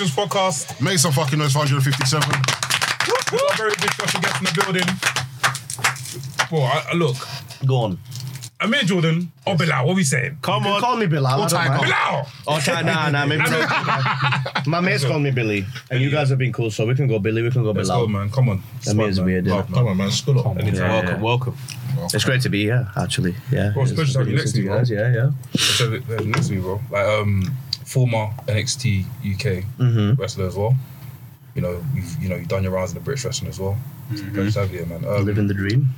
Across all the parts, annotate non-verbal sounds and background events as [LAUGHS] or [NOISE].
157 of the Wrestlers Podcast. Make some fucking noise for 157. We've got a very big special guest in the building. Well, I, I- look, Go on. Amir Jordan or Bilal, what are we saying? Come on. Call me Bilal. I don't Tiger. mind. Bilal! Oh, Ty- nah, nah, maybe [LAUGHS] not. My mates call me Billy, and you guys have been cool, so we can go Billy, we can go Let's Bilal. go, man. Come on. That means weird, yeah. Come on, man. School up. Yeah, welcome, yeah. welcome. It's great to be here, actually. Yeah. Bro, it's It's special to have you good next to to me, guys. Yeah, yeah. So th- th- next to me, bro. Like um, former NXT UK Mm-hmm. wrestler as well. You know, you've you know you've done your rounds in the British wrestling as well. Pleasure to have you here, man. Um, Living the dream.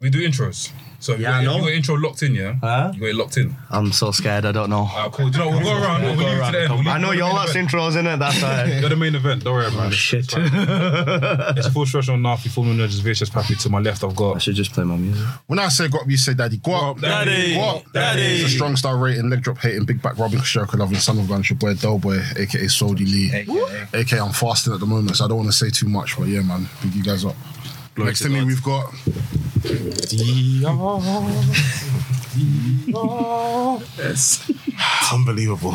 we do intros. So Yeah, I you, got, know. you got your intro locked in, yeah. Huh? You got it locked in. I'm so scared. I don't know. Alright, cool. Do you know we'll go around. We'll, go leave it around. to the. We'll I know it to y'all the lot's event. intros in it. That's right. [LAUGHS] You're the main event. Don't worry, man. Oh, shit. It's full stretch on Nafi, full moon just vicious pappy. To my left, I've got. I should just play my music. When I say go up, you say daddy. Go up. Daddy, Go up. Daddy. It's a strong star rating, leg drop hating, big back robbing, Sherka loving, son of gun, your boy Doughboy, aka Soldy Lee. AKA I'm fasting at the moment, so I don't want to say too much, but yeah, man, big you guys up. Next to me, we've got yes. [SIGHS] Unbelievable.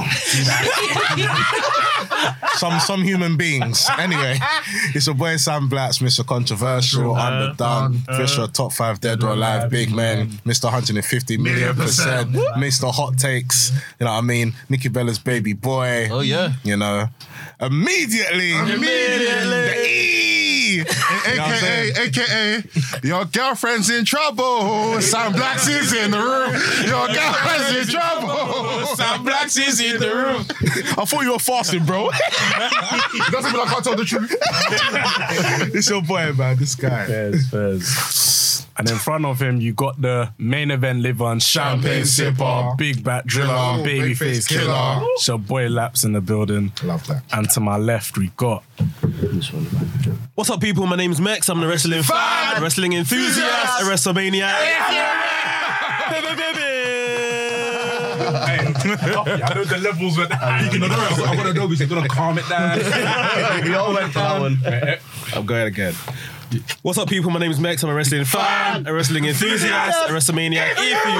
some some human beings. Anyway, it's a boy Sam Blatz, Mr. Controversial, Underdone, uh, uh, Fisher, Top 5 Dead or Alive, Big Man, Mr. 150 million percent, Mr. Hot Takes, you know what I mean? Nikki Bella's baby boy. Oh, yeah. You know, immediately, immediately, the. AKA, AKA, your girlfriend's in trouble. Sam Blacks is in the room. Your girlfriend's in trouble. Sam Blacks is in the room. I thought you were fasting, bro. Doesn't mean I can't tell the truth. this your boy, man. This guy. Fairs, fairs. And in front of him, you got the main event liver and champagne sipper, big bat driller, Driller, babyface babyface killer. killer. It's your boy Laps in the building. Love that. And to my left, we got. What's up, people? My name's Max. I'm the wrestling fan, a wrestling enthusiast, a WrestleMania. I know the levels went high. You know, I'm gonna know. We're gonna calm it down. [LAUGHS] we all went for that one. I'm going again. What's up, people? My name is Max. I'm a wrestling fan, a wrestling enthusiast, a WrestleMania, if you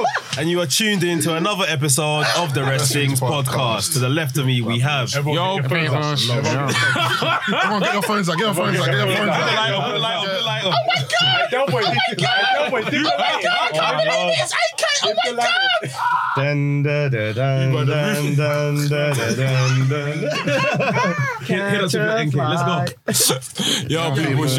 will. And you are tuned in to another episode of the Wrestling's podcast. To the left of me, we have. Yo, people. Come on, get your phones out. Get your phones out. Get your phones out. Dun, dun, dun, dun, dun, dun, dun, dun, dun, dun. Hit us with your NK. Let's go. [LAUGHS] Yo, people. [LAUGHS]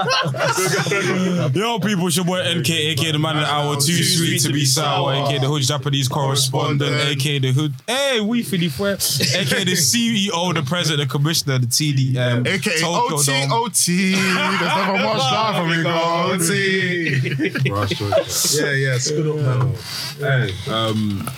[LAUGHS] Yo, people, it's your boy NK, aka the man in the hour, too sweet to be sour, aka the hood Japanese correspondent, aka the hood, hey, we Philly Fue, aka the CEO, the president, the commissioner, the TD, um, AKA OT, OT. There's never much time [LAUGHS] for me, go OT. Yeah, yeah, stood up, man. Hey, um,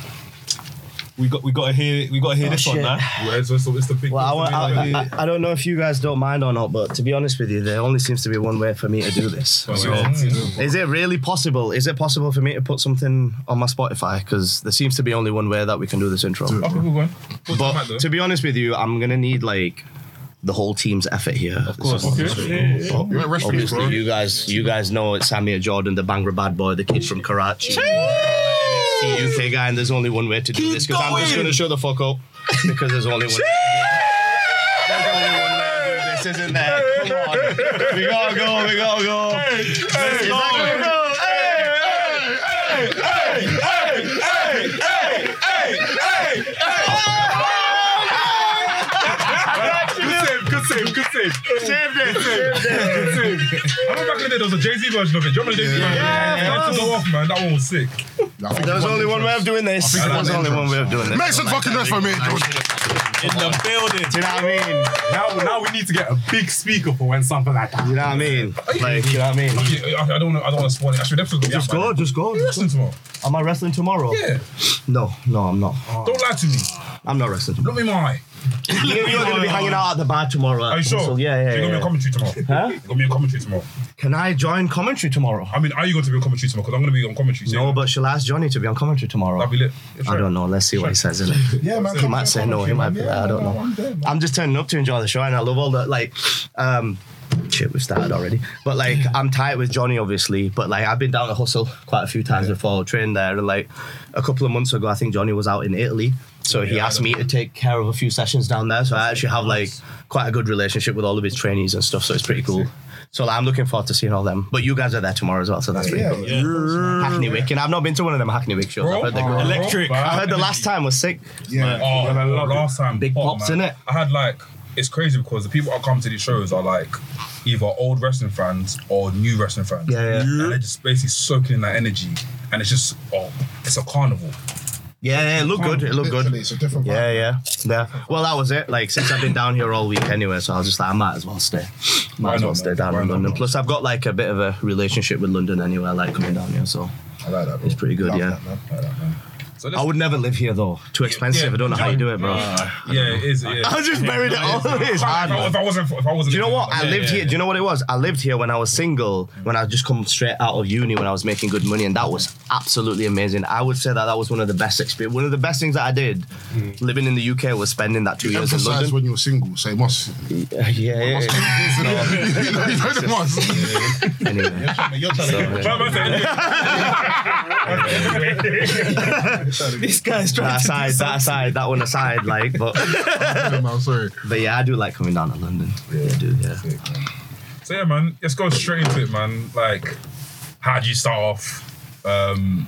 we got, we got to hear, we got to hear oh, this one shit. now. It's the big. Well, I, wa- I, I, I don't know if you guys don't mind or not, but to be honest with you, there only seems to be one way for me to do this. So, is it really possible? Is it possible for me to put something on my Spotify? Because there seems to be only one way that we can do this intro. Okay, we're. But to be honest with you, I'm gonna need like the whole team's effort here. Of course. Okay. You're at Obviously, you guys, you guys know it's Samir Jordan, the Bhangra bad boy, the kid from Karachi. UK guy, and there's only one way to do this because I'm just gonna show the fuck up because there's only one. There's only one way to do this, isn't there? Come on, we gotta go, we gotta go. Is that gonna go? Good save, good save. Saved it. I remember back in the day, there was a Jay Z version of it. Do you remember the Jay Z version? Yeah, to go off, man. That one was sick. There was only one way of doing this. think it There was was only one way of doing this. Make some fucking noise for me. In the building. Do you know what I mean? Now, now we need to get a big speaker for when something like that. You know what I mean? Like, you know what I mean? Okay, I don't want to. I don't want to spoil it. Actually, the episode's gonna Just out by go, just go. then. Listen tomorrow. Am I wrestling tomorrow? Yeah. No, no, I'm not. Don't lie to me. I'm not wrestling tomorrow. Look me in my eye. [LAUGHS] You're, you're going to be hanging out at the bar tomorrow. Are you sure? So, yeah, yeah, You're gonna be yeah. on commentary tomorrow. Huh? You're gonna be on commentary tomorrow. Can I join commentary tomorrow? I mean, are you going to be on commentary tomorrow? Because I'm gonna be on commentary. so No, but she'll ask Johnny to be on commentary tomorrow? that'll be lit. I don't know. Let's see what he says, innit? [LAUGHS] Yeah, man. He might say no. He might be. I don't know. I'm just turning up to enjoy the show, and I love all the like. Um, shit, we've started already. But like, I'm tight with Johnny, obviously. But like, I've been down to Hustle quite a few times before, trained there. And like, a couple of months ago, I think Johnny was out in Italy. So he Yeah, I asked me to take care of a few sessions down there. So I actually have like quite a good relationship with all of his trainees and stuff. So it's pretty cool. So like, I'm looking forward to seeing all them. But you guys are there tomorrow as well, so that's pretty cool. Yeah. Hackney Wick, and I've not been to one of them Hackney Wick shows. I've heard they're good. Electric. I heard the last time was sick. Yeah. Oh, and I love it. last time, Big pop, pops, man. innit? I had like, it's crazy because the people that come to these shows are like either old wrestling fans or new wrestling fans. Yeah, yeah. And they're just basically soaking in that energy, and it's just, oh, it's a carnival. Yeah, yeah, it looked good. It looked Literally, good. It's a different vibe. Yeah, yeah, yeah. Well, that was it. Like since I've been down here all week anyway, so I was just like, I might as well stay. Might Why as well not, stay man? down Why in not, London. man? Plus, I've got like a bit of a relationship with London anyway. I like coming down here, so I like that. Bro. it's pretty good. Love Yeah. that, man. Like that, man. So I would never live here though. Too expensive. Yeah, I don't know how you do it, bro. yeah, it is. Yeah. I just buried it all. It's hard. If I, if I wasn't, if I wasn't, Do you know what? I lived yeah, here. Do you know what it was? I lived here when I was single, when I just come straight out of uni, when I was making good money, and that was absolutely amazing. I would say that that was one of the best experience. One of the best things that I did mm. living in the UK was spending that two You years in London. when you were single, so it must. yeah, yeah, yeah. [LAUGHS] [LAUGHS] you know, you know. [LAUGHS] Anyway, You're trying to get But- but- This guy's trying that to aside, that aside, that one aside, like, but [LAUGHS] Yeah, man, sorry. but yeah, I do like coming down to London. Yeah, I do. Yeah. So yeah, man, let's go straight into it, man. Like, how would you start off? Um,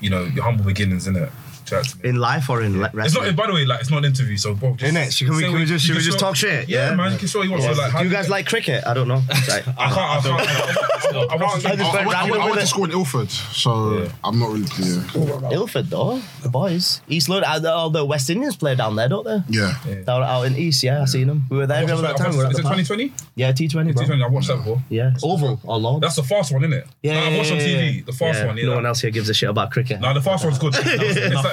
you know, your humble beginnings, innit? Chat to me. In life or in le- It's not. By the way, like it's not an interview, so bro, just Innit? Should- can we- can we just- you should we just talk shit? Yeah, Yeah? man. You can show what you want. So, like, how Do you guys like cricket? I don't know. Like, I can't. I can't. I, I, I, I just went I, I, I went to it. school in Ilford, so Yeah. I'm not really. Yeah. Ilford though, the boys. East London, uh, all the West Indians play down there, don't they? Yeah. Down out in East, yeah, I seen them. We were there. Remember that time? We were at Is the it 2020? Yeah, T20, bro. 2020. I watched that before. Yeah, Oval or Lords. That's the fast one, isn't it? yeah, no, I watched on TV. The fast Yeah, one. Yeah. No one else here gives a shit about cricket. No, the fast one's good.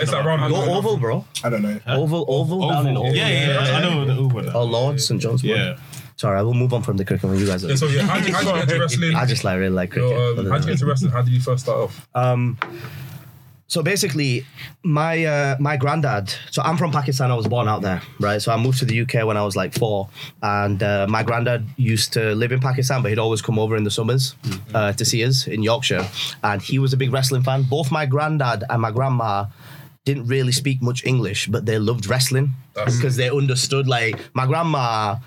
It's that, it's that round. Go Oval, bro. I don't know. Oval, Oval, down in Oval. Yeah, yeah, yeah. I know the Uber. Or Lords, St John's Wood. Yeah. Sorry, I will move on from the cricket when you guys are. Yeah, so yeah, how did, you get into [LAUGHS] wrestling? I just like really like cricket. Yo, um, how did you get into wrestling? How did you first start off? Um, so basically, my uh, my granddad. So I'm from Pakistan. I was born out there, right? So I moved to the UK when I was like four, and uh, my granddad used to live in Pakistan, but he'd always come over in the summers uh, to see us in Yorkshire, and he was a big wrestling fan. Both my granddad and my grandma didn't really speak much English, but they loved wrestling That's- because they understood. Like my grandma,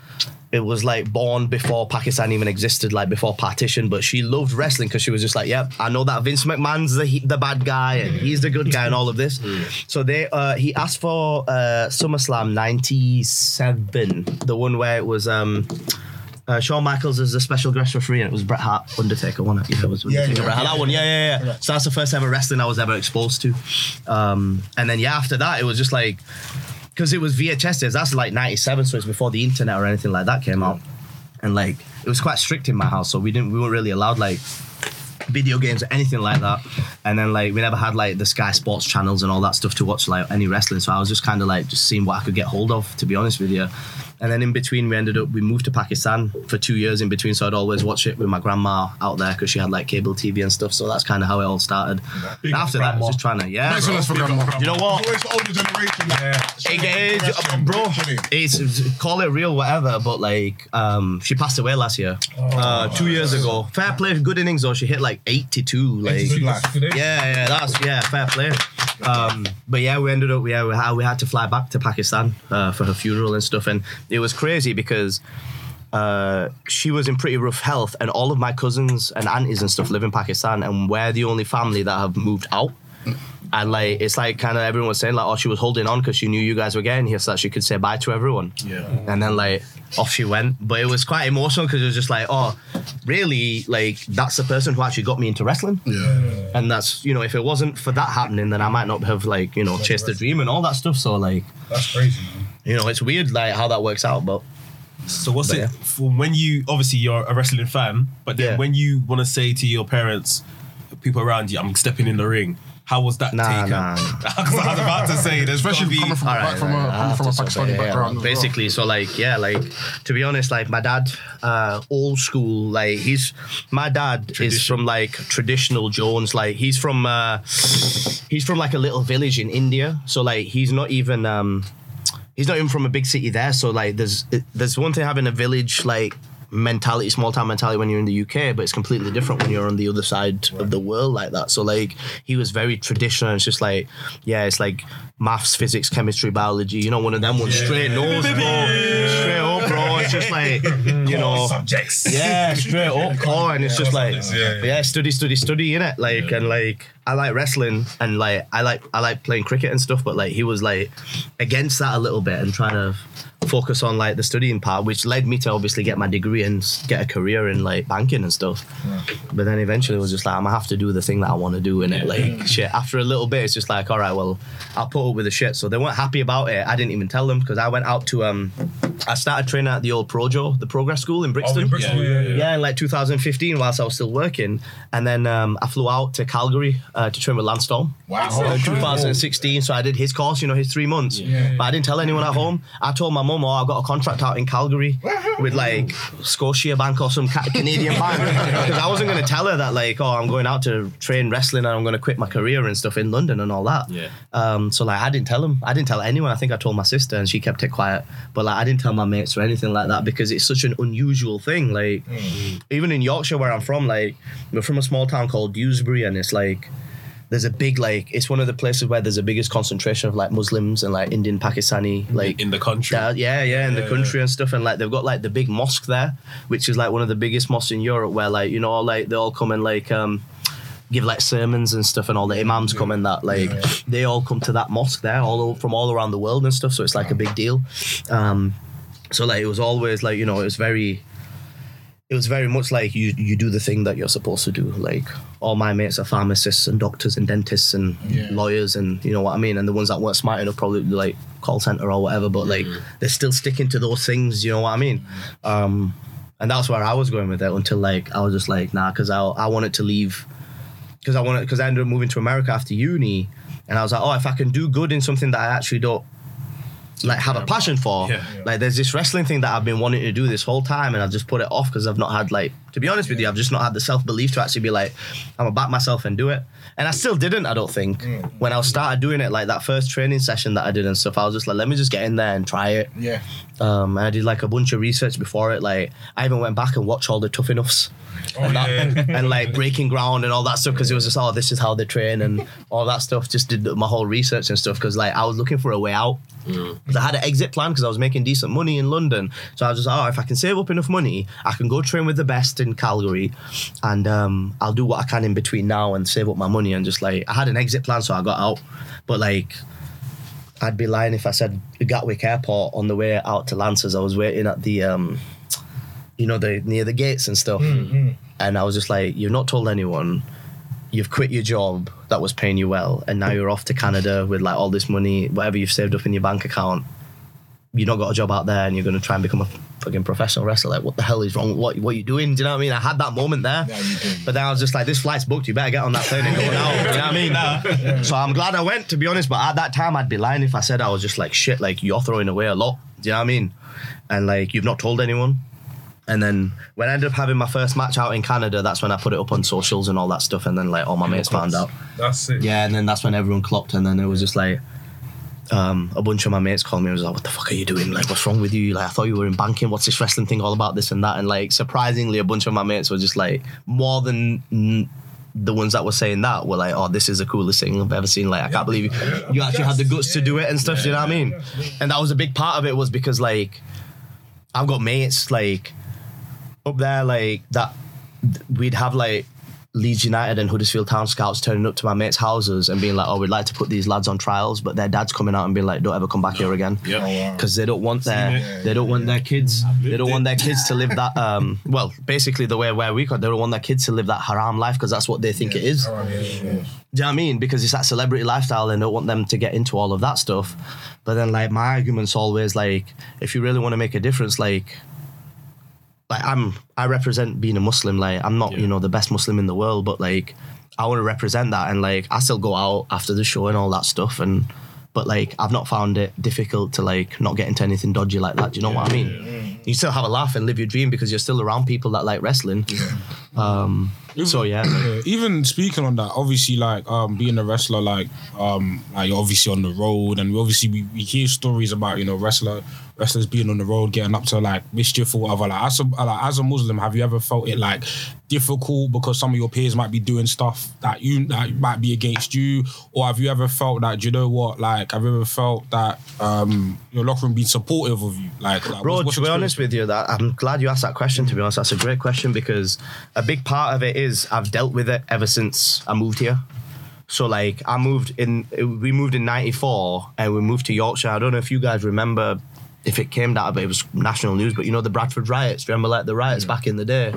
it was like born before Pakistan even existed, like before partition. But she loved wrestling because she was just like, "Yep, I know that Vince McMahon's the the bad guy and he's the good guy and all of this." [LAUGHS] So they, uh, he asked for uh, SummerSlam '97, the one where it was. Um, uh, Shawn Michaels as a special guest referee, and it was Bret Hart, Undertaker, wasn't it? Yeah, it was Undertaker, yeah, Bret Hart. yeah, that one, yeah, yeah, yeah. So that's the first ever wrestling I was ever exposed to. Um, and then yeah, after that, it was just like because it was VHS days. That's like '97, so it's before the internet or anything like that came out. And like it was quite strict in my house, so we didn't we weren't really allowed like video games or anything like that. And then like we never had like the Sky Sports channels and all that stuff to watch like any wrestling. So I was just kind of like just seeing what I could get hold of, to be honest with you. And then in between, we ended up we moved to Pakistan for two years in between. So I'd always watch it with my grandma out there because she had like cable TV and stuff. So that's kind of how it all started. And after that, I was just trying to yeah. Thanks bro. for this grandma. You know what? Always the older generation. It- it- bro, it's call it real, whatever. But like, um, she passed away last year, uh, two years ago. Fair play, good innings though. She hit like eighty-two. Like, yeah, yeah, that's yeah, fair play. Um, but yeah, we ended up, yeah, we had, we had to fly back to Pakistan uh, for her funeral and stuff, and it was crazy because. Uh, she was in pretty rough health, and all of my cousins and aunties and stuff live in Pakistan, and we're the only family that have moved out. And like it's like kind of everyone was saying like, oh, she was holding on because she knew you guys were getting here, so that she could say bye to everyone. Yeah. And then like off she went, but it was quite emotional because it was just like, oh, really? Like that's the person who actually got me into wrestling. Yeah. And that's you know, if it wasn't for that happening, then I might not have like you know chased the dream and all that stuff. So like That's crazy, man. You know, it's weird like how that works out, but So what's But it yeah. for when you obviously you're a wrestling fan, but then Yeah. when you want to say to your parents, people around you, I'm stepping in the ring. How was that Nah, taken? nah, [LAUGHS] nah. Because I was about to say, there's Especially be, coming from, All a, right, from, right, a, I coming from a to say, Pakistani yeah, background. as well. Basically, so like, yeah, like to be honest, like my dad, uh, old school, like he's my dad is from like traditional Jones, like he's from uh, he's from like a little village in India, so like he's not even um, he's not even from a big city there, so like there's there's one thing having a village like mentality, small town mentality when you're in the UK, but it's completely different when you're on the other side of the world like that. So like he was very traditional. It's just like yeah, it's like maths, physics, chemistry, biology. You know, one of them ones straight nose, bro. Straight up, bro. It's just like you know. subjects. Yeah, straight up [LAUGHS] core, and it's just like Yeah, yeah. yeah, study, study, study in it. Like and like I like wrestling and like I like I like playing cricket and stuff, but like he was like against that a little bit and trying to focus on like the studying part, which led me to obviously get my degree and get a career in like banking and stuff. But then eventually it was just like I'm gonna have to do the thing that I want to do in it. Like shit. After a little bit, it's just like all right, well, I'll put up with the shit. So they weren't happy about it. I didn't even tell them because I went out to um, I started training at the old Projo, the Progress School in Oh, Brixton. in Bristol, yeah, yeah, yeah. Yeah, in like 2015, whilst I was still working, and then um, I flew out to Calgary uh, to train with Lance Storm. Wow. Uh, 2016, so I did his course, you know, his three months. But I didn't tell anyone at home. I told my mum, "Oh, I've got a contract out in Calgary with like Scotia Bank or some Canadian bank," [LAUGHS] because I wasn't going to tell her that like, "Oh, I'm going out to train wrestling and I'm going to quit my career and stuff in London and all that." Yeah. Um, so like, I didn't tell him. I didn't tell anyone. I think I told my sister, and she kept it quiet. But like, I didn't tell my mates or anything like that because it's such an unusual thing. Like, even in Yorkshire, where I'm from, like, we're from a small town called Dewsbury, and it's like there's a big like it's one of the places where there's the biggest concentration of like Muslims and like Indian Pakistani like in the country. yeah, yeah, yeah, in the country and stuff, and like they've got like the big mosque there, which is like one of the biggest mosques in Europe, where like you know, all, like they all come and like um give like sermons and stuff, and all the imams come in that like they all come to that mosque there, all from all around the world and stuff. So it's like a big deal. Um, so like it was always like you know it was very. It was very much like you you do the thing that you're supposed to do. Like all my mates are pharmacists and doctors and dentists and lawyers and you know what I mean. And the ones that weren't smart enough probably like call center or whatever. But like they're still sticking to those things. You know what I mean? Um, and that's where I was going with it until like I was just like nah, because I I wanted to leave because I wanted because I ended up moving to America after uni, and I was like, oh, if I can do good in something that I actually don't like have a passion for, Yeah. like there's this wrestling thing that I've been wanting to do this whole time, and I've just put it off because I've not had like to be honest with you, I've just not had the self belief to actually be like, I'm gonna back myself and do it, and I still didn't. I don't think when I started doing it, like that first training session that I did and stuff, I was just like, let me just get in there and try it. Yeah. Um, and I did like a bunch of research before it. Like I even went back and watched all the tough enoughs Oh, and, yeah. [LAUGHS] and like breaking ground and all that stuff because it was just oh this is how they train and all that stuff. Just did my whole research and stuff because like I was looking for a way out. 'Cause I had an exit plan because I was making decent money in London. So I was just like, oh if I can save up enough money, I can go train with the best in Calgary, and um, I'll do what I can in between now and save up my money and just like I had an exit plan, so I got out. But like I'd be lying if I said Gatwick Airport on the way out to Lancers. I was waiting at the, um, you know, the near the gates and stuff, and I was just like, "You've not told anyone. You've quit your job that was paying you well, and now you're off to Canada with like all this money, whatever you've saved up in your bank account. You've not got a job out there, and you're going to try and become a fucking professional wrestler. Like, what the hell is wrong? What what are you doing? Do you know what I mean? I had that moment there, but then I was just like, this flight's booked. You better get on that plane and go now. You know what I mean? So I'm glad I went, to be honest. But at that time, I'd be lying if I said I was just like, shit, like you're throwing away a lot. Do you know what I mean? And like, you've not told anyone. And then when I ended up having my first match out in Canada, that's when I put it up on socials and all that stuff. And then like all my mates found out. That's it. Yeah, and then that's when everyone clocked, and then it was just like um, a bunch of my mates called me and was like, "What the fuck are you doing? Like, what's wrong with you? Like, I thought you were in banking. What's this wrestling thing all about? This and that." And like, surprisingly, a bunch of my mates were just like more than. mm, the ones that were saying that were like, "Oh, this is the coolest thing I've ever seen." Like, I can't believe you, you actually had the guts to do it and stuff. do you know what I mean? And that was a big part of it was because like, I've got mates like up there like that. We'd have like Leeds United and Huddersfield Town scouts turning up to my mates' houses and being like, "Oh, we'd like to put these lads on trials," but their dad's coming out and being like, "Don't ever come back here again," because they don't want their they don't want their kids they don't want their kids to live that um [LAUGHS] well basically the way where we got they don't want their kids to live that haram life because that's what they think it is. Do you know what I mean? Because it's that celebrity lifestyle and don't want them to get into all of that stuff. But then like my argument's always like, if you really want to make a difference, like like I'm I represent being a Muslim. Like I'm not, you know, the best Muslim in the world, but like I want to represent that and like I still go out after the show and all that stuff and but like I've not found it difficult to like not get into anything dodgy like that. Do you know what I mean? You still have a laugh and live your dream because you're still around people that like wrestling. Um, so yeah, Yeah, [CLEARS THROAT] even speaking on that, obviously, like um, being a wrestler, like um, like you're obviously on the road, and we obviously we, we hear stories about you know wrestler wrestlers being on the road, getting up to like mischief or whatever. Like as a like, as a Muslim, have you ever felt it like difficult because some of your peers might be doing stuff that you that might be against you, or have you ever felt that do you know what? Like, have you ever felt that um, your locker room being supportive of you? Like, like Bro, what's- what's to be honest with you, that I'm glad you asked that question. To be honest, that's a great question because a big part of it is I've dealt with it ever since I moved here. So like I moved in, we moved in '94 and we moved to Yorkshire. I don't know if you guys remember if it came out, but it was national news. But you know the Bradford riots. Remember like the riots mm. back in the day?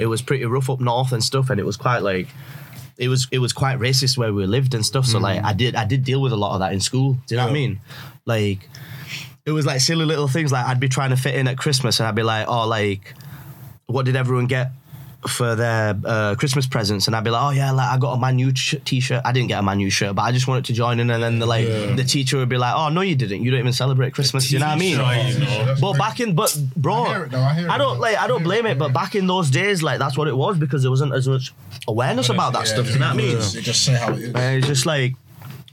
It was pretty rough up north and stuff, and it was quite like it was it was quite racist where we lived and stuff. So like mm. I did I did deal with a lot of that in school. Do you know what I mean? Like it was like silly little things. Like I'd be trying to fit in at Christmas, and I'd be like, oh, like what did everyone get? For their uh, Christmas presents, and I'd be like, "Oh yeah, like I got a U sh- t-shirt. I didn't get a U shirt, but I just wanted to join in." And then the like the teacher would be like, "Oh no, you didn't. You don't even celebrate Christmas." You know what I mean? But back in, but bro, I it I it. don't like, I don't blame it. But back in those days, like that's what it was because there wasn't as much awareness about that stuff. Do you know what I mean? Just say how it is. And it's just like,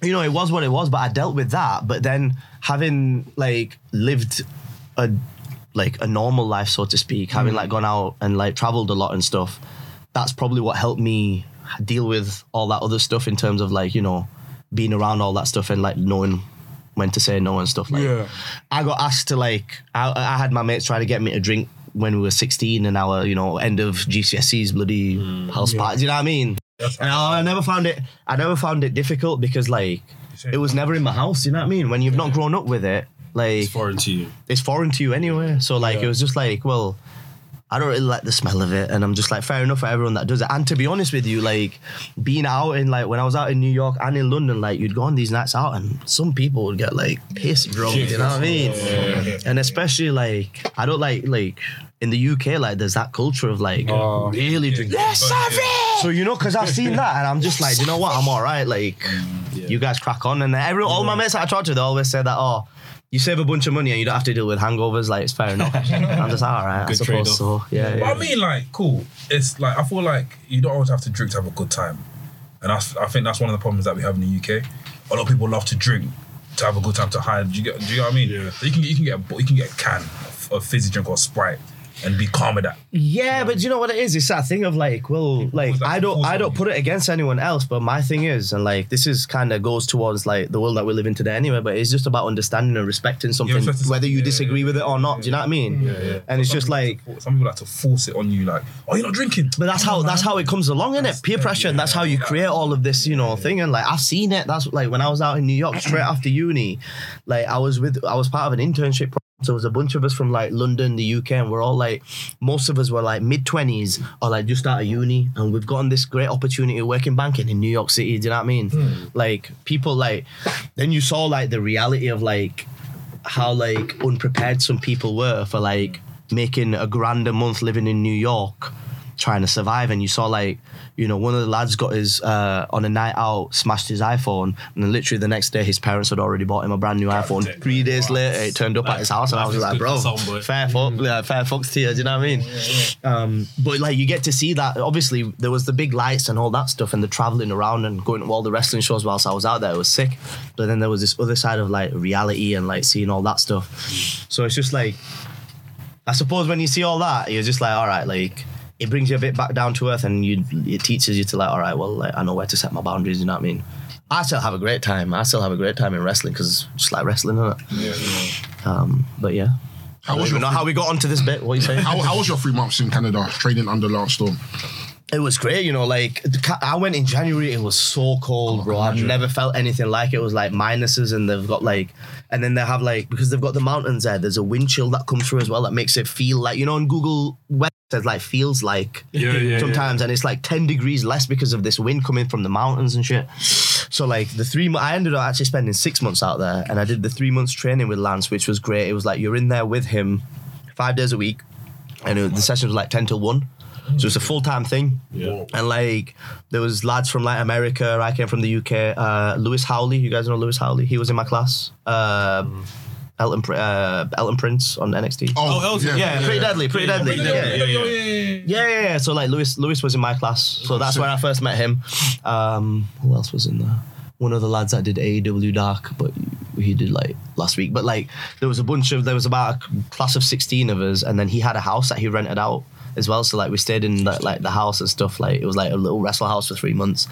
you know, it was what it was, but I dealt with that. But then having like lived a like a normal life, so to speak, having like gone out and like traveled a lot and stuff, that's probably what helped me deal with all that other stuff in terms of like, you know, being around all that stuff and like knowing when to say no and stuff like Yeah. I got asked to like I, I had my mates try to get me to drink when we were 16 and our you know end of GCSEs bloody house party. You know what I mean? And I, I never found it. I never found it difficult because like it was never in my house. You know what I mean? When you've not grown up with it, like It's foreign to you. it's foreign to you anyway. So like it was just like, well, I don't really like the smell of it, and I'm just like, fair enough for everyone that does it. And to be honest with you, like being out in like when I was out in New York and in London, like you'd go on these nights out, and some people would get like piss drunk. You know what I mean? And especially like I don't like like in the UK, like there's that culture of like oh. really drinking. So you know, because I've seen that, and I'm just like, you know what? I'm all right. Like, you guys crack on, and every all my mates that I talk to, they always say that, oh, you save a bunch of money and you don't have to deal with hangovers. Like, it's fair enough. [LAUGHS] I'm just all right. I suppose so. Yeah, But yeah. I mean, like, cool. It's like I feel like you don't always have to drink to have a good time, and that's I think that's one of the problems that we have in the UK. A lot of people love to drink to have a good time to hide. Do you get? Do you know what I mean? Yeah. So you can you can get a, you can get a can of, of fizzy drink or Sprite and be calm with that. Yeah, but you know what it is? It's that thing of like, well, like I don't, I don't put it against anyone else, but my thing is, and like this is kind of goes towards like the world that we live in today anyway. But it's just about understanding and respecting something, to whether you yeah, disagree yeah, with it or not. Do you know what I mean? Yeah, yeah. And it's Some just people like, to- some people like to force it on you, like, oh, you're not drinking. But that's how that's how it comes along, isn't it? Peer pressure, and that's how you create all of this, you know, thing. And like I've seen it. That's like when I was out in New York straight after uni, like I was with I was part of an internship. So it was a bunch of us from like London, the UK, and we're all like most of us were like mid twenties or like just out of uni, and we've gotten this great opportunity to work in banking in New York City. Do you know what I mean? Hmm. Like people like then you saw like the reality of like how like unprepared some people were for like making a grand a month living in New York trying to survive and you saw like you know one of the lads got his uh on a night out smashed his iphone and then literally the next day his parents had already bought him a brand new iphone. three days later it turned up at his house and i was like bro good for some, boy. fair fuck yeah, fair fucks to you do you know what i mean? Um but like you get to see that obviously there was the big lights and all that stuff and the traveling around and going to all the wrestling shows whilst i was out there it was sick. But then there was this other side of like reality and like seeing all that stuff. So it's just like I suppose when you see all that, you're just like, all right, like it brings you a bit back down to earth, and you it teaches you to like, all right, well, like, I know where to set my boundaries. You know what I mean? I still have a great time. I still have a great time in wrestling because just like wrestling, isn't it? Um, but yeah. How was your know how we got onto this bit. What are you [LAUGHS] saying? how, how was your three months in Canada training under Lance Storm? It was great, you know. Like I went in January, it was so cold, oh, bro. I've never felt anything like it. It was like minuses, and they've got like, and then they have like because they've got the mountains there. There's a wind chill that comes through as well that makes it feel like you know on Google Weather it says like feels like Yeah, yeah, sometimes, and it's like ten degrees less because of this wind coming from the mountains and shit. So like the three, I ended up actually spending six months out there, and I did the three months training with Lance, which was great. It was like you're in there with him five days a week, and it, the session was like ten till one. So it's a full time thing. Yeah. And like there was lads from like America, I came from the UK. Uh, Lewis Howley, you guys know Lewis Howley? He was in my class. Um, Elton, uh, Elton Prince on NXT. Oh, Elton, yeah, pretty deadly, pretty deadly. Yeah, Yeah, yeah, yeah, yeah. yeah, yeah, yeah. So like Lewis, Lewis was in my class, so that's where I first met him. Um, who else was in there? One of the lads that did AEW Dark, but he did like last week. But like there was a bunch of there was about a class of sixteen of us, and then he had a house that he rented out as well. So like we stayed in like, like the house and stuff. Like it was like a little wrestle house for three months.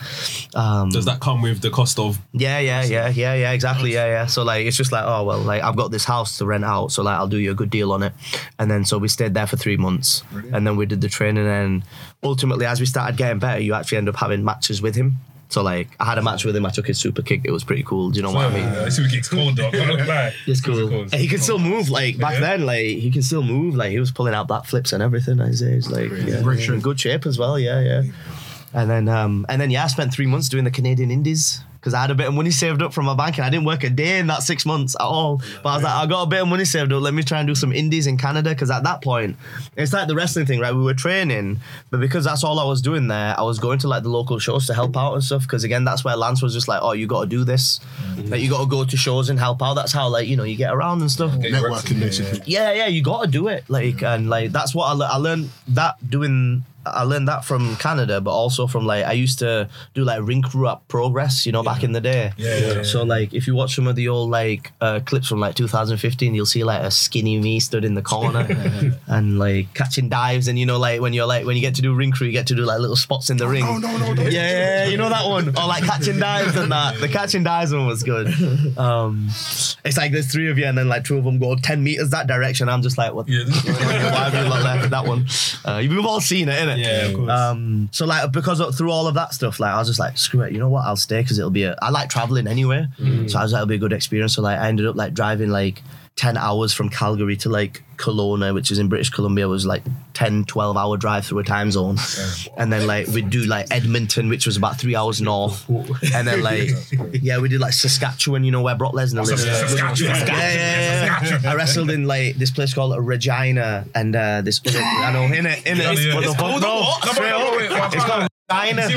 Um, Does that come with the cost of? yeah, yeah, yeah, yeah, yeah, exactly. Yeah, yeah. So like it's just like, oh well, like I've got this house to rent out, so like I'll do you a good deal on it. And then so we stayed there for three months. And then we did the training and ultimately as we started getting better, you actually end up having matches with him. So like I had a match with him, I took his super kick, it was pretty cool. Do you know what I mean? Yeah, Super Kick's cold, dog. I don't lie. [LAUGHS] It's cool. Cool. And he can still move. Like back Yeah. then, like he can still move. Like he was pulling out back flips and everything. I say, he's like yeah, Great in good shape as well. Yeah, yeah. And then, um, and then yeah, I spent three months doing the Canadian Indies because I had a bit of money saved up from my bank and I didn't work a day in that six months at all. But I was like, I got a bit of money saved up. Let me try and do some indies in Canada because at that point, it's like the wrestling thing, right? We were training, but because that's all I was doing there, I was going to like the local shows to help out and stuff. Because again, that's where Lance was just like, oh, you got to do this. Mm-hmm. Like you got to go to shows and help out. That's how like you know you get around and stuff. Networking, basically. Yeah, yeah, you got to do it. Like, and like that's what I, le- I learned that doing. I learned that from Canada, but also from like I used to do like ring crew up progress, you know, back in the day. Yeah, yeah, yeah. So like, if you watch some of the old like uh, clips from like 2015, you'll see like a skinny me stood in the corner [LAUGHS] and like catching dives, and you know, like when you're like when you get to do ring crew, you get to do like little spots in the ring. No, no, no, don't. Yeah, you know that one. Or like catching dives and that. The catching dives one was good. Um, it's like there's three of you, and then like two of them go ten meters that direction. I'm just like, what? Yeah, [LAUGHS] Why have you not left that one? Uh, you've all seen it, innit? Yeah, of course. Um, so like because of, through all of that stuff, like I was just like, screw it, you know what? I'll stay because it'll be a. I like traveling anyway, so I was like, it'll be a good experience. So like I ended up like driving like. 10 hours from Calgary to like Kelowna, which is in British Columbia, was like 10, 12 hour drive through a time zone. And then like we'd do like Edmonton, which was about three hours north. And then like, yeah, we did like Saskatchewan, you know, where Brock Lesnar lives. Saskatchewan. Yeah, yeah, yeah, yeah. I wrestled in like this place called Regina and uh, this other, I know, in it, in it. Yeah, yeah. What the It's called.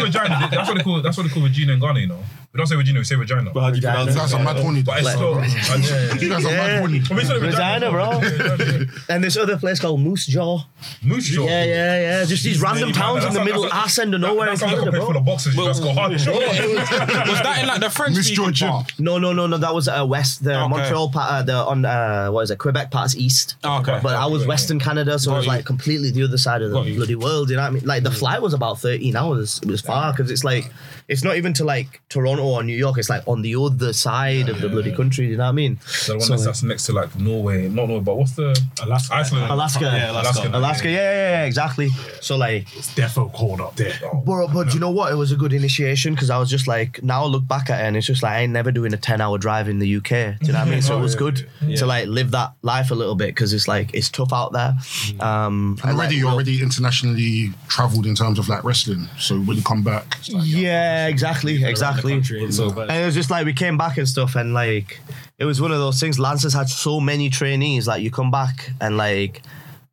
Regina. That's what they call. That's what they call Regina and Ghana. You know. We don't say Regina. We say Regina. How do you pronounce You guys are mad horny. But it's still. You guys are mad horny. But we say Regina, bro. [LAUGHS] And this other place called Moose Jaw. Moose Jaw. Yeah, yeah, yeah. Just these random towns in the middle ass end of nowhere in That sounds like a Canada, place full bro. of boxers. You just got hard. [LAUGHS] Was that in like the French Miss speaking Georgia. part? No, no, no, no. That was uh, west, the Okay. Montreal part, uh, the on uh, what is it, Quebec part's east. Oh, okay. But I was Western Canada, so it was like completely the other side of the bloody world. You know what I mean? Like the flight was about thirteen hours. It was far because it's like it's not even to like Toronto or New York. It's like on the other side of the bloody country. You know what I mean? The one So, that's, that's next to like Norway, not Norway, but what's the Alaska. Iceland? Alaska. Yeah, Alaska. Alaska, yeah, yeah, yeah, exactly. So like, It's defo cold up there. but, but you know what? It was a good initiation because I was just like, now I look back at it and it's just like I ain't never doing a ten hour drive in the UK. Do you know what I mean? So it [LAUGHS] was good to like live that life a little bit because it's like it's tough out there. Um, And and, already, like, you're already internationally travelled in terms of like wrestling. So when you come back, it's like, Yeah, exactly, exactly. So, And it was just like we came back and stuff, and like it was one of those things. Lancers had so many trainees. Like you come back and like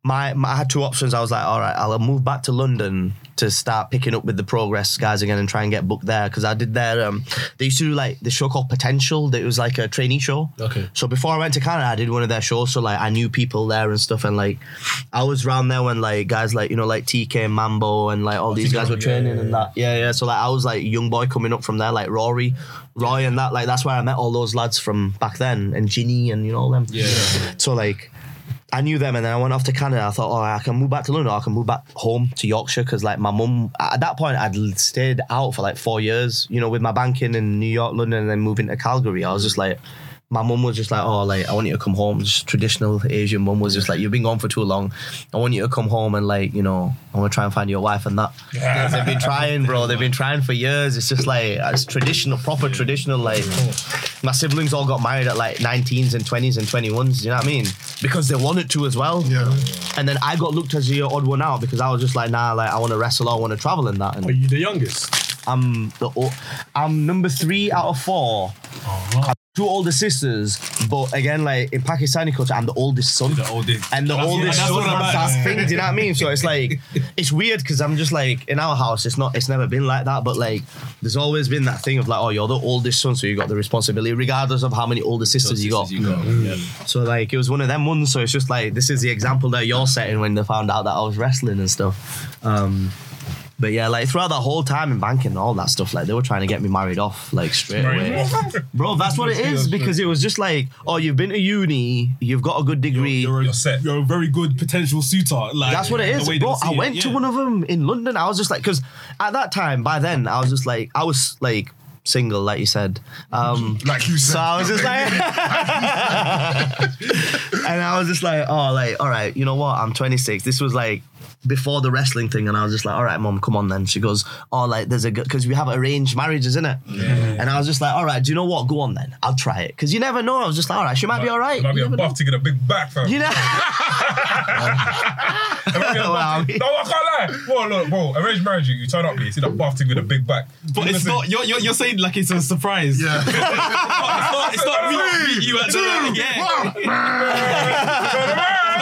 my, my I had two options. I was like, all right, I'll move back to London to start picking up with the progress guys again and try and get booked there because I did their um they used to do like the show called Potential. That was like a trainee show. Okay. So before I went to Canada, I did one of their shows. So like I knew people there and stuff, and like I was around there when like guys like you know like TK Mambo and like all these guys were yeah, training yeah, and that. Yeah, yeah. So like I was like young boy coming up from there, like Rory, Roy, and that. Like that's where I met all those lads from back then, and Jinny and you know all them. Yeah. So like. I knew them, and then I went off to Canada. I thought, oh, I can move back to London. I can move back home to Yorkshire because, like, my mum at that point, I'd stayed out for like four years, you know, with my banking in New York, London, and then moving to Calgary. I was just like, my mum was just like, oh, like, I want you to come home. Just traditional Asian mum was just like, you've been gone for too long. I want you to come home and, like, you know, I want to try and find your wife and that. 'Cause They've been trying, bro. They've been trying for years. It's just like, it's traditional, proper traditional, like, my siblings all got married at like 19s and 20s and 21s. You know what I mean? Because they wanted to as well. Yeah. And then I got looked as the odd one out because I was just like, nah, like I want to wrestle, I want to travel and that. Are you the youngest? I'm the I'm number three out of four. Oh, two older sisters, but again, like in Pakistani culture, I'm the oldest son. The oldest. And the That's- oldest that's son what I'm has that thing, do you know what I mean? So it's like [LAUGHS] it's weird because I'm just like in our house, it's not it's never been like that, but like there's always been that thing of like, oh, you're the oldest son, so you got the responsibility, regardless of how many older sisters you got. You got. Yeah. So like it was one of them ones. So it's just like this is the example that you're setting when they found out that I was wrestling and stuff. Um, but yeah, like throughout the whole time in banking and all that stuff, like they were trying to get me married off like straight away. Bro, that's what it is because it was just like, oh, you've been to uni, you've got a good degree. You're, You're a, set. you're a very good potential suitor. Like That's what it the is, way bro. they see I it, went to one of them in London. I was just like, because at that time, by then, I was just like, I was like single, like you said. Um, Like you said. so I was just like, [LAUGHS] [LAUGHS] and I was just like, oh, like, all right, you know what? I'm 26. This was like before the wrestling thing, and I was just like, all right, mom, come on then. She goes, oh, like, there's a because we have arranged marriages, isn't it? And I was just like, all right, do you know what? Go on then. I'll try it because you never know. I was just like, all right, she might be all right. It might be You a never know. buff to get a big back, fam. You know, It might be a Well, I buff to- mean- No, I can't lie. Bro, look, bro, arranged marriage, you, you turn up here, you see that buff thing with a big back. But You're it's gonna not. You're, you're, you're saying like it's a surprise. Yeah. [LAUGHS] It's not. It's not [LAUGHS] me. meet You at the yeah. [LAUGHS]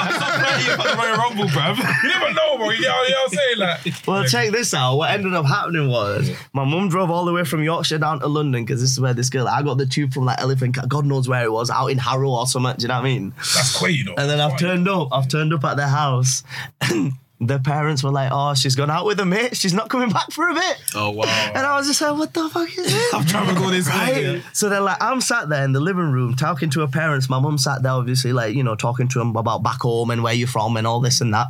It's not Freddie at the Royal Rumble, bruv. You never know, bro. You know, you know what I'm saying? Like, Well, check this out. What ended up happening was my mum drove all the way from Yorkshire down to London because this is where this girl. I got the tube from like Elephant. God knows where it was, out in Harrow or something. Do you know what I mean? that's quay, you know. And then I've turned up. I've turned up at their house. And the parents were like, "Oh, she's gone out with a mate. She's not coming back for a bit." Oh wow. And I was just like, "What the fuck is this?" I've travelled all this way. Right? So then, like, I'm sat there in the living room talking to her parents. My mum sat there, obviously, like, you know, talking to them about back home and where you're from and all this and that.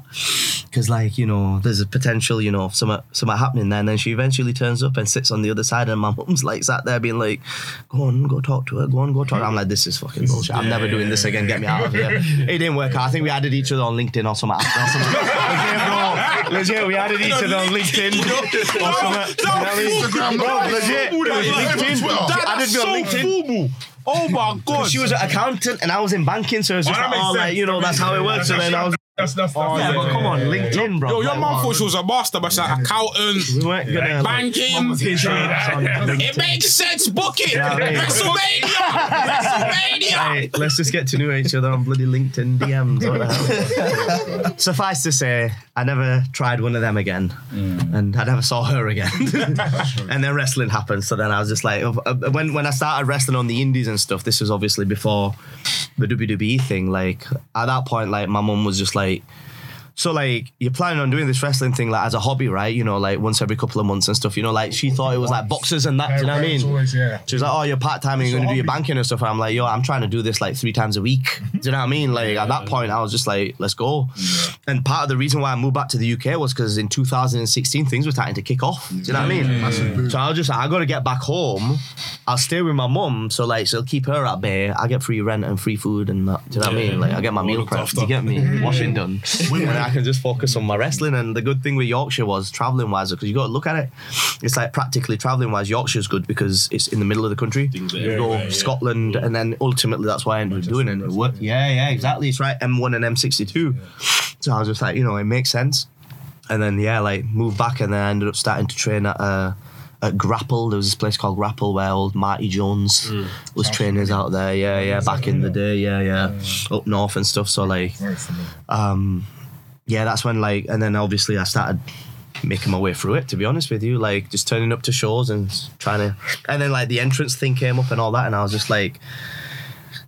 Because, like, you know, there's a potential, you know, of something, something happening there. And then she eventually turns up and sits on the other side. And my mum's, like, sat there being like, go on, go talk to her, go on, go talk. I'm like, this is fucking bullshit. I'm never doing this again. Get me out of here. [LAUGHS] It didn't work out. I think we added each other on LinkedIn or something. Or something. [LAUGHS] legit, we added each other on LinkedIn. or something. You know what I mean? Instagram, no, legit. Twitter, LinkedIn. Twitter. I did me on LinkedIn. Oh my god. She was an accountant and I was in banking, so it was just like, oh, like, you know, that's how it works. And then I was, That's, that's, that's, yeah, but come on, yeah. LinkedIn, bro. Yo, your Like, mum wow. those was a master, but she's like accountant, We weren't gonna. like, banking. [LAUGHS] It makes sense. Book it. Yeah, I WrestleMania. [LAUGHS] WrestleMania. Hey, let's just get to know each other on bloody LinkedIn DMs. What? [LAUGHS] Suffice to say, I never tried one of them again, and I never saw her again. and then wrestling happened. So then I was just like, uh, when when I started wrestling on the indies and stuff, this was obviously before the WWE thing. Like at that point, like my mum was just like. Right. So like you're planning on doing this wrestling thing like as a hobby, right? You know, like once every couple of months and stuff. You know, like she thought it was like boxes and that. Do you know what I mean? Always, yeah. She was like, "Oh, you're part time and you're going to do your banking and stuff." And I'm like, "Yo, I'm trying to do this like three times a week." Do you know what I mean? Like at that point, I was just like, "Let's go." And part of the reason why I moved back to the UK was because in 2016 things were starting to kick off. Do you know what I mean? So I was just like, "I got to get back home. I'll stay with my mum, so like she'll keep her at bay. I get free rent and free food and that. Do you know what I mean? Like I get my meal prep. Do you get me? Washing done, I can just focus on my wrestling. And the good thing with Yorkshire was traveling wise, because you got to look at it. It's like practically traveling wise, Yorkshire's good because it's in the middle of the country. Things You go yeah. Scotland, and then ultimately that's why I ended up doing it. It worked. Yeah, yeah, exactly. It's right. M1 and M62. So I was just like, you know, it makes sense. And then yeah, like moved back, and then I ended up starting to train at uh, at Grapple. There was this place called Grapple where old Marty Jones was training out there. Yeah, yeah, back in the day. Yeah, yeah, up north and stuff. So like, um, yeah, that's when like, and then obviously I started making my way through it. To be honest with you, like just turning up to shows and trying to, and then like the entrance thing came up and all that, and I was just like.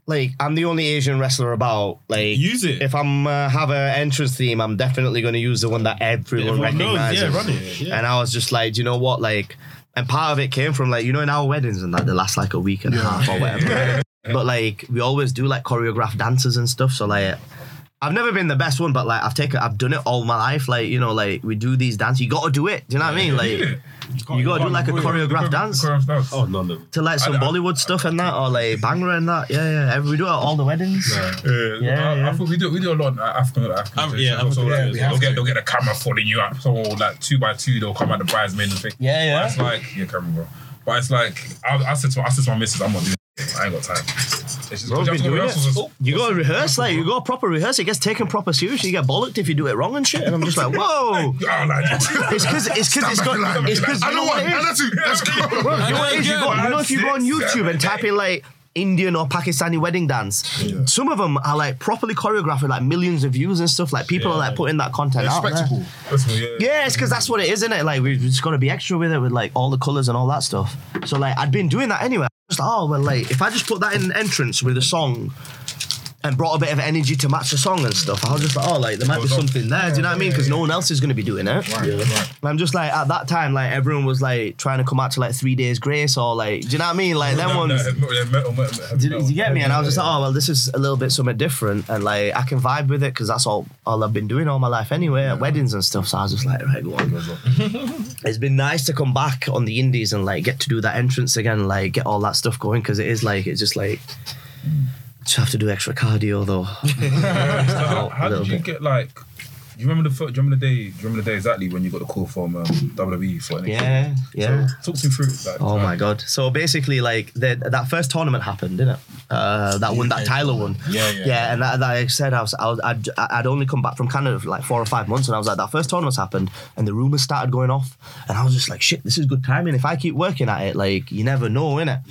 Like I'm the only Asian wrestler about. Like Use it. If I'm uh, have an entrance theme, I'm definitely going to use the one that everyone, Everyone knows, recognizes. yeah, run it, yeah. And I was just like, you know what? Like, and part of it came from like you know in our weddings and that they last like a week and a half or whatever. [LAUGHS] But like we always do like choreographed dances and stuff. So like I've never been the best one, but like I've taken I've done it all my life. Like, you know, like we do these dances. You gotta do it. Do you know what I mean? Like you gotta do like a choreographed dance Oh no no. to like some I- I- Bollywood stuff and that, or like Bhangra and that. Yeah, yeah. We do it at all the weddings. Yeah, Yeah, I, yeah. I think we do we do a lot in African African Um, yeah, so, African, like, yeah, we they'll get to. they'll get the camera following you up. So like two by two, they'll come out the bridesmaid and thing. Yeah, yeah. But it's like yeah, camera bro. But it's like I, I said to I said to my missus, I'm not doing. it. I ain't got time. It's just, Bro, you have been to go doing rehearsals it. and- You gotta rehearse, like you gotta proper rehearse. It gets taken proper seriously. You get bollocked if you do it wrong and shit. And I'm just like, [LAUGHS] whoa. Oh, It's because it's because it's got it's because I know what one. I know two. Let's go. You know what it is? You, know if you go on YouTube and type in like Indian or Pakistani wedding dance. Some of them are like properly choreographed with like millions of views and stuff. Like people are like putting that content It's out. there. That's what, yeah. Yeah, it's because that's what it is, isn't it? Like we just got to be extra with it, with like all the colors and all that stuff. So like I'd been doing that anyway. Oh well, like if I just put that in an entrance with a song. And brought a bit of energy to match the song and stuff. I was just like, oh, like there might be something there. Do you know what I mean? Because no one else is going to be doing it. Right, right. And I'm just like at that time, like everyone was like trying to come out to like Three Days Grace or like, do you know what I mean? Like them ones. Do you, get me? And I was just like, oh well, this is a little bit something different, and like I can vibe with it because that's all all I've been doing all my life anyway, at weddings and stuff. So I was just like, right, go on. [LAUGHS] it's been nice to come back on the indies and like get to do that entrance again, like get all that stuff going because it is like it's just like just have to do extra cardio though. [LAUGHS] How, how did you bit. get like? Do you remember the fir- do you remember the day? Do you remember the day exactly when you got the call from um, WWE for NXT? Yeah, yeah. So, talk me through. Like, Oh like, my god! So basically, like the, that first tournament happened, didn't it? Uh, that one that Tyler one. Yeah, yeah. Yeah, and that, that I said I was, I was I'd, I'd only come back from Canada for like four or five months, and I was like, that first tournament's happened, and the rumors started going off, and I was just like, shit, this is good timing. If I keep working at it, like you never know, innit?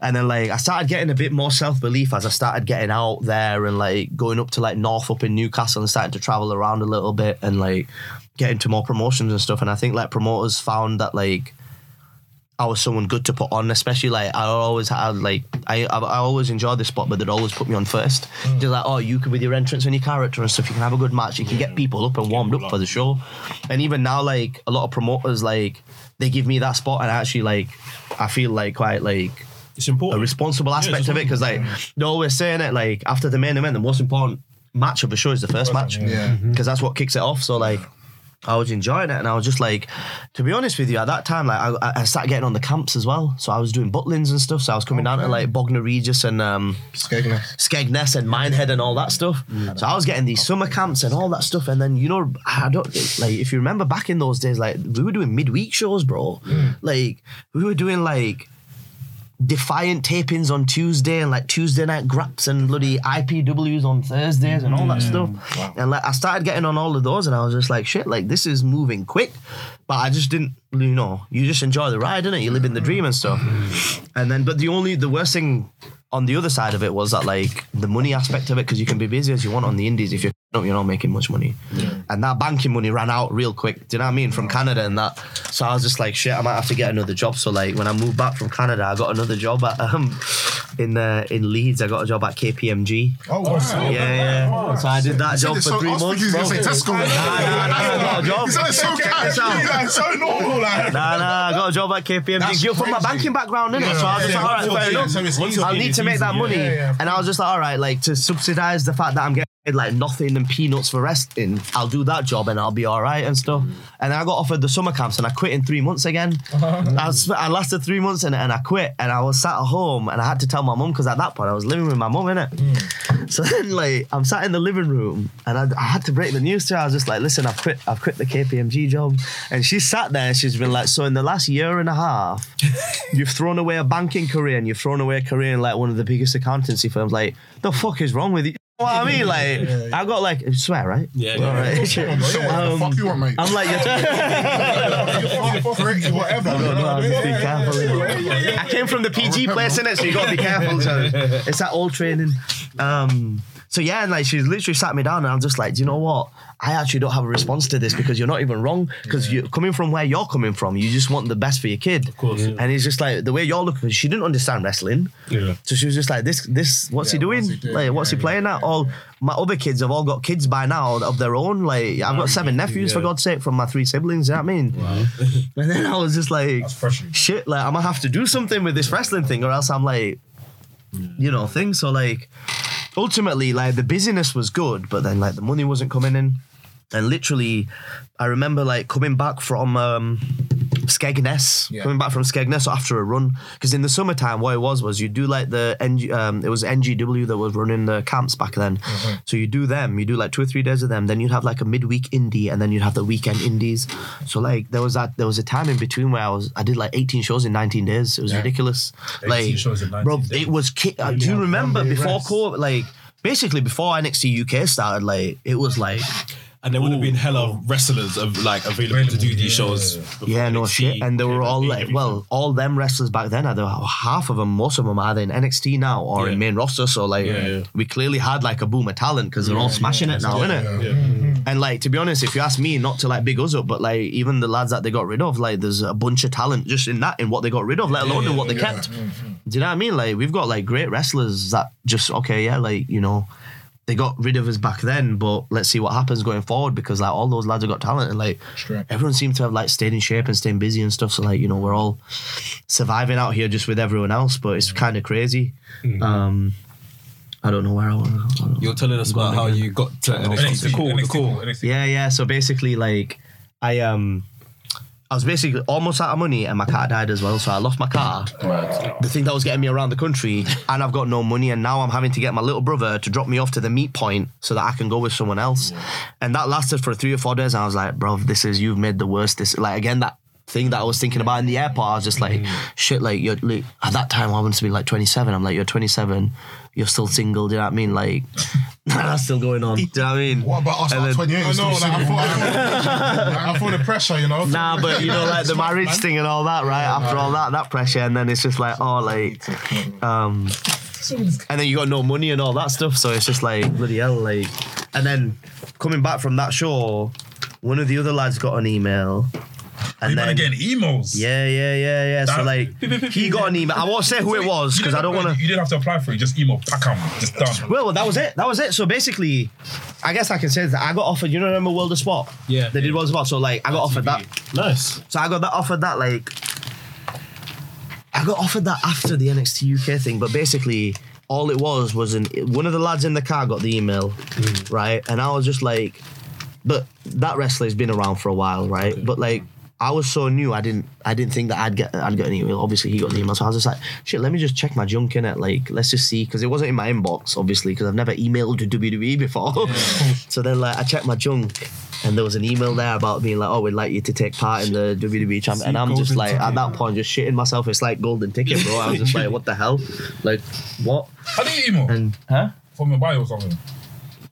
And then like I started getting a bit more self belief as I started getting out there and like going up to like North up in Newcastle and starting to travel around a little bit and like get into more promotions and stuff. And I think like promoters found that like I was someone good to put on, especially like I always had like I I, I always enjoyed the spot, but they'd always put me on first. Mm. Just like oh, you could with your entrance and your character and stuff, you can have a good match. You can get people up and warmed up for the show. And even now, like a lot of promoters, like they give me that spot, and I actually like I feel like quite like It's important a responsible aspect of it because like mm. they're always saying it like after the main event, the most important match of the show is the first match Yeah. Mm-hmm. because that's what kicks it off. So like. I was enjoying it, and I was just like, to be honest with you, at that time, like I, I started getting on the camps as well. So I was doing butlins and stuff. So I was coming down to like Bognor Regis and um, Skegness. Skegness and Minehead and all that stuff. Mm. So I was getting these summer camps and all that stuff. And then you know, I don't like if you remember back in those days, like we were doing midweek shows, bro. Mm. Like we were doing like defiant tapings on Tuesday and like Tuesday night graps and bloody IPWs on Thursdays and all that mm, stuff. And like I started getting on all of those and I was just like, shit, like this is moving quick. But I just didn't, you know, you just enjoy the ride, innit? You live in the dream and stuff. And then, but the only, the worst thing on the other side of it was that like the money aspect of it, because you can be busy as you want on the indies if you're you're not making much money. And that banking money ran out real quick. Do you know what I mean? From Canada and that. So I was just like, shit, I might have to get another job. So like when I moved back from Canada, I got another job at um in uh, in Leeds. I got a job at KPMG. Oh, wow. Yeah, yeah. So I did that job for so- three I months. thinking he was bro. say Tesco. Nah, nah, nah, I got a [LAUGHS] job. He sounded so cash. Nah, like, so normal. Like. Nah, nah, I got a job at KPMG. That's You're from my banking background, innit? Yeah, so I was just yeah, like, all right, yeah, fair yeah, enough. so it's easy. I'll need to make that Yeah, money. yeah, yeah. And I was just like, like to subsidize the fact that I'm getting paid, like nothing and peanuts for resting, I'll do that job and I'll be all right and stuff. Mm. And then I got offered the summer camps and I quit in three months again. [LAUGHS] I, was, I lasted three months and, and I quit and I was sat at home and I had to tell my mum because at that point I was living with my mum, in innit? Mm. So then, like, I'm sat in the living room and I, I had to break the news to her. I was just like, listen, I've quit, I've quit the KPMG job. And she sat there and she's been like, so in the last year and a half, [LAUGHS] you've thrown away a banking career and you've thrown away a career in like one of the biggest accountancy firms. Like, the fuck is wrong with you? You What I mean, like, [LAUGHS] I got like, I swear, right? Yeah, All yeah. right. So what the fuck you want, mate? I'm like, you're [LAUGHS] Correct, whatever. no, just be careful. innit? I came from the PG place, in it, So you got to be careful. So it's that old training. Um, so yeah, and like she literally sat me down, and I'm just like, do you know what? I actually don't have a response to this because you're not even wrong. Because you're coming from where you're coming from, you just want the best for your kid. Of course, yeah. And it's just like the way you're looking. She didn't understand wrestling. Yeah. So she was just like, this, this, what's he doing? what's he doing? Like, what's Yeah, he playing yeah, at? All my other kids have all got kids by now of their own. Like, I've got seven nephews for. God's sake from my three siblings. You know what I mean? [LAUGHS] and then I was just like, shit, like I'm gonna have to do something with this wrestling thing, or else I'm like, you know, thing. So like, ultimately, like the busyness was good, but then like the money wasn't coming in, and literally, I remember like coming back from um, Skegness, Yeah. coming back from Skegness after a run, because in the summertime, what it was was you do like the NG, um, it was NGW that was running the camps back then, so you do them, you do like two or three days of them, then you'd have like a midweek indie, and then you'd have the weekend indies. So like there was that there was a time in between where I was I did like 18 shows in 19 days. It was ridiculous. 18 like shows in 19 bro, days. it was. Ki- uh, do you remember before rest. COVID? Like basically before NXT UK started, like it was like and there would have been hella wrestlers of like available to do these shows. before Yeah, no NXT shit. And they were all like, out. well, all them wrestlers back then, either half of them, most of them are either in NXT now or Yeah. in main roster. So like, Yeah, yeah. we clearly had like a boom of talent because they're all smashing it now, innit? Mm-hmm. And like, to be honest, if you ask me, not to like big us up, but like even the lads that they got rid of, like there's a bunch of talent just in that, in what they got rid of, let alone in what they kept. Mm-hmm. Do you know what I mean? Like we've got like great wrestlers that just okay, yeah, like you know. They got rid of us back then, but let's see what happens going forward because like all those lads have got talent and like everyone seems to have like stayed in shape and staying busy and stuff. So like you know we're all surviving out here just with everyone else, but it's kind of crazy. Um, I don't know where I want to. You're telling us about how you got to NXT. NXT, The cool, the NXT, cool. NXT. Yeah, yeah. So basically, like, I um, I was basically almost out of money, and my car died as well. So I lost my car, the thing that was getting me around the country, [LAUGHS] and I've got no money, and now I'm having to get my little brother to drop me off to the meet point so that I can go with someone else, and that lasted for three or four days. And I was like, bro, this is you've made the worst. This like again that. Thing that I was thinking about in the airport, I was just like, mm. shit, like, you're, like, at that time, I wanted to be like 27. I'm like, you're 27, you're still single, do you know what I mean? Like, [LAUGHS] that's still going on, do you know what I mean? What about us And at then- 28? I know, like, I feel, I feel the pressure, you know. Nah, but you know, like the [LAUGHS] marriage thing and all that, right? After all that, that pressure, and then it's just like, oh, like, um, and then you got no money and all that stuff, so it's just like bloody hell, like, and then coming back from that show, one of the other lads got an email, and You then. are getting emails. Yeah, yeah, yeah, yeah. So like, he got an email. I won't say who it was You because I didn't don't have- want to. You didn't have to apply for it. Just email Packham. Just done. Well, that was it. That was it. So basically, I guess I can say that I got offered. You know, remember World of Sport? Yeah. They did World of Sport. So like, I got offered that. Nice. So I got that offered that like I got offered that after the NXT UK thing, but basically all it was was an one of the lads in the car got the email, right? And I was just like, but that wrestler's been around for a while, right? But like I was so new, I didn't I didn't think that I'd get I'd get an email. Obviously, he got the email, so I was just like, shit, let me just check my junk in it. Like, let's just see, because it wasn't in my inbox, obviously, because I've never emailed to WWE before. [LAUGHS] so then, like, I checked my junk, and there was an email there about being like, oh, we'd like you to take part in the WWE champ, and I'm just like, at that point, just shitting myself. It's like golden ticket, bro. I was just like, what the hell? Like, what? How do you email? And huh? From your bio or something?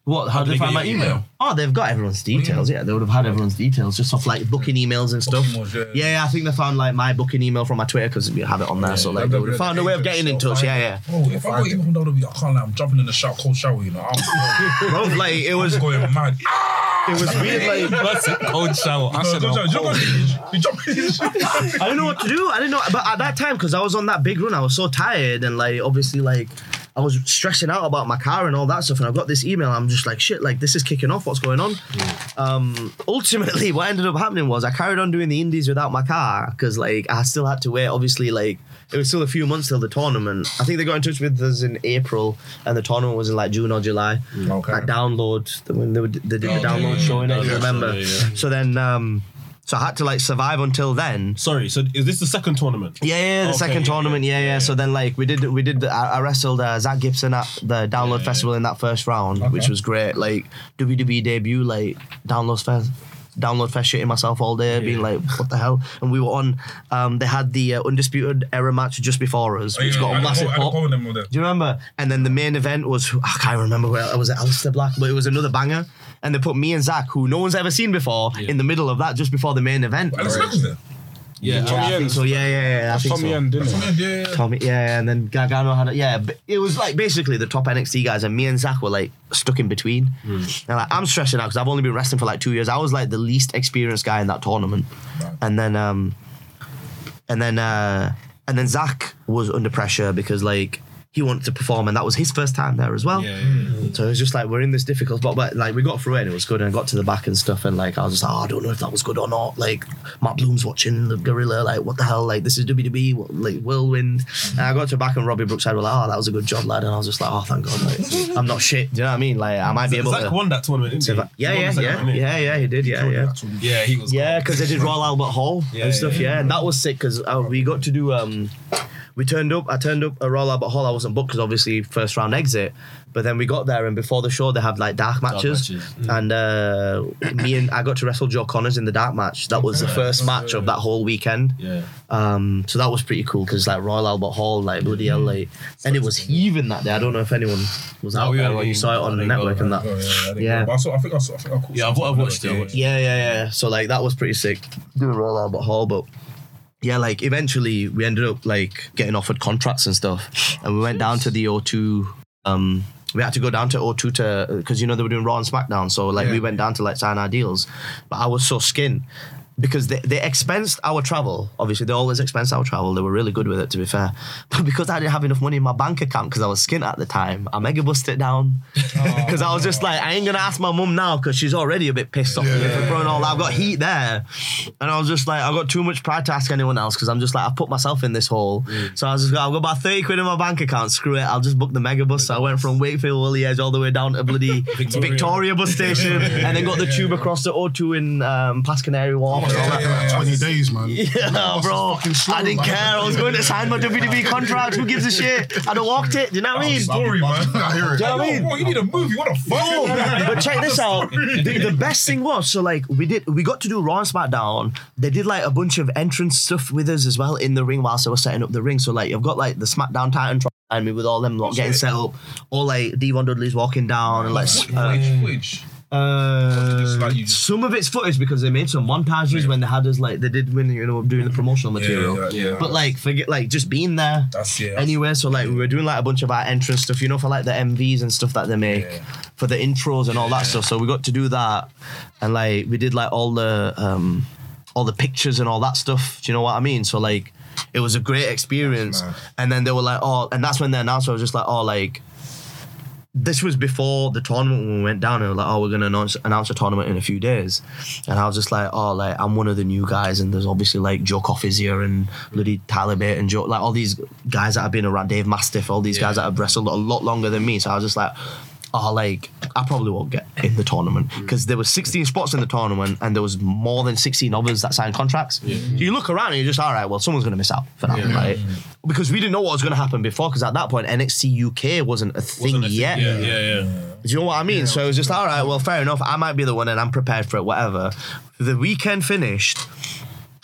What? How, did they find my email? Oh, they've got everyone's details. Yeah, they would have had everyone's details just off like booking emails and stuff. Booking yeah. Yeah, I think they found like my booking email from my Twitter because we have it on there. so like they would have found a way of getting in touch. Yeah, yeah. Oh, if I got email from WWE, I can't lie. I'm jumping in the shower, cold shower, you know. I'm, [LAUGHS] Bro, like it was, going mad. [LAUGHS] it was weird. Like [LAUGHS] That's a cold shower. I said, don't oh, you- cold. you jump in the shower. I didn't know what to do. I didn't know, but at that time because I was on that big run, I was so tired and like obviously like. I was stressing out about my car and all that stuff, and I got this email. I'm just like, shit, like this is kicking off. What's going on? Um, ultimately, what ended up happening was I carried on doing the indies without my car because like I still had to wait. Obviously, like it was still a few months till the tournament. I think they got in touch with us in April, and the tournament was in like June or July. Okay. Like download when they, would, they did the Oh, download yeah, show in it. yeah, remember? yeah. So then, um, so I had to like survive until then. Sorry, so is this the second tournament? Yeah, yeah, the Okay, second yeah, tournament. Yeah, yeah, So then, like, we did, we did. I, I wrestled uh, Zach Gibson at the Download Festival in that first round, which was great. Like WWE debut, like Download Fest. Download Fest shitting myself all day, being like, what the hell? And we were on, um, they had the uh, Undisputed Era match just before us, which got a massive pop. I them with it. Do you remember? And then the main event was I can't remember where it was. It Aleister Black, but it was another banger. And they put me and Zach, who no one's ever seen before, in the middle of that just before the main event. Mack was there. Yeah. Yeah, I think so. Yeah, yeah, yeah. I think Tommy so. End, didn't it? Yeah, yeah. Tommy, yeah, and then Gargano had it. Yeah, but it was like basically the top NXT guys, and me and Zach were like stuck in between. And like, I'm stressing out because I've only been wrestling for like two years. I was like the least experienced guy in that tournament, and then um, and then uh, and then Zach was under pressure because like he wanted to perform, and that was his first time there as well. Yeah, yeah, So it was just like we're in this difficult spot, but like we got through it and it was good, and I got to the back and stuff, and like I was just like, oh, I don't know if that was good or not. Like Matt Bloom's watching the gorilla, like what the hell? Like this is WWE, what- like whirlwind. And I got to the back and Robbie Brookside, well, oh, that was a good job, lad, and I was just like, oh, thank God, like I'm not shit. Do you know what I mean? Like I might be able Zach to. won that tournament, didn't he? Yeah, He yeah, yeah, yeah, yeah. He did, yeah, yeah. Yeah, he was. Yeah, because they did Royal Albert Hall Yeah, and stuff. yeah, Yeah, and that was sick because uh, we got to do. um we turned up. I turned up at Royal Albert Hall. I wasn't booked because obviously first round exit. But then we got there, and before the show, they have like dark matches. matches. And uh, me and I got to wrestle Joe Conners in the dark match. That was the first match of that whole weekend. Yeah. Um, so that was pretty cool because like Royal Albert Hall, like bloody hell, like, and it was heaving that day. I don't know if anyone was out we there or you saw it on the didn't go, network and that. Yeah, Yeah. I, saw, I think I saw. I think I yeah, I've, I've watched it. Yeah, yeah, yeah. So like that was pretty sick doing Royal Albert Hall, but yeah, like eventually we ended up like getting offered contracts and stuff, and we went down to the O2. Um, we had to go down to O2 to because you know they were doing Raw and SmackDown, so like we went down to like sign our deals, but I was so skinned. Because they, they expensed our travel. Obviously, they always expense our travel. They were really good with it, to be fair. [LAUGHS] But because I didn't have enough money in my bank account because I was skint at the time, I mega bust it down. [LAUGHS] Because I was just like, I ain't gonna ask my mum now because she's already a bit pissed off with me for throwing all that. I've got heat there. And I was just like, I've got too much pride to ask anyone else because I'm just like, I put myself in this hole. So I was just like, I've got about 30 quid in my bank account. Screw it. I'll just book the mega bus. So I went from Wakefield, Woolley Edge, all the way down to bloody Victoria, bus station [LAUGHS] and then got the tube across the O2 in um, past Canary Wharf and all that. Yeah, like 20 days, man. Yeah, bro. slow, I didn't man. care. I was going to sign my WWE contract. Who gives a shit? I'd have walked it. Do you know what I mean? Story, man. [LAUGHS] I hear it. Do you know what I mean? Bro, you need a movie. What the No, [LAUGHS] fuck? but check this out. The, the best thing was, so like we did, we got to do Raw and SmackDown. They did like a bunch of entrance stuff with us as well in the ring whilst I was setting up the ring. So like I've got like the SmackDown Titan behind me with all them lot getting set up. All like Devon Dudley's walking down and like. uh, Which, which? Uh, like some of it's footage because they made some montages when they had us like they did when you know doing the promotional material. yeah, yeah. But like forget like just being there. That's yeah. Anyway, so like we were doing like a bunch of our entrance stuff, you know, for like the MVs and stuff that they make Yeah. for the intros and all that stuff. So we got to do that, and like we did like all the um all the pictures and all that stuff. Do you know what I mean? So like it was a great experience. And then they were like, oh, and that's when they the announcer was just like, oh, like this was before the tournament when we went down and were like, oh, we're gonna announce announce a tournament in a few days. And I was just like, oh, like I'm one of the new guys, and there's obviously like Joe Coffey's here and bloody Tyler Bate and Joe, like all these guys that have been around, Dave Mastiff, all these guys that have wrestled a lot longer than me. So I was just like, oh, like I probably won't get in the tournament mm. because there was 16 spots in the tournament and there was more than 16 others that signed contracts. So you look around and you're just all right. Well, someone's gonna miss out for that, right? Because we didn't know what was gonna happen before. Because at that point, NXT UK wasn't a thing Wasn't a thing. yet. Yeah, yeah, yeah. Do you know what I mean? So it was just all right. Well, fair enough. I might be the one, and I'm prepared for it. Whatever. The weekend finished.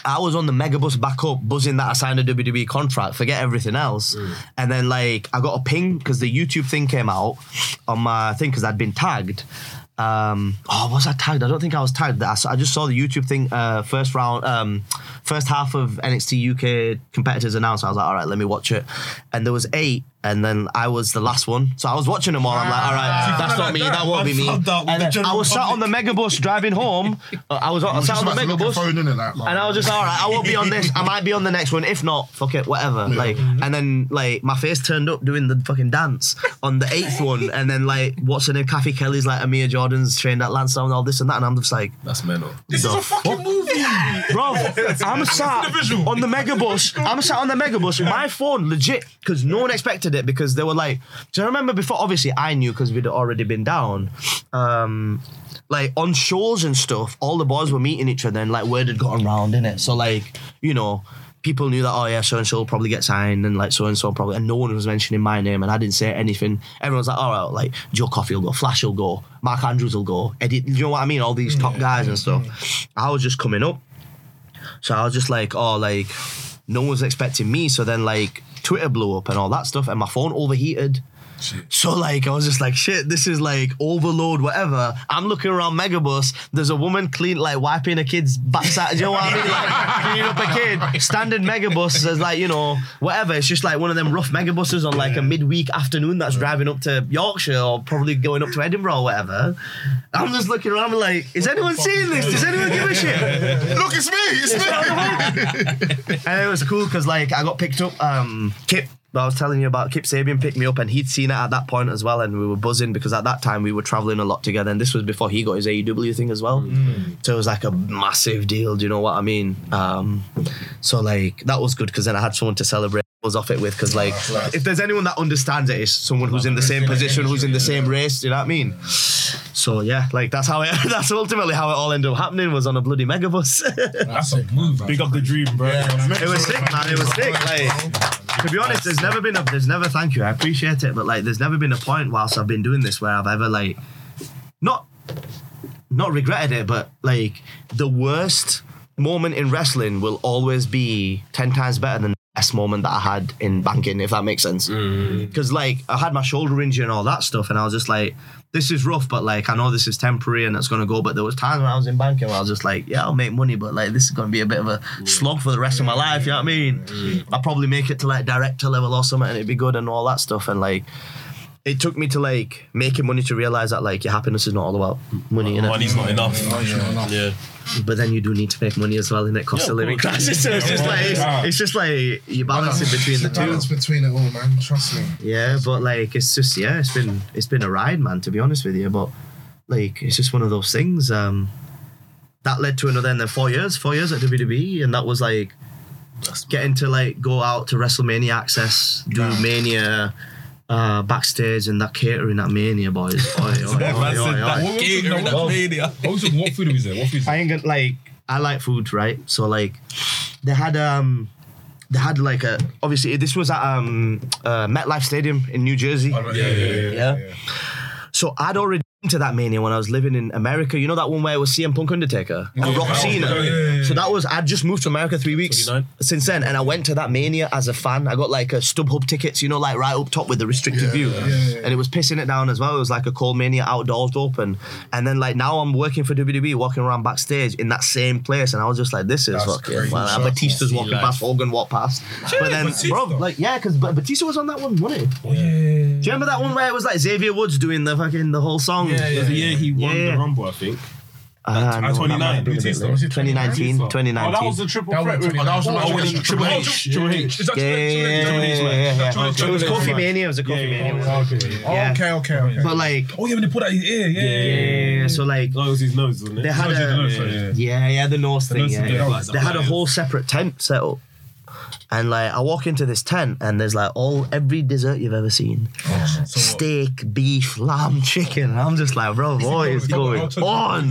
I was on the megabus back up, buzzing that I signed a WWE contract. Forget everything else. And then like I got a ping because the YouTube thing came out on my thing because I'd been tagged. Um, oh, was I tagged? I don't think I was tagged. I just saw the YouTube thing. Uh, first round, um, first half of NXT UK competitors announced. I was like, all right, let me watch it. And there was eight, and then I was the last one. So I was watching them all. I'm like, all right, that's not me. That won't be me. found out with And then I was sat on the megabus driving home. Uh, [LAUGHS] I was, I was sat on the Just like look at megabus. phone, innit, like, like, And I was just all right. I won't be on this. I might be on the next one. If not, fuck it, whatever. Like, and then like my face turned up doing the fucking dance on the eighth [LAUGHS] one, and then like what's her name? Kathy Kelly's like Amir Jordan's trained at Lansdowne and all this and that, and I'm just like, That's mental. This is a fucking movie. [LAUGHS] bro, I'm sat on the megabus. I'm sat on the megabus. My phone, legit, because no one expected it because they were like, do you remember before? Obviously, I knew because we'd already been down. Um, like on shows and stuff, all the boys were meeting each other and like word had gotten round in it. So like, you know. People knew that, oh yeah, so and so will probably get signed, and like so and so probably, and no one was mentioning my name, and I didn't say anything. Everyone's like, all right, like Joe Coffey will go, Flash will go, Mark Andrews will go, Eddie, you know what I mean? All these top guys and stuff. I was just coming up, so I was just like, oh, like, no one's expecting me. So then, like, Twitter blew up and all that stuff, and my phone overheated. So like I was just like shit. This is like overload, whatever. I'm looking around Megabus. There's a woman clean like wiping a kid's backside. You know what I mean? Like cleaning up a kid. Standing Megabus is like you know whatever. It's just like one of them rough Megabuses on like a midweek afternoon that's driving up to Yorkshire or probably going up to Edinburgh or whatever. I'm just looking around like, is anyone seeing this? Does anyone give a shit? [LAUGHS] Look, it's me. It's me. [LAUGHS] And it was cool because like I got picked up. Um, Kip, I was telling you about Kip Sabian picked me up, and he'd seen it at that point as well, and we were buzzing because at that time we were traveling a lot together, and this was before he got his AEW thing as well. So it was like a massive deal. Do you know what I mean? Um, so like that was good because then I had someone to celebrate. Was off it with because like if there's anyone that understands it, it's someone who's in the same position, who's in the same race. Do you know what I mean? So yeah, like that's how it. [LAUGHS] That's ultimately how it all ended up happening. Was on a bloody megabus. [LAUGHS] That's a movie. Big up the dream, bro. it was sick, man. It was sick. Like to be honest, there's never been a there's never thank you. I appreciate it, but like there's never been a point whilst I've been doing this where I've ever like not not regretted it, but like the worst moment in wrestling will always be ten times better than the best moment that I had in banking, if that makes sense. Mm. Because like I had my shoulder injury and all that stuff, and I was just like, this is rough, but like I know this is temporary and it's gonna go. But there was times when I was in banking where I was just like, yeah, I'll make money, but like this is gonna be a bit of a slog for the rest of my life. You know what I mean? Mm. I'll probably make it to like director level or something, and it'd be good and all that stuff. And like, it took me to like making money to realize that like your happiness is not all about money. innit? Money's not enough. Yeah. But then you do need to make money as well and it cost Yeah, of of living course. crisis. So it's just like it's, it's just like you're balancing between the two. Balance between it all, man. Trust me. Yeah, but like it's just yeah, it's been it's been a ride, man. To be honest with you, but like it's just one of those things. Um, that led to another, and then four years, four years at WWE, and that was like getting to like go out to WrestleMania access, do Mania. Uh, backstage and that catering at Mania boys. [LAUGHS] Oi, oi, oi, oi, oi. What was it? What food was there? What food? I ain't gonna like I like food, right? So like they had um they had like a obviously this was at um uh, MetLife Stadium in New Jersey. yeah, yeah, yeah. Yeah. So I'd already been to that mania when I was living in America. You know that one where it was CM Punk Undertaker and Rock Cena. yeah, yeah, yeah. So that was I'd just moved to America three weeks 29. since then, and I went to that mania as a fan. I got like a StubHub tickets, you know, like right up top with the restricted view, and it was pissing it down as well. It was like a cold mania outdoors open, and then like now I'm working for WWE, walking around backstage in that same place, and I was just like, this is That's fucking. Well, Batista's walking life. past, Hogan walked past, but then Batista. bro, like yeah, because Batista was on that one, wasn't he? Do you remember that one where it was like Xavier Woods doing the fucking the whole song? Yeah, yeah, yeah. He won Yeah. the Rumble, I think. Uh, no, 29, might have been a bit Batista, later. was it 2019, 2019. Oh, that was the triple That threat. was oh, that was oh, the- when Triple Triple H. H. Triple H. Yeah, yeah, yeah, yeah, Triple H, yeah, yeah, yeah. It was Triple H, Kofi. Mania. It was a Kofi Mania. yeah, Oh, Yeah. okay, okay, okay. But like, Oh yeah, when they put that in his ear, yeah, yeah, yeah. yeah, so like, No, it was his nose, wasn't it? they had a yeah. yeah, yeah, the nose thing. nose Yeah, thing, yeah. yeah. They had a whole separate tent set up. And like I walk into this tent and there's like all every dessert you've ever seen. Oh, so? Steak, beef, lamb, chicken. And I'm just like, bro, what is going on?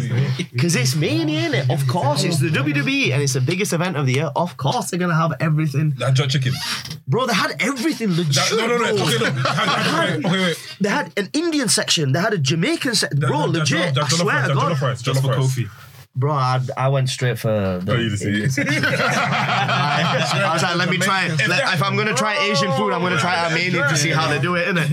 Because it's me, mania, innit? Of course, it's the WWE and it's the biggest event of the year. Of course, they're gonna have everything. That jerk chicken. Bro, they had everything legit. That, no, no, no. Okay, no. Okay, wait. They had an Indian section. They had a Jamaican section. Bro, That- that legit. I swear to God. jollof rice, Just jollof for rice. Kofi. Bro, I, I went straight for the. Oh, you see it. [LAUGHS] [LAUGHS] I, I was like, let me try it. Let- if I'm gonna try Asian food, I'm gonna try Armenian to see how they do it, innit?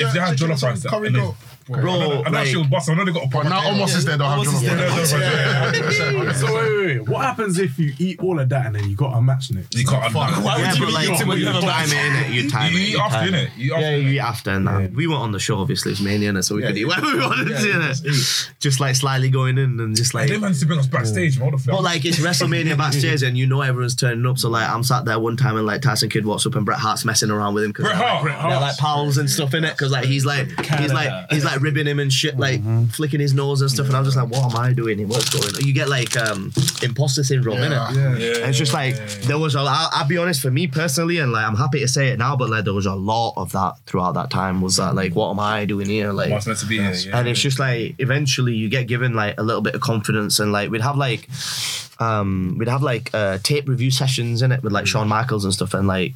If they had chicken, jollof rice, curry goat. Bro, I know like, she was busting. I know they got a But now almost is there, don't have [LAUGHS] yeah. So wait, wait, wait. What happens if you eat all of that and then you got a match next? You can't. Why would you like, eat it when you you have a time match? it. You time You it. eat after, it. innit? Yeah, you eat after and that. We weren't on the show, obviously. It's Mania, so we could eat whatever we wanted to, innit? Just like slightly going in and just like. They managed to bring us backstage, man. What the fuck? But like it's WrestleMania backstage and you know everyone's turning up. So like I'm sat there one time and like Tyson Kidd walks up and Bret Hart's messing around with him because Bret Hart. Bret they're like pals and stuff in it because like he's like he's like he's like ribbing him and shit like flicking his nose and stuff and I'm just like what am I doing here? What's going on? You get like um imposter syndrome in it. Yeah. And it's just like there was a. I'll, I'll be honest for me personally, and like I'm happy to say it now, but like there was a lot of that throughout that time. Was that like what am I doing here? Like What's meant to be here? Yeah. and it's just like eventually you get given like a little bit of confidence and like we'd have like um we'd have like uh tape review sessions in it with like Shawn Michaels and stuff and like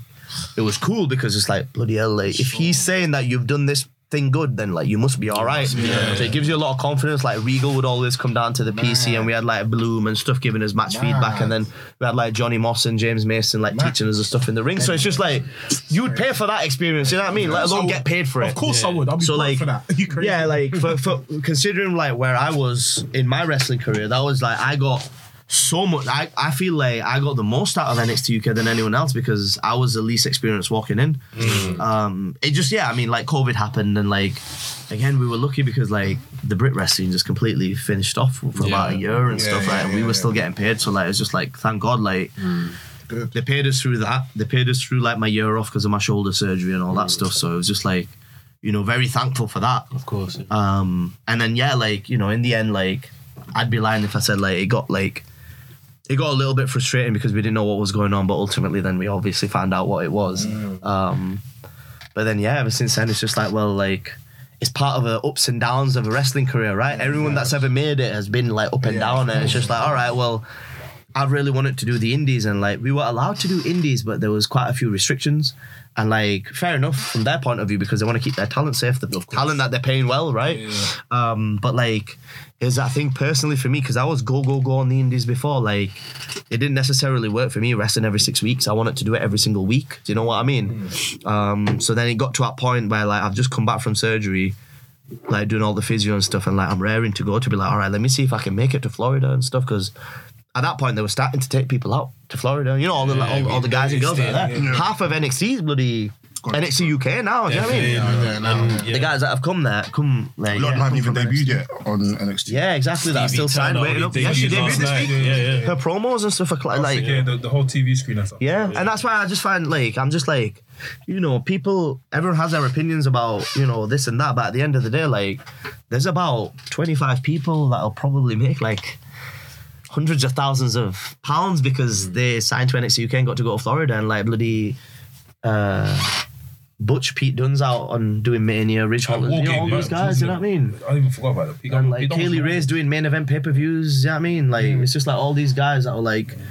it was cool because it's like bloody hell like if he's saying that you've done this thing good then like you must be all right. So it gives you a lot of confidence like Regal would always come down to the PC and we had like Bloom and stuff giving us match feedback and then we had like Johnny Moss and James Mason like teaching us the stuff in the ring. So it's just like you would pay for that experience you know what I mean? Let alone get paid for it. Of course I would. I'll be So, so like, for that. [LAUGHS] You crazy? yeah, like for, for considering like where I was in my wrestling career, that was like I got so much. I, I feel like I got the most out of NXT UK than anyone else because I was the least experienced walking in. Um, it just yeah, I mean like COVID happened and like again we were lucky because like the Brit wrestling just completely finished off for, for about a year and stuff yeah, like and we were yeah. still getting paid. So like it's just like thank God like. Good. They paid us through that. They paid us through like my year off because of my shoulder surgery and all that stuff. So it was just like, you know, very thankful for that. Of course. Um, and then yeah, like you know, in the end, like I'd be lying if I said like it got like it got a little bit frustrating because we didn't know what was going on, but ultimately then we obviously found out what it was. Um, but then yeah, ever since then it's just like well, like it's part of the ups and downs of a wrestling career, right? Everyone that's ever made it has been like up and down, and it's just like all right, well. I really wanted to do the indies, and like we were allowed to do indies, but there was quite a few restrictions. And like, fair enough from their point of view because they want to keep their talent safe, the talent that they're paying well, right? Um, but like, is I think personally for me because I was go go go on the indies before, like it didn't necessarily work for me resting every six weeks. I wanted to do it every single week. Do you know what I mean? Um, so then it got to a point where like I've just come back from surgery like doing all the physio and stuff, and like I'm raring to go to be like, all right, let me see if I can make it to Florida and stuff. Because at that point they were starting to take people out to Florida. You know, all the all, all the guys and girls that are there. Half of NXT's bloody NXT UK now. Do you know what I mean? Yeah, now, yeah. The guys that have come there, come like A lot yeah, haven't come even debuted NXT. yet on NXT. Yeah, exactly. That's still signed, waiting up. Yeah, she debuted this week. Yeah, yeah. Her promos and stuff are cl- like yeah, the, the whole TV screen and stuff. yeah, and that's why I just find like I'm just like, you know, people. Everyone has their opinions about you know this and that, but at the end of the day, like, there's about 25 people that'll probably make like hundreds of thousands of pounds because hmm. they signed to NXT UK and got to go to Florida and like bloody. Uh, Butch Pete Dunne's out on doing Mania, Ridge Holland, you know, all those guys, you know what I mean? I even forgot about that. And like Kay Lee Ray's doing main event pay per views. You know what I mean? Like hmm. it's just like all these guys that are like, hmm.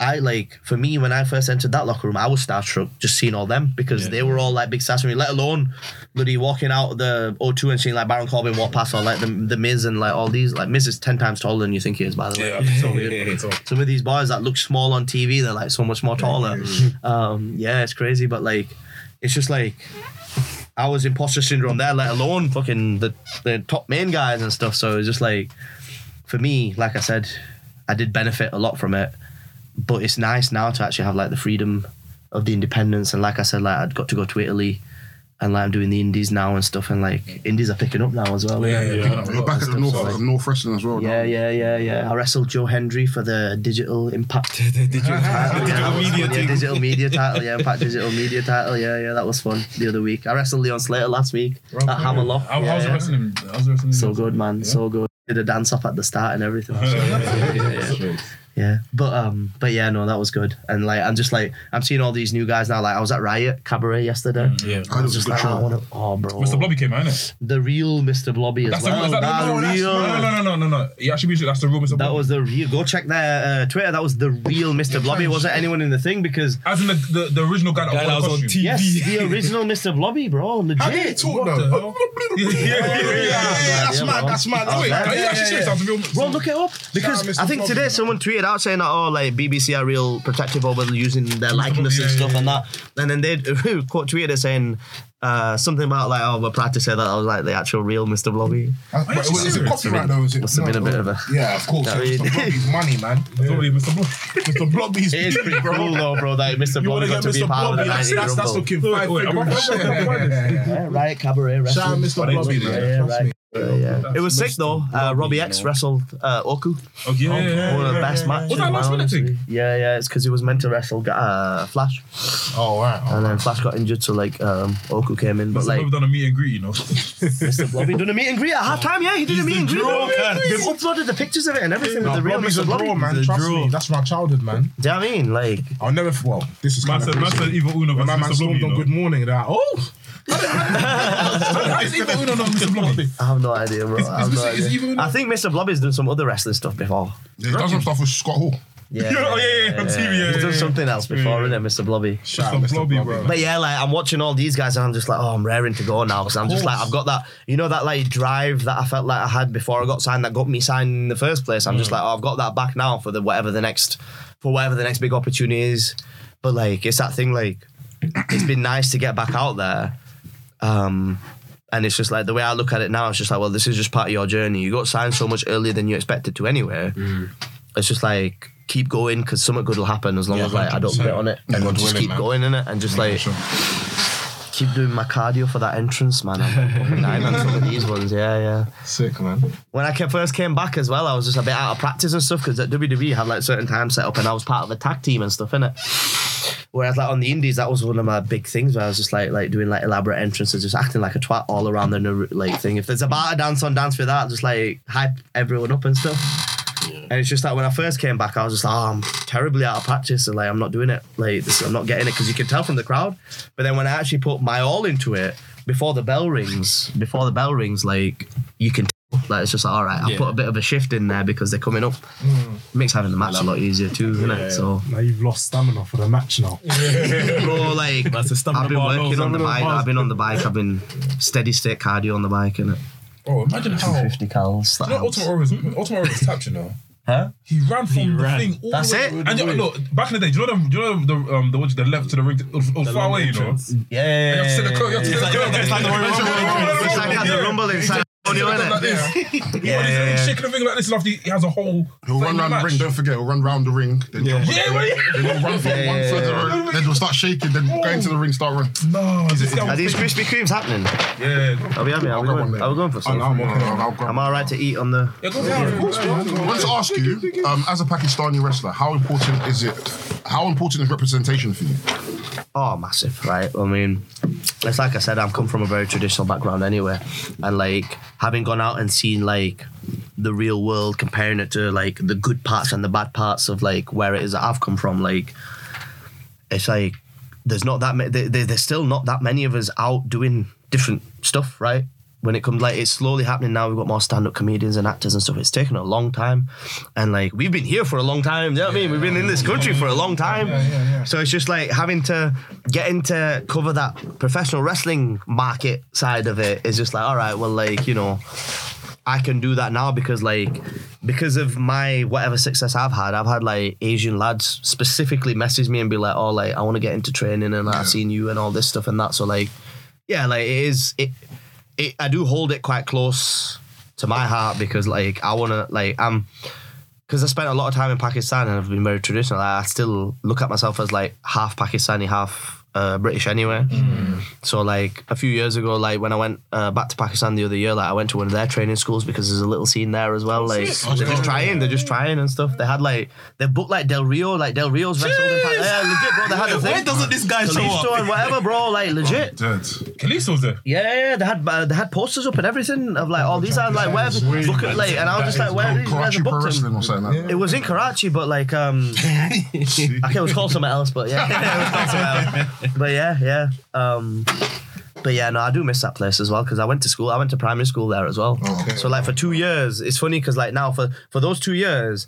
I like for me when I first entered that locker room, I was starstruck just seeing all them because they were all like big stars for me. Let alone bloody walking out of the O2 and seeing like Baron Corbin walk past or like the the Miz and like all these like Miz is ten times taller than you think he is by the way. Yeah, so. Yeah, yeah, yeah. Some of these boys that look small on TV, they're like so much more taller. Um, yeah, it's crazy, but like, it's just like I was imposter syndrome there, let alone fucking the the top main guys and stuff. So it's just like, for me, like I said, I did benefit a lot from it, but it's nice now to actually have like the freedom of the independence. And like I said, like I'd got to go to Italy. And like I'm doing the indies now and stuff, and like indies are picking up now as well. yeah, yeah, yeah. We're back at the North, uh, North Wrestling as well. Yeah, now. yeah, yeah, yeah. I wrestled Joe Hendry for the digital impact. [LAUGHS] digital media yeah, digital media [LAUGHS] title. Yeah, impact digital media title. Yeah, yeah, that was fun the other week. I wrestled Leon Slater last week at Hammerlock. How, yeah, how's yeah. wrestling? How's the wrestling? So good, man. So good. Did a dance off at the start and everything. [LAUGHS] yeah, yeah, yeah. Yeah, but um, but yeah, no, that was good. And like, I'm just like, I'm seeing all these new guys now. Like, I was at Riot Cabaret yesterday. Yeah. I was was just like, show. I want to. Oh, bro. Mr. Blobby came out, innit? The real Mr. Blobby as That's well. the, is that That the, no, that's, real- no, no, no, no, no, no. He actually music. That's the real Mr. That was the real. Go check their uh, Twitter. That was the real Mr. Blobby. Wasn't anyone in the thing because As in the, the, the original guy that, Guy that wore was on costume. TV. yes, the original [LAUGHS] Mr. Blobby, bro. Legit. How did he talk What though? [LAUGHS] Yeah, yeah, yeah, yeah, yeah, yeah. That's Yeah, mad. That's mad. Oh, Wait, man. Are you actually serious? That's a real. Bro, look it up because Shout out Mr. I think today someone tweeted out saying that oh like BBC are real protective over using their likeness and stuff yeah, and that, and then they [LAUGHS] quote tweeted it saying uh, something about like oh we're proud to say that I was like the actual real Mr. Blobby. Uh, but you is it serious? copyright though? Is it? Must have been a bit of a- Yeah, of course. I Mr. Blobby's money, man. [LAUGHS] Probably Mr. Blobby. Mr. Blobby's It is pretty cool though, bro. That Mr. Blobby to got get to be Mr. part of the Blobby? That's, 90 that's, that's Rumble. looking five Wait, am I- figure. Yeah, right, cabaret wrestling. Shout out Mr. Blobby, man. Yeah, Trust right. me. Yeah, yeah. It was sick though. Uh, Robbie X wrestled uh, Oku. Oh, yeah, yeah, yeah, One of the yeah, best yeah. matches. Was that a last man, minute thing? Yeah, yeah. It's because he was meant to wrestle uh, Flash, Oh, right. And then Flash got injured, so like um, Oku came in. But Must like have done a meet and greet, you know. Mr. Blobby done a meet and greet at half time. Yeah, he did a meet and greet. They've uploaded the pictures of it and everything No, with the real Blobby's Mr. a Blobby. draw, man. Trust me. That's my childhood, man. Do you know what I mean? Like, I'll never. Well, this is Man kind said, of. man said Evil Uno When versus my man Mr. Blobby. stormed you on know. Good Morning, they're like, oh, How is Evil Uno not Mr. Blobby? I have no idea, bro. I have Is- no is- is idea. Evil Uno- I think Mr. Blobby's done some other wrestling stuff before. he's done some stuff with Scott Hall. Yeah, [LAUGHS] Oh, yeah, yeah, on TV, yeah, He's yeah, done yeah. something else before, Yeah. isn't it, Mr. Blobby? Shout Mr. out Mr. Blobby, Blobby, bro. But yeah, like I'm watching all these guys and I'm just like, oh, I'm raring to go now because I'm just like, I've got that, you know, that like drive that I felt like I had before I got signed that got me signed in the first place. I'm just mm. like, oh, I've got that back now for the whatever the next, for whatever the next big opportunity is. But like, it's that thing like, it's been nice to get back out there. Um, and it's just like the way I look at it now, it's just like, well, this is just part of your journey. You got signed so much earlier than you expected to anyway. It's just like keep going because something good will happen as long Yeah, as like I don't 100%. quit on it and just willing, keep man. going in it and just like keep doing my cardio for that entrance, man. I'm [LAUGHS] on some of these ones. Yeah, yeah. Sick, man. When I first came back as well, I was just a bit out of practice and stuff because at WWE had like certain times set up and I was part of the tag team and stuff, innit? Whereas like on the indies, that was one of my big things where I was just like like doing like elaborate entrances, just acting like a twat all around the like thing. If there's a bar to dance on, dance for that, just like hype everyone up and stuff. And it's just like when I first came back, I was just like, oh, I'm terribly out of practice, and like I'm not doing it. Like this, I'm not getting it because you can tell from the crowd. But then when I actually put my all into it, before the bell rings, before the bell rings, like you can tell Like it's just like, all right, I'll Yeah. put a bit of a shift in there because they're coming up. it Makes having the match a lot easier too, isn't it? So, Now you've lost stamina for the match now. [LAUGHS] bro, like That's the stamina I've been working on the bike. I've been on the bike. I've been steady state cardio on the bike, and Oh, imagine how. 50 cals. That You know, helps. Ultimate Warrior's, Ultimate Warrior's tapped, you know. Huh? He ran from the ran. thing all That's the way. it? And you, look, back in the day, do you know the, do you know the, um, the, one to the left to the ring, to, it was far away, you know. Yeah. You have to sit the curve, you have to sit the it's like the Royal Rumble. It's like had the rumble inside. Audio, Like innit? this. Yeah, He's [LAUGHS] yeah, yeah. shaking the thing like this, and after he he has a whole. He'll run round the ring. Don't forget, he'll run round the ring. Then jump on Yeah, the well, ring. yeah. Then he'll run from Yeah, one yeah, third of the ring. Then he'll start shaking. Then go into the ring, start running. No, this guy Are was these thinking- Krispy Kremes happening? Yeah. Are we having? Are we grab going? Are we going for I'll, some? I'll, I'll, I'll grab Am I alright to eat on the? Yeah, go for it. I want to ask you, um, as a Pakistani wrestler, how important is it? How important is representation for you? Oh, massive, right? I mean, it's like I said, I'm come from a very traditional background anyway, and like having gone out and seen like the real world, comparing it to like the good parts and the bad parts of like where it is that I've come from, like it's like there's not that many. There, there- there's still not that many of us out doing different stuff, right? When it comes like it's slowly happening now, we've got more stand-up comedians and actors and stuff. It's taken a long time, and like we've been here for a long time. You know what I mean? We've been in this country for a long time. So it's just like having to get into cover that professional wrestling market side of it is just like, all right, well, like you know, I can do that now because like because of my whatever success I've had, I've had like Asian lads specifically message me and be like, oh, like I want to get into training and like, I've seen you and all this stuff and that. So like, yeah, like it is it. It, I do hold it quite close to my heart because like I want to like I'm because I spent a lot of time in Pakistan and I've been very traditional. I still look at myself as like half Pakistani, half uh, British anyway. So like a few years ago, like when I went uh, back to Pakistan the other year, like I went to one of their training schools because there's a little scene there as well. Like they're just trying, they're just trying and stuff. They had like they booked like Del Rio, like Del Rio's wrestled in Pakistan. Yeah, legit, bro. They had the thing. Why doesn't this guy show up? and whatever, bro. Like legit. Dead. Kalisto's there. Yeah, yeah, yeah, they had uh, they had posters up and everything of like all these are like where book it like and I was just like where are these guys booked Wrestling them? or something like that. It was in Karachi, but like um, [LAUGHS] okay, it was called something else, but yeah, [LAUGHS] it was called something else. But yeah, yeah, um, but yeah, no, I do miss that place as well because I went to school. I went to primary school there as well. So like for two years, it's funny because like now for for those two years.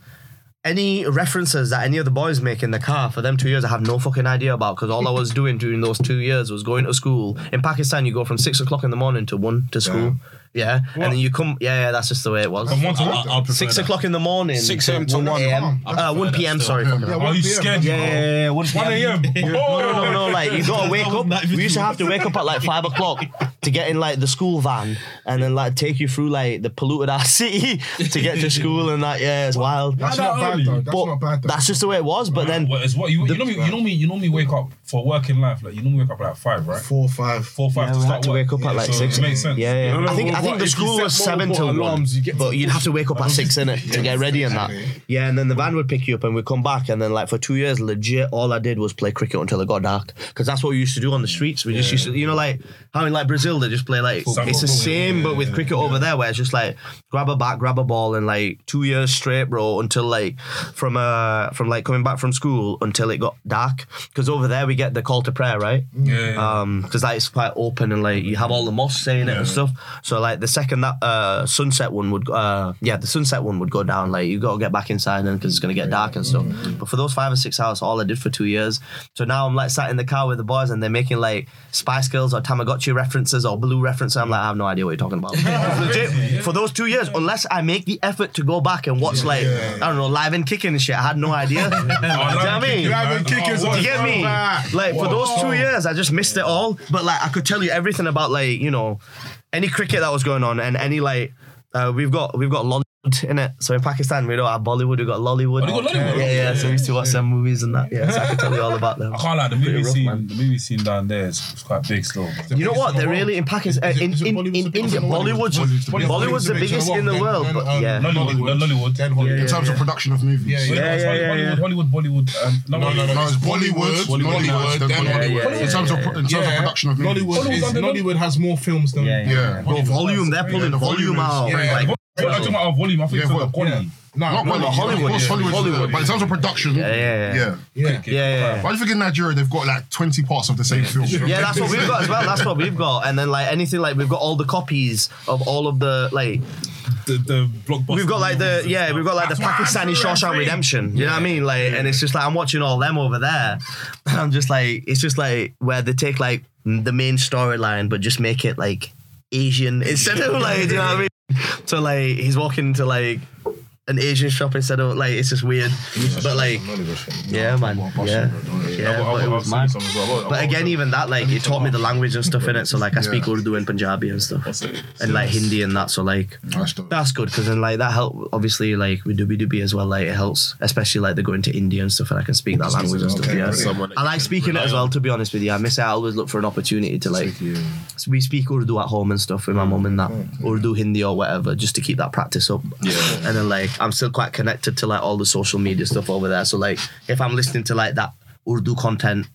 Any references that any of the boys make in the car for them two years, I have no fucking idea about because all I was doing during those two years was going to school. In Pakistan, you go from six o'clock in the morning to one to school. Yeah, and then you come. Yeah, yeah, that's just the way it was. From one to I- I'll prefer Six that. o'clock in the morning. 6 a.m. to 1 a.m. Uh, 1 p.m. Sorry. fucking hell. Are you scared? Yeah, yeah, yeah, yeah, 1 1 a.m. [LAUGHS] no, no, no. Like you gotta [LAUGHS] wake up. We used to have to wake up at like five o'clock to get in like the school van and then like take you through like the polluted ass [LAUGHS] city to get to school and that. Yeah, it's wild. That's Not not bad though. That's But not bad though. that's just the way it was. But then What is what you, you know me you know me you know me wake up for working life like you know me wake up at like five right Four, five. four five yeah, to we start had to work. wake up at like So six. it makes sense Yeah, yeah. No, no, I think I think the if you school set was seven multiple till one, alarms, you get but to- you'd have to wake up at six in it to get ready and that. Yeah, and then the van would pick you up and we'd come back and then like for two years, legit, all I did was play cricket until it got dark. Because that's what we used to do on the streets. We just used to, you know, like how in like Brazil they just play like it's the same but with cricket over there where it's just like grab a bat, grab a ball, and like two years straight, bro, until like from uh from like coming back from school until it got dark. Because over there we get the call to prayer, right? yeah um because like it's quite open and like you have all the mosques saying it and stuff. So like the second that uh sunset one would uh yeah the sunset one would go down like you gotta get back inside then because it's gonna get dark and stuff. But for those five or six hours all I did for two years so now I'm like sat in the car with the boys and they're making like Spice Girls or Tamagotchi references or Blue references. I'm like I have no idea what you're talking about. [LAUGHS] Legit. For those two years unless I make the effort to go back and watch like I don't know live and kicking and shit I had no idea. [LAUGHS] You know what I mean? Live and do you get me? Like for those two years, I just missed it all. But like I could tell you everything about like you know any cricket that was going on and any like uh, we've got we've got Lollywood in it. So in Pakistan we don't have Bollywood, we've got Lollywood. Oh, got Lollywood? Yeah, yeah. So we used to watch some movies and that. Yeah, so I can tell you all about them. [LAUGHS] I can't lie the movie rough, scene man. the movie scene down there is, is quite big still You know what? They're really in Pakistan, Is in, in, in India. in the? Bollywood's Bollywood's the biggest. Bollywood's the biggest in the world. But um, yeah, Nollywood Nollywood Then Hollywood. Yeah, In terms of production of movies. Yeah, yeah. Yeah, yeah, yeah, yeah. Hollywood Bollywood um, no, No, no, no. No, it's Bollywood, Bollywood, Nollywood, then then Hollywood. Hollywood. In terms of in terms of production of movies. Nollywood, is, Hollywood's under- Nollywood has more films than Yeah, yeah. Yeah. Bro, volume. They're pulling the volume volume out. Yeah. Like, I'm talking about volume I think Yeah, it's the what- quality No, Not no, Bollywood. no, Hollywood. Of course, yeah. Hollywood. Hollywood. But in terms of production, Yeah, yeah, yeah. yeah. Yeah. Yeah, yeah. But I think in Nigeria they've got like 20 parts of the same film. Yeah, that's what we've got as well. That's what we've got. And then like anything like we've got all the copies of all of the like The, the blockbuster. we've got like the yeah we've got like the Pakistani Shawshank Redemption. You know what I mean? Like and it's just like I'm watching all them over there. [LAUGHS] And I'm just like it's just like where they take like the main storyline but just make it like Asian instead of like do you know what I mean? [LAUGHS] So like he's walking into like an Asian shop instead of like it's just weird. But like yeah man yeah yeah but it was mad. But again, even that, like, it taught me the language and stuff in it. So, like, I speak Urdu and Punjabi and stuff, and like Hindi and that. So, like, That's good because then, like, that help. Obviously, like with WWE as well, like, it helps, especially like they're going to India and stuff, and I can speak that language and stuff. Yeah, I like speaking it as well. To be honest with you, I miss it. I always look for an opportunity to like. We speak Urdu at home and stuff with my mum and that Urdu, Hindi or whatever, just to keep that practice up. Yeah. And then like I'm still quite connected to like all the social media stuff over there. So like if I'm listening to like that Urdu content,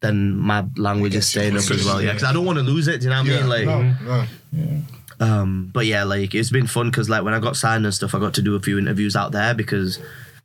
then my language is staying up as well. Yeah, because I don't want to lose it. Do you know what I mean? Like. No, no. Um, but yeah, like it's been fun because like when I got signed and stuff, I got to do a few interviews out there because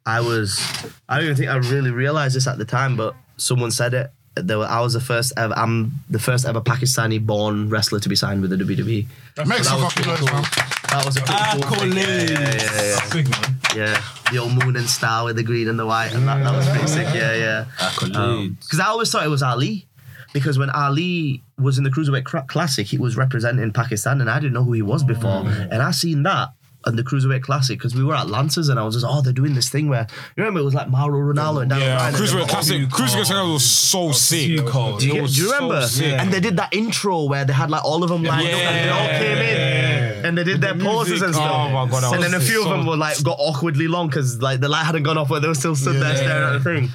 I was I don't even think I really realized this at the time, but someone said it. There were, I was the first ever. I'm the first ever Pakistani born wrestler to be signed with the WWE. Make some was fucking pretty noise, cool. man. That was a pretty ah, cool thing. Yeah, yeah, yeah, yeah, Big man. yeah. The old moon and star with the green and the white, and that, that was pretty sick. Yeah, yeah. Because ah, um, I always thought it was Ali. Because when Ali was in the Cruiserweight Classic, he was representing Pakistan, and I didn't know who he was before. Mm. And I seen that on the Cruiserweight Classic because we were at Lancers, and I was just, oh, they're doing this thing where you remember it was like Mauro Ranallo and Daniel Yeah, Bryan Cruiserweight them Classic. Cruiserweight Classic was so sick. Too cold. do you, It was do you so remember? sick. And they did that intro where they had like all of them lined up and they all came in and they did their poses and stuff. Oh my God, and then a few so- of them were like got awkwardly long because like the light hadn't gone off, but they were still stood there staring at the thing.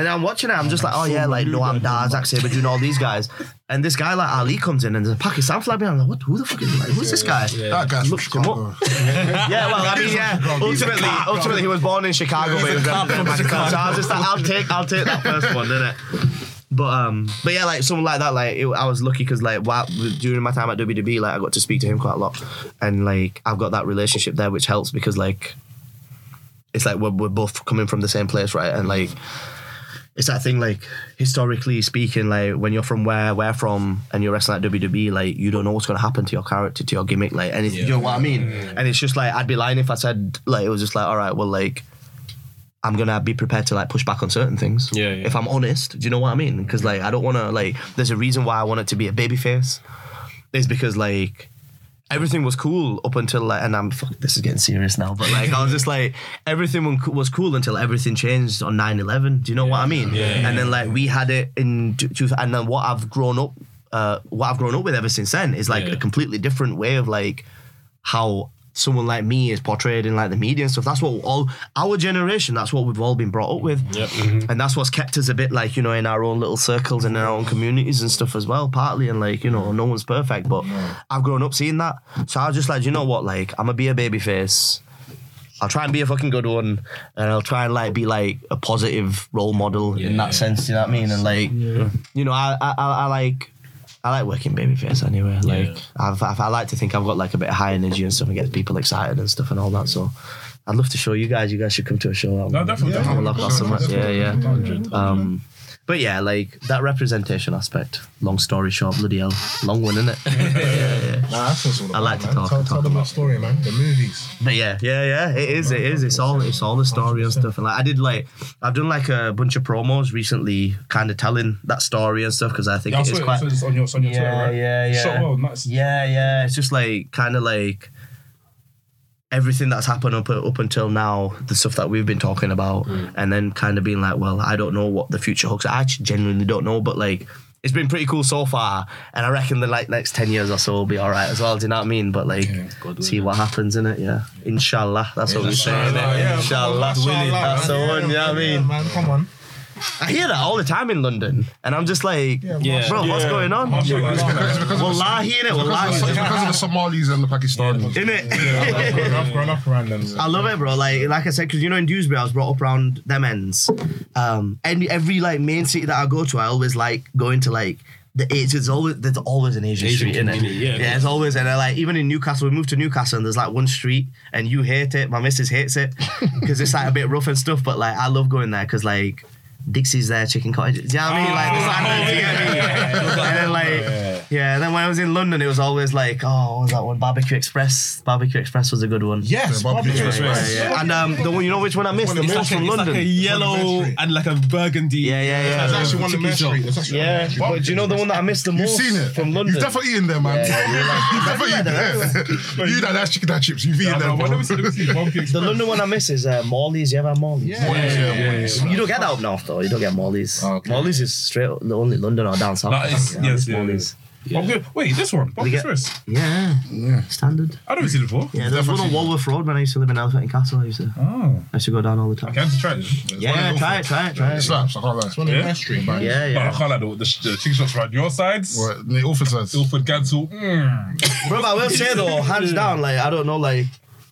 And I'm watching it, I'm just like, oh yeah, like Noam Dar, Zack Sabre, doing all these guys. And this guy like Ali comes in and there's a Pakistan flag behind. I'm like, what? Who the fuck is like? Who's this guy? That guy's from Looked him up. Chicago. [LAUGHS] Yeah, well, I mean, yeah. Ultimately, ultimately, he was born in Chicago, but he was representing Pakistan. So I was just like, I'll take, I'll take that first one, didn't it? But um, but yeah, like someone like that, like it, I was lucky because like while, during my time at WWE, like I got to speak to him quite a lot, and like I've got that relationship there, which helps because like it's like we're, we're both coming from the same place, right? And like it's that thing like historically speaking, like when you're from where we're from and you're wrestling at WWE, like you don't know what's gonna happen to your character, to your gimmick, like anything. You know what I mean? Mm. And it's just like I'd be lying if I said like it was just like, all right, well, like I'm gonna be prepared to like push back on certain things. Yeah, yeah. If I'm honest, do you know what I mean? Because like I don't want to like. There's a reason why I want it to be a baby face. Is because like everything was cool up until like, and I'm fuck, this is getting serious now, but like I was just like everything was cool until everything changed on 9/11. Do you know what I mean? Yeah. And then like we had it in and then what I've grown up, uh, what I've grown up with ever since then is like Yeah. a completely different way of like how someone like me is portrayed in like the media and stuff. That's what all our generation. That's what we've all been brought up with, mm-hmm. and that's what's kept us a bit like you know in our own little circles and in our own communities and stuff as well. Partly and like you know no one's perfect, but I've grown up seeing that. So I was just like, you know what, like I'm gonna be a baby face. I'll try and be a fucking good one, and I'll try and like be like a positive role model in that sense. You know what I mean? And like, you know, I, I I I like I like working babyface anyway. Like I've, I've I like to think I've got like a bit of high energy and stuff and get people excited and stuff and all that. So I'd love to show you guys. You guys should come to a show. No, definitely. I would love that so much. Yeah, definitely. yeah. Um, but yeah, like that representation aspect. Long story short, bloody hell, long one, isn't it? [LAUGHS] yeah, yeah. [LAUGHS] Nah, that's what it's all I like about, to man. talk- Tell, talk tell them about- that story, man. The movies. But yeah, yeah, yeah. It is. It is. It's all. It's all the story and stuff. And like I did, like I've done like a bunch of promos recently, kind of telling that story and stuff because I think Yeah, I it saw is it. quite. It's on your, it's on your Twitter, Yeah, right? yeah, yeah. Shot well, nice. Yeah, yeah. It's just like kind of like everything that's happened up up until now, the stuff that we've been talking about, and then kind of being like, well, I don't know what the future holds. I actually genuinely don't know, but like. It's been pretty cool so far, and I reckon the like next ten years or so will be all right as well. Do you know what I mean? But like, see what happens in it. Yeah, inshallah. That's what we say. innit? Yeah, inshallah. Inshallah, That's the man. one. You know what I mean? man, come on. I hear that all the time in London, and I'm just like, Yeah. bro, what's going on? It's because, it's because, of, Wallahi, innit? it's Wallahi. because, of, it's because of the Somalis and the Pakistanis. Innit? I've grown up around them. I love it, bro. Like, like I said, because you know in Dewsbury, I was brought up around them ends. Um, and every like main city that I go to, I always like going to like the, it's, it's always there's always an Asian, Asian street in it. community, yeah, of yeah, it's always and uh, like even in Newcastle, we moved to Newcastle and there's like one street and you hate it, my missus hates it because it's like a bit rough and stuff. But like I love going there because like Dixie's there, chicken cottages. Do you know what I mean? Like, the standards, you get me? And then like, yeah. And then when I was in London, it was always like, oh, what was that one? Barbecue Express. Barbecue Express was a good one. Yes, Yeah, barbecue barbecue express. express. Yeah, yeah. And um, the one you know which one I missed? The It's most like, a, from it's London. like a yellow and like a burgundy. Yeah, yeah, yeah. There's actually one in Chicken Mare shop. Street. Yeah, one but do you know the one that I missed the most? You've most seen it from London? [LAUGHS] You've definitely eaten there, man. You've definitely eaten there. You that that's chicken that chips. You've eaten them. Let me see, let me see. [LAUGHS] Barbecue The Express. London one I miss is uh, Morley's. You ever had Morley's? Yeah, You don't get that up north though. You don't get Morley's. Okay. Morley's is straight the only London or down south. That is- Yeah, yes, it's yeah, Morley's. Barbecue- Wait, this one. Barbecue get- Express. Yeah, Yeah. standard. I never seen it before. Yeah, there's one on Walworth Road when I used to live in Elephant and Castle. I used to, Oh. I used to go down all the time. I can't try this. Yeah, try it, try it, try It it. slaps. I can't lie. one in Yeah? Mare Street. Yeah, But I can't like the, the, the chicken shops around your sides. What? The Ilford sides. Ilford, Gants Hill. Mm. Bro, but I will say though, hands down, like I don't know, like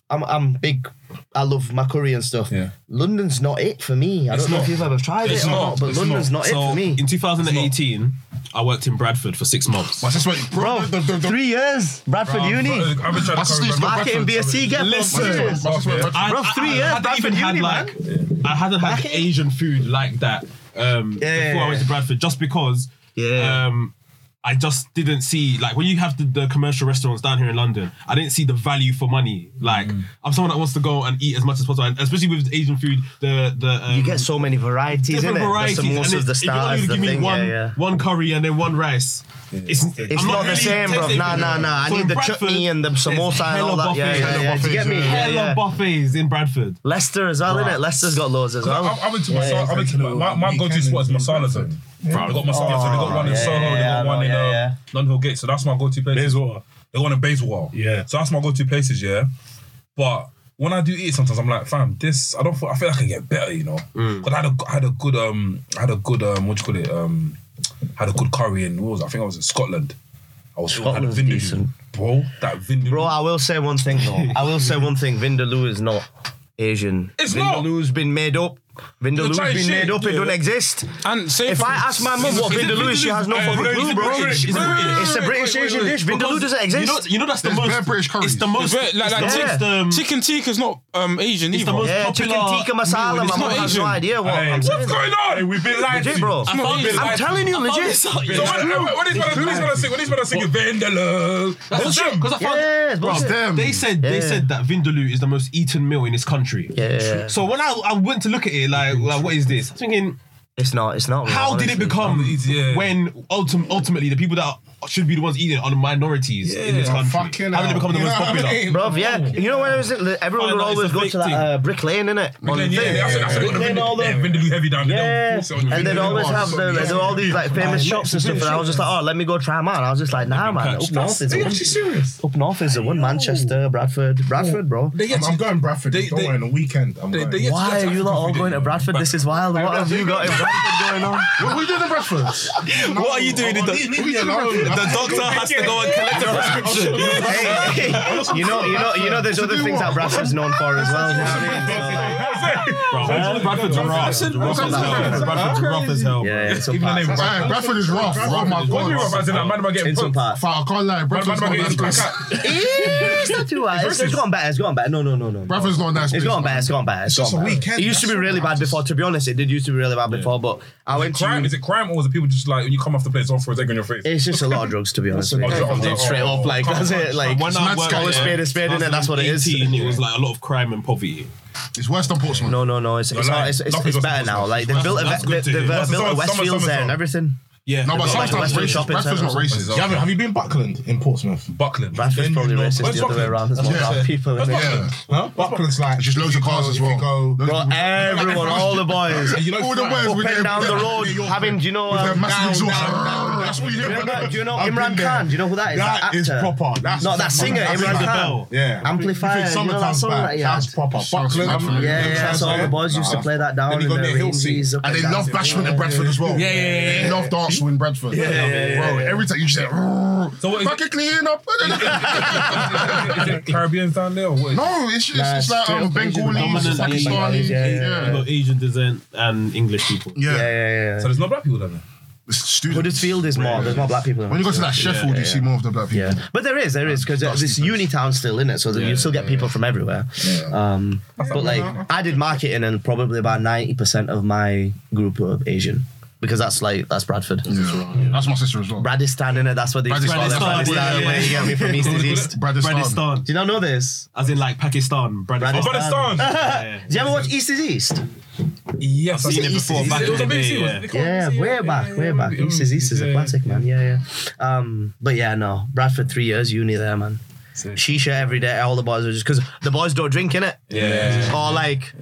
I'm I'm big. I love my curry and stuff. Yeah. London's not it for me. I It's don't know not. if you've ever tried It's it or not. not, but It's London's not. not, So it for me. in 2018, I worked in Bradford for six months. But that's what, Bro, the- the- the- three years, Bradford Uni. I've been trying to That's cover Steve's my- Marketing BSc, get Listen. Listen. That's what- that's- I, Bro, three years, hadn't Bradford even had uni, like I hadn't had Asian food like that um, Yeah. before I went to Bradford, just because Yeah. um, I just didn't see like when you have the, the commercial restaurants down here in London, I didn't see the value for money. Like Mm. I'm someone that wants to go and eat as much as possible, and especially with Asian food. The the um, You get so many varieties in different it. varieties. The and samosas, it- the if you're not gonna the give me thing. one yeah, yeah. one curry and then one rice. It's, It's not, the same, bro. Nah, nah, nah. I need the chutney and the samosa and all that. Yeah, yeah, yeah. Do you get me? Yeah, Hella yeah. buffets in Bradford. Leicester as well, isn't it? Leicester's got loads as well. I, I went to masala. I went to my, my go-to spot is Masala Zone. They got masala. so they got one in yeah, Soho. yeah, they yeah, got one I in know, uh, yeah, London Hill Gate. So that's my go-to place. Bayswater. They got one in Bayswater. Yeah. So that's my go-to places. Yeah, but. When I do eat, sometimes I'm like, fam, this I don't. Feel, I feel like I can get better, you know. Because I had a, I had a good, um, I had a good, um, what do you call it, um, had a good curry in. What was it? I think I was in Scotland. I was Scotland's had a Vindaloo. decent. bro. That Vindaloo. Bro, I will say one thing though. I will say [LAUGHS] one thing. Vindaloo is not Asian. It's not. Vindaloo's been made up. Vindaloo's Chinese been shit, made up. It don't exist. And say If I ask my mum what Is it Vindaloo is, she has no Vindaloo? fucking Uh, clue, bro. British? Is it British? It's a British Asian dish. Vindaloo doesn't exist. You know, you know that's the most. British curries. It's the most. Like, like it's the Yeah. most, um, chicken tikka's not um, Asian It's either. the most yeah, popular chicken tikka masala. meal. My It's mum not has Asian. no idea what Hey, I'm what's saying. going on? We've been lied Legit, to. bro. I found this- I'm telling you, I found legit. this out, So yeah. what, what, these man, what these man sing? What these man singing? Vindaloo. That's them. Because I found Yeah, it's bro, bullshit. them. they said they Yeah. said that Vindaloo is the most eaten meal in this country. Yeah. So when I, I went to look at it, like, like what is this? I was thinking, It's not. It's not. how did it honestly. become Yeah. when ultim- ultimately the people that should be the ones eating on the minorities in this country? fucking How did it become the You most know what I popular? mean? Bro, yeah. You know when I was everyone Find would always a go to that thing. uh, Brick Lane, innit? On the Yeah, thing. yeah, that's it. Brick Lane, all the- Yeah, Vindaloo heavy down there. Yeah, They'll force it on you. and they'd always have the, like, there were all these like famous shops and stuff, and I was just like, oh, let me go try them out. I was just like, nah, man, up north is the one. serious? Up north is the one. Manchester, Bradford, Bradford, bro. I'm, get I'm going Bradford. They- Don't worry, on the weekend. I'm going. they get- Why are you lot all going to Bradford? This is wild. What have you got in Bradford going on? What we doing in Bradford? What are you doing in the, Leave me alone. The [LAUGHS] doctor has to go and collect a prescription. hey, hey, you know, you know, you know. There's other things that Bradford's known for as well. You know what I? Bradford's rough. Bradford's rough as hell. Yeah, it's Even the name Bradford is rough. Oh my What do you god. as in that man about getting some put? I can't lie. Man Bradford's about not nice getting place. black It's not too bad. It's, it's gone bad. It's gone bad. No, no, no, no. Bradford's not a nice. It's gone bad. It's gone bad. It's just gone a weekend, It used to be really bad before. To be honest, it did used to be really bad before. But I went Crime? to. Is it crime or was it people just like when you come off the place, someone a egg on your face? It's just a lot [LAUGHS] of drugs, to be honest. with you. That's a- If I'm being straight off, like that's it. Like When I worked call a there, spade a spade, innit? That's what it is. It was like a lot of crime and poverty. It's worse than Portsmouth. No, no, no. It's it's, lying. not, it's, it's, it's better now. Like they've built a That's they, good to they've hear. uh, That's built a Westfields there and everything. Yeah. No, but Like sometimes Westfield racist. shopping Bradford's not racist. You haven't- have you been Buckland in Portsmouth? Buckland. Bradford's probably you racist Where's the other way around. There's more Yeah. black people in it. Yeah. Huh? Buckland's like Just loads of cars go- as well. go- Bro, everyone, all the boys. And [LAUGHS] you know All the boys with Up and down the road, having, you know, um, massive down, exhaust. down, down. That's what you hear. Remember, do you know I've Imran been there. Khan? Do you know who that is? That is actor. proper. That's Not that singer, that's Imran like- Khan. Yeah. Amplifier, If you know that summertime's song back, that he That's had? proper. Buckland. Yeah, yeah. So all the boys used to play that down Then you in go the near Hilton. ranges. And they love bashment in Bradford as well. Yeah, yeah, yeah, They love dance in Bradford. yeah, yeah, Bro, every time you say, So what is fucking clean up. [LAUGHS] Is it Caribbean down there or what? is it? No, it's just it's like straight um, Bengalis, Pakistani. Asian, yeah, You Yeah. got Asian descent and English people. Yeah. Yeah, yeah, So there's no black people down there. Students. Huddersfield is more. There's more black people. in When you go to that Huddersfield. Sheffield, you see more of the black people. Yeah, but there is, there is, because this uni town's still in it, so that you still get people from everywhere. Um, but like, I did marketing, and probably about ninety percent of my group were Asian, because that's like that's Bradford. Yeah. That's my sister as well. Bradistan in it. That's what they used to call it. Bradistan, Bradistan, yeah, yeah, where you get me from east is east. Bradistan. Bradistan. Do you not know this? As in like Pakistan. Bradistan. Afghanistan. Yeah, Do you ever watch East is East? Yes, I've seen it before back It in the day, yeah. Yeah, way back, way back. East is East is a classic, man. Yeah, yeah. Um, but yeah, no, Bradford three years uni there, man. Shisha every day. All the boys are just because the boys don't drink in it. Yeah. Or like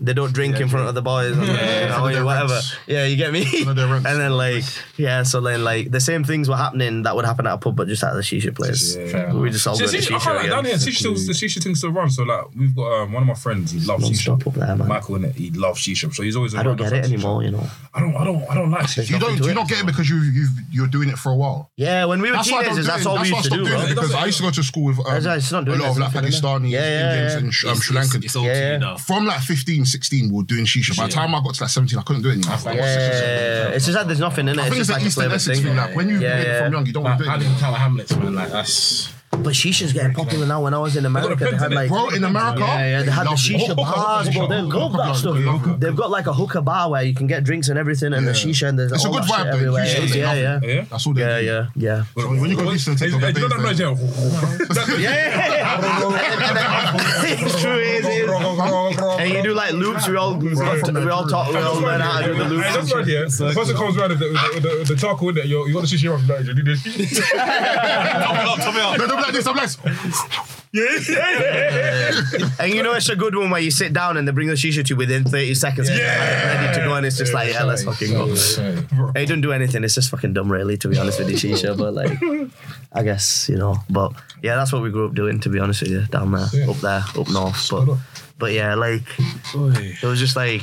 they don't drink in front of the boys, and, you know, Some whatever. rents. Yeah, you get me. Some of their rents. and then like yeah, so then like the same things were happening that would happen at a pub, but just at the shisha place. We just all See, go shisha, I shisha can't like down again. here. Shisha still, the shisha thing still runs. So like, we've got um, one of my friends. He loves Non-stop shisha. up there, man. Michael, innit? He loves shisha. So he's always. I don't get it at shisha. anymore, you know. I don't. I don't. I don't like shisha. You don't. Do you not get it because you you you're doing it for a while? Yeah, when we were That's why I don't teenagers, that's all we used to do, stopped doing bro. it because I used to go to school with um, That's- it's not a lot of that like stuff, innit? Pakistanis, Yeah, yeah, Indians, yeah. and Sh- um, Sri Lankans. It's all Yeah, to yeah. you now. From like 15, 16, we were doing shisha. By the time I got to like 17, I couldn't do it anymore. Like, what's this? Yeah, it's just that there's nothing in it. I It's think it's just the like a Eastern Essex thing. thing. Like when you Yeah, make yeah. from young, you don't want to do I didn't Tower Hamlets, man. Like that's. But shisha's getting popular now. When I was in America, they had like Bro, in America, Yeah, yeah, they had the shisha bars, bro. They love that stuff. They've got like a hookah bar where you can get drinks and everything, and the Yeah. shisha and there's It's a all good that shit vibe, everywhere. Usually It is, they Yeah, yeah. Yeah. That's all they yeah, do. yeah, yeah. So when you go to Eastern, take Hey, the do that noise? days, Yeah. [LAUGHS] It's true, it is, it is. And you do like loops. We all we all talk. We all learn how to do the loops. that's and right, shit. yeah. The person comes around with the, with the, with the charcoal in there. You, you got the shisha [LAUGHS] [LAUGHS] off. Like, this. No, don't like this. I'm [LAUGHS] like, And you know it's a good one where you sit down and they bring the shisha to you within 30 seconds. Yeah. Ready to go and it's just like, yeah, let's fucking go. It don't do anything. It's just fucking dumb, really, to be honest with you, shisha. But like, I guess you know. But yeah, that's what we grew up doing. To be honest with you, down there, up there, up north. But but yeah, like it was just like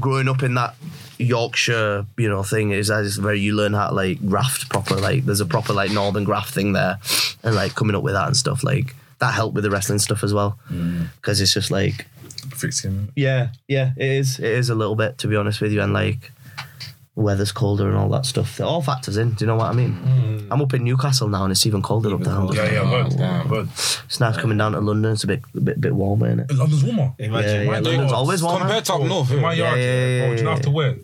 growing up in that Yorkshire, you know, thing is that is where you learn how to like graft proper. Like there's a proper like northern graft thing there, and like coming up with that and stuff like that helped with the wrestling stuff as well mm. because it's just like Fixing. yeah, yeah, it is. It is a little bit, to be honest with you, and like weather's colder and all that stuff. It all factors in. Do you know what I mean? I'm up in Newcastle now, and it's even colder up there. Yeah, yeah, word. Damn. Word. It's nice coming down to London. It's a bit, a bit, bit warmer, isn't it? London's warmer. Yeah, yeah, London's always warmer. Compared to up north, In my yard, Yeah, yeah, yeah, yeah, bro, do you know I have to wear?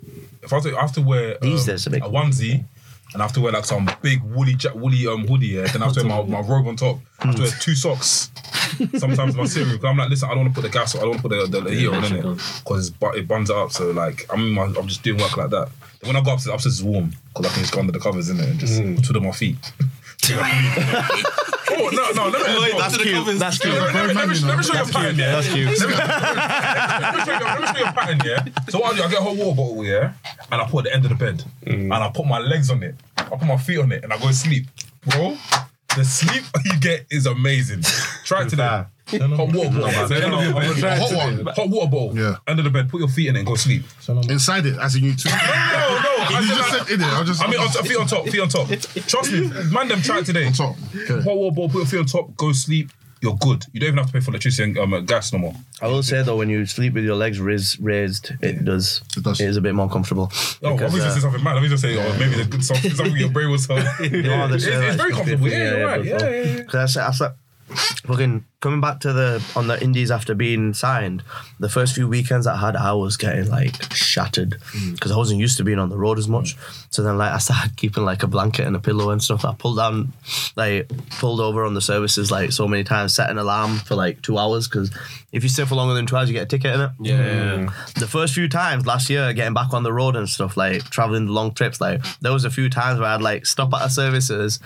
If I have to, I have to wear um, These days, a big- onesie, and I have to wear like some big woolly ja- woolly um hoodie, yeah. Then I have to wear my, my robe on top. I have to wear two socks. Sometimes my cereal. Because I'm like, listen, I don't want to put the gas. I don't want to put the, the, the heat on in it because it buns it up. So like, I'm in my, I'm just doing work like that. Then when I go upstairs, upstairs is warm because I can just go under the covers in it and just mm. twiddle my feet. [LAUGHS] oh no, no, let me. That's cute. That's cute. let, me, let, me, let me show you a pattern, yeah. That's cute. Let me, [LAUGHS] let, me show you, let me show you a pattern, yeah. So what I do, I get a hot water bottle, yeah, and I put at the end of the bed, and I put my legs on it, I put my feet on it, and I go to sleep, bro. The sleep [LAUGHS] you get is amazing. Try it today. Hot water bottle. At the end of your bed. A hot one. Hot water bottle. Yeah. Under the bed. Put your feet in it and go sleep. inside it, as in you two. No, no. I You said just like- said in it. I just. I mean, on, feet on top, feet on top. Trust me, man, them try today. on top. Okay. Hot water bottle, put your feet on top, go sleep. You're good. You don't even have to pay for electricity and um, gas no more. I will say though, when you sleep with your legs raised, raised it does. It does. It is a bit more comfortable. Oh, Because, obviously uh, say something mad. Let me just say, oh, maybe the good something, something your brain was. Uh, [LAUGHS] No, [LAUGHS] it's, it's very comfortable. good, Yeah, you're right. Yeah, yeah, yeah. Because I said, I slept, fucking coming back to the on the indies after being signed. The first few weekends I had, I was getting like shattered Mm. because I wasn't used to being on the road as much. So then, like, I started keeping like a blanket and a pillow and stuff. I pulled down, like, pulled over on the services like so many times, set an alarm for like two hours because if you stay for longer than two hours, you get a ticket in it. Yeah. The first few times last year, getting back on the road and stuff, like traveling the long trips, like there was a few times where I'd like stop at a services,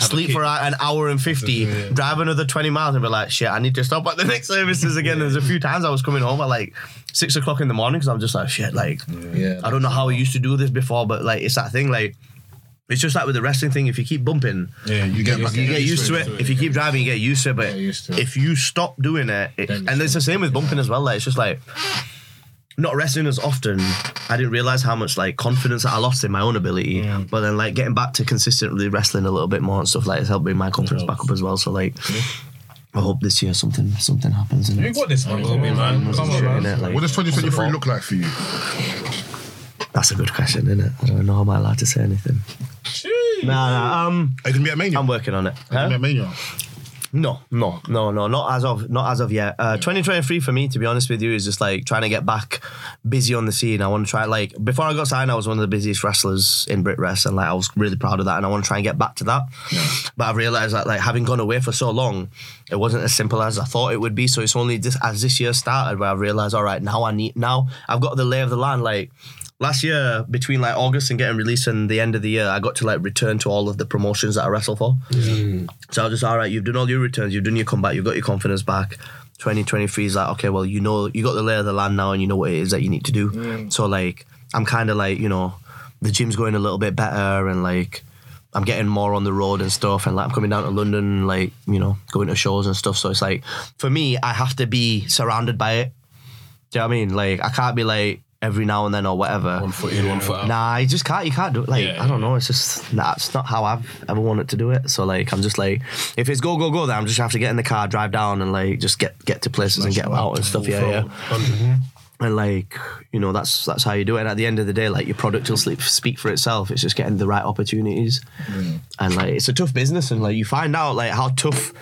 sleep for an hour and fifty, drive another twenty miles, and be like, shit, I need to stop at the [LAUGHS] next services again. There's a few times I was coming home at like six o'clock in the morning because I'm just like, shit, like Yeah. I don't know how I used to do this before, but like it's that thing, like. It's just like with the wrestling thing. If you keep bumping, Yeah, you get back. you get used to it. If you keep driving, you get used to it. But to it. if you stop doing it, it and it's the same with bumping as well. Like it's just like not wrestling as often. I didn't realize how much like confidence I lost in my own ability. But then like getting back to consistently wrestling a little bit more and stuff like it's helped bring my confidence back up as well. So like. I hope this year something something happens. And You got this, man. man. Like, What does 2023 look like for you? That's a good question, isn't it? I don't know. Am I allowed to say anything? Nah, nah. Um, Are you gonna be at Mania? I'm working on it. Are you gonna be at Mania? No, no, no, no, not as of not as of yet. Uh, 2023 for me, to be honest with you, is just like trying to get back busy on the scene. I want to try like before I got signed, I was one of the busiest wrestlers in BritWres, and like I was really proud of that, and I want to try and get back to that. But I've realized that like having gone away for so long, it wasn't as simple as I thought it would be. So it's only this as this year started where I realized, all right, now I need now I've got the lay of the land. Like last year, between like August and getting released and the end of the year, I got to like return to all of the promotions that I wrestle for. So I was just all right. You've done all your returns. You've done your comeback. You've got your confidence back. 2023 is like okay. Well, you know you got the lay of the land now, and you know what it is that you need to do. So like I'm kind of like you know the gym's going a little bit better, and like I'm getting more on the road and stuff, and like I'm coming down to London, like you know going to shows and stuff. So it's like for me, I have to be surrounded by it. Do you know what I mean? Like I can't be like every now and then or whatever. One foot in, one foot out. Nah, you just can't. You can't do it. Like Yeah, I don't know. It's just that's not how I've ever wanted to do it. So like I'm just like, if it's go go go, then I'm just have to get in the car, drive down, and like just get get to places and get out and stuff. Yeah, yeah. And like you know, that's that's how you do it. And at the end of the day, like your product will sleep, speak for itself. It's just getting the right opportunities. Mm. And like it's a tough business, and like you find out like how tough.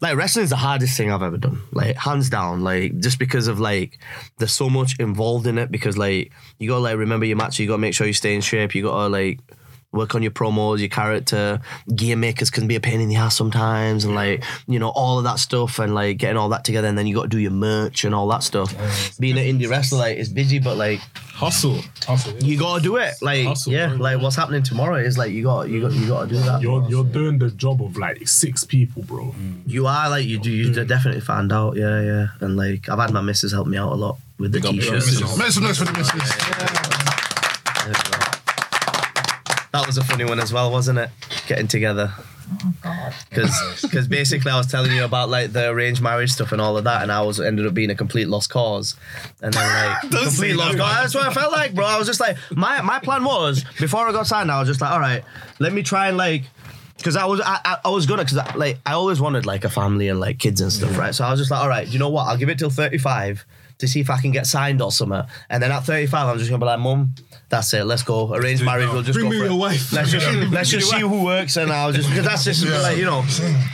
Like wrestling is the hardest thing I've ever done. Like hands down. Like just because of like there's so much involved in it. Because like you gotta like remember your match. You gotta make sure you stay in shape. You gotta like work on your promos, your character. Gear makers can be a pain in the ass sometimes, and like you know all of that stuff, and like getting all that together, and then you got to do your merch and all that stuff. Being an indie wrestler, like it's busy, but like Hustle. Hustle. you gotta do it. Like Hustle, yeah, bro. like what's happening tomorrow is like you got you got you got to do that. You're you're doing the job of like six people, bro. Mm. You are like you do. You definitely found out. Yeah, yeah. And like I've had my missus help me out a lot with the t-shirts. Make some noise for the missus. That was a funny one as well, wasn't it? Getting together. Because basically I was telling you about like the arranged marriage stuff and all of that, and I was ended up being a complete lost cause. And then like [LAUGHS] complete lost cause. That's what I felt like, bro. I was just like, my my plan was before I got signed, I was just like, all right, let me try and like. Because I was I, I, was gonna because like I always wanted like a family and like kids and stuff right so I was just like all right you know what I'll give it till 35 to see if I can get signed or something and then at 35 I'm just gonna be like mum that's it let's go Arrange marriage we'll just Bring go me for your it. wife. let's just [LAUGHS] let's just see who works and I was just because that's just like you know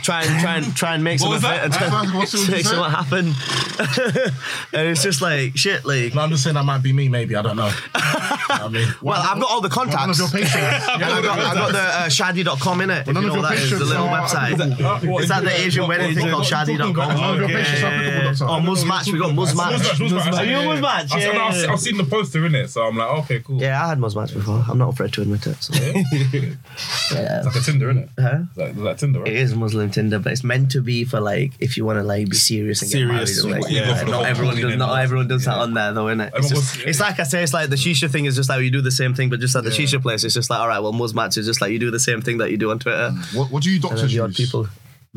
try and try and try and make What something was fit that? and What's what you [LAUGHS] make said? something happen [LAUGHS] and it's just like shit like No, I'm just saying that might be me, maybe. I don't know. I mean, well I've got all the None of contacts your patients. I've got, I've got the uh, shadi.com in it if you none know of what your that is the patients little are website it's that the Asian wedding thing called shadi.com None of your patients are applicable, doctor. Oh, Muzmatch. We got Muzmatch. Muzmatch, Muzmatch. Are you on Muzmatch? I've Yeah, I've yeah, seen- I've seen the poster in it, so I'm like, okay, cool. Yeah, I had Muzmatch before. I'm not afraid to admit it. So. [LAUGHS] yeah. It's like a Tinder, isn't it? Huh? Like, like Tinder, right? It is Muslim Tinder, but it's meant to be for like if you want to like be serious and Serious, get married. Like, you yeah, not everyone does. Not everyone does that on there, though, innit? It's, just, it's like I say, it's like the shisha thing is just like you do the same thing, but just at the shisha place, it's just like all right, well, Muzmatch is just like you do the same thing that you do on Twitter. What, what do you And doctors odd use? people.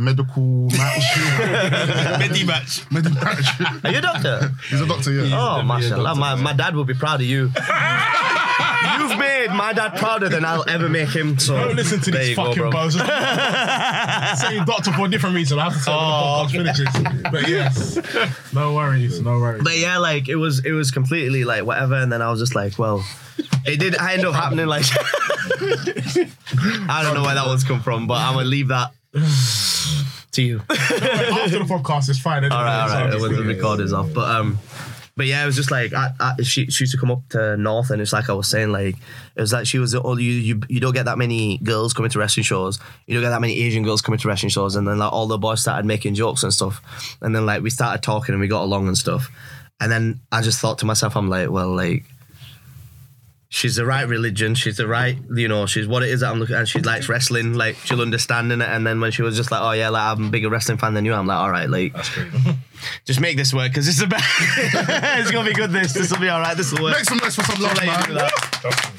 Medical [LAUGHS] match. Medi match. Medical match. Are you a doctor? He's a doctor, yeah. Oh, mashallah. My, my dad would be proud of you. [LAUGHS] You've made my dad prouder than I'll ever make him. So Don't listen to there these you go, fucking bro. bros. [LAUGHS] Saying doctor for a different reason. I have to say Oh, when the podcast finishes. But yes, no worries, no worries. But yeah, like it was it was completely like whatever, and then I was just like, well, it did end up happening like [LAUGHS] I don't know where that one's come from, but I'm gonna leave that to you. After the podcast, it's fine. Anyway, all right, all right, so- when the record is off. But um, but yeah, it was just like I, I, she, she used to come up to North, and it's like I was saying, like it was like she was the only you, you you don't get that many girls coming to wrestling shows. You don't get that many Asian girls coming to wrestling shows, and then like all the boys started making jokes and stuff, and then like we started talking and we got along and stuff, and then I just thought to myself, I'm like, well, like. She's the right religion. She's the right, you know. She's what it is that I'm looking. And she likes wrestling. Like she'll understand in it. And then when she was just like, "Oh yeah, like I'm a bigger wrestling fan than you," I'm like, "All right, like That's great. [LAUGHS] just make this work because this is about. [LAUGHS] it's gonna be good. This this will be all right. This will work. Make some noise for some love, man. [LAUGHS]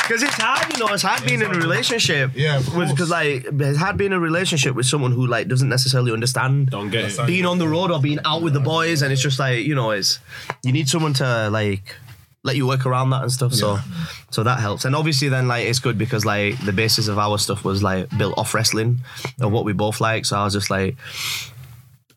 Because it's hard, you know. It's hard being in a relationship. Yeah. Because like it's hard being in a relationship with someone who like doesn't necessarily understand Don't get it. being on the road or being out with the boys, and it's just like you know, it's you need someone to like let you work around that and stuff. So so that helps. And obviously then like it's good because like the basis of our stuff was like built off wrestling and what we both like. So I was just like.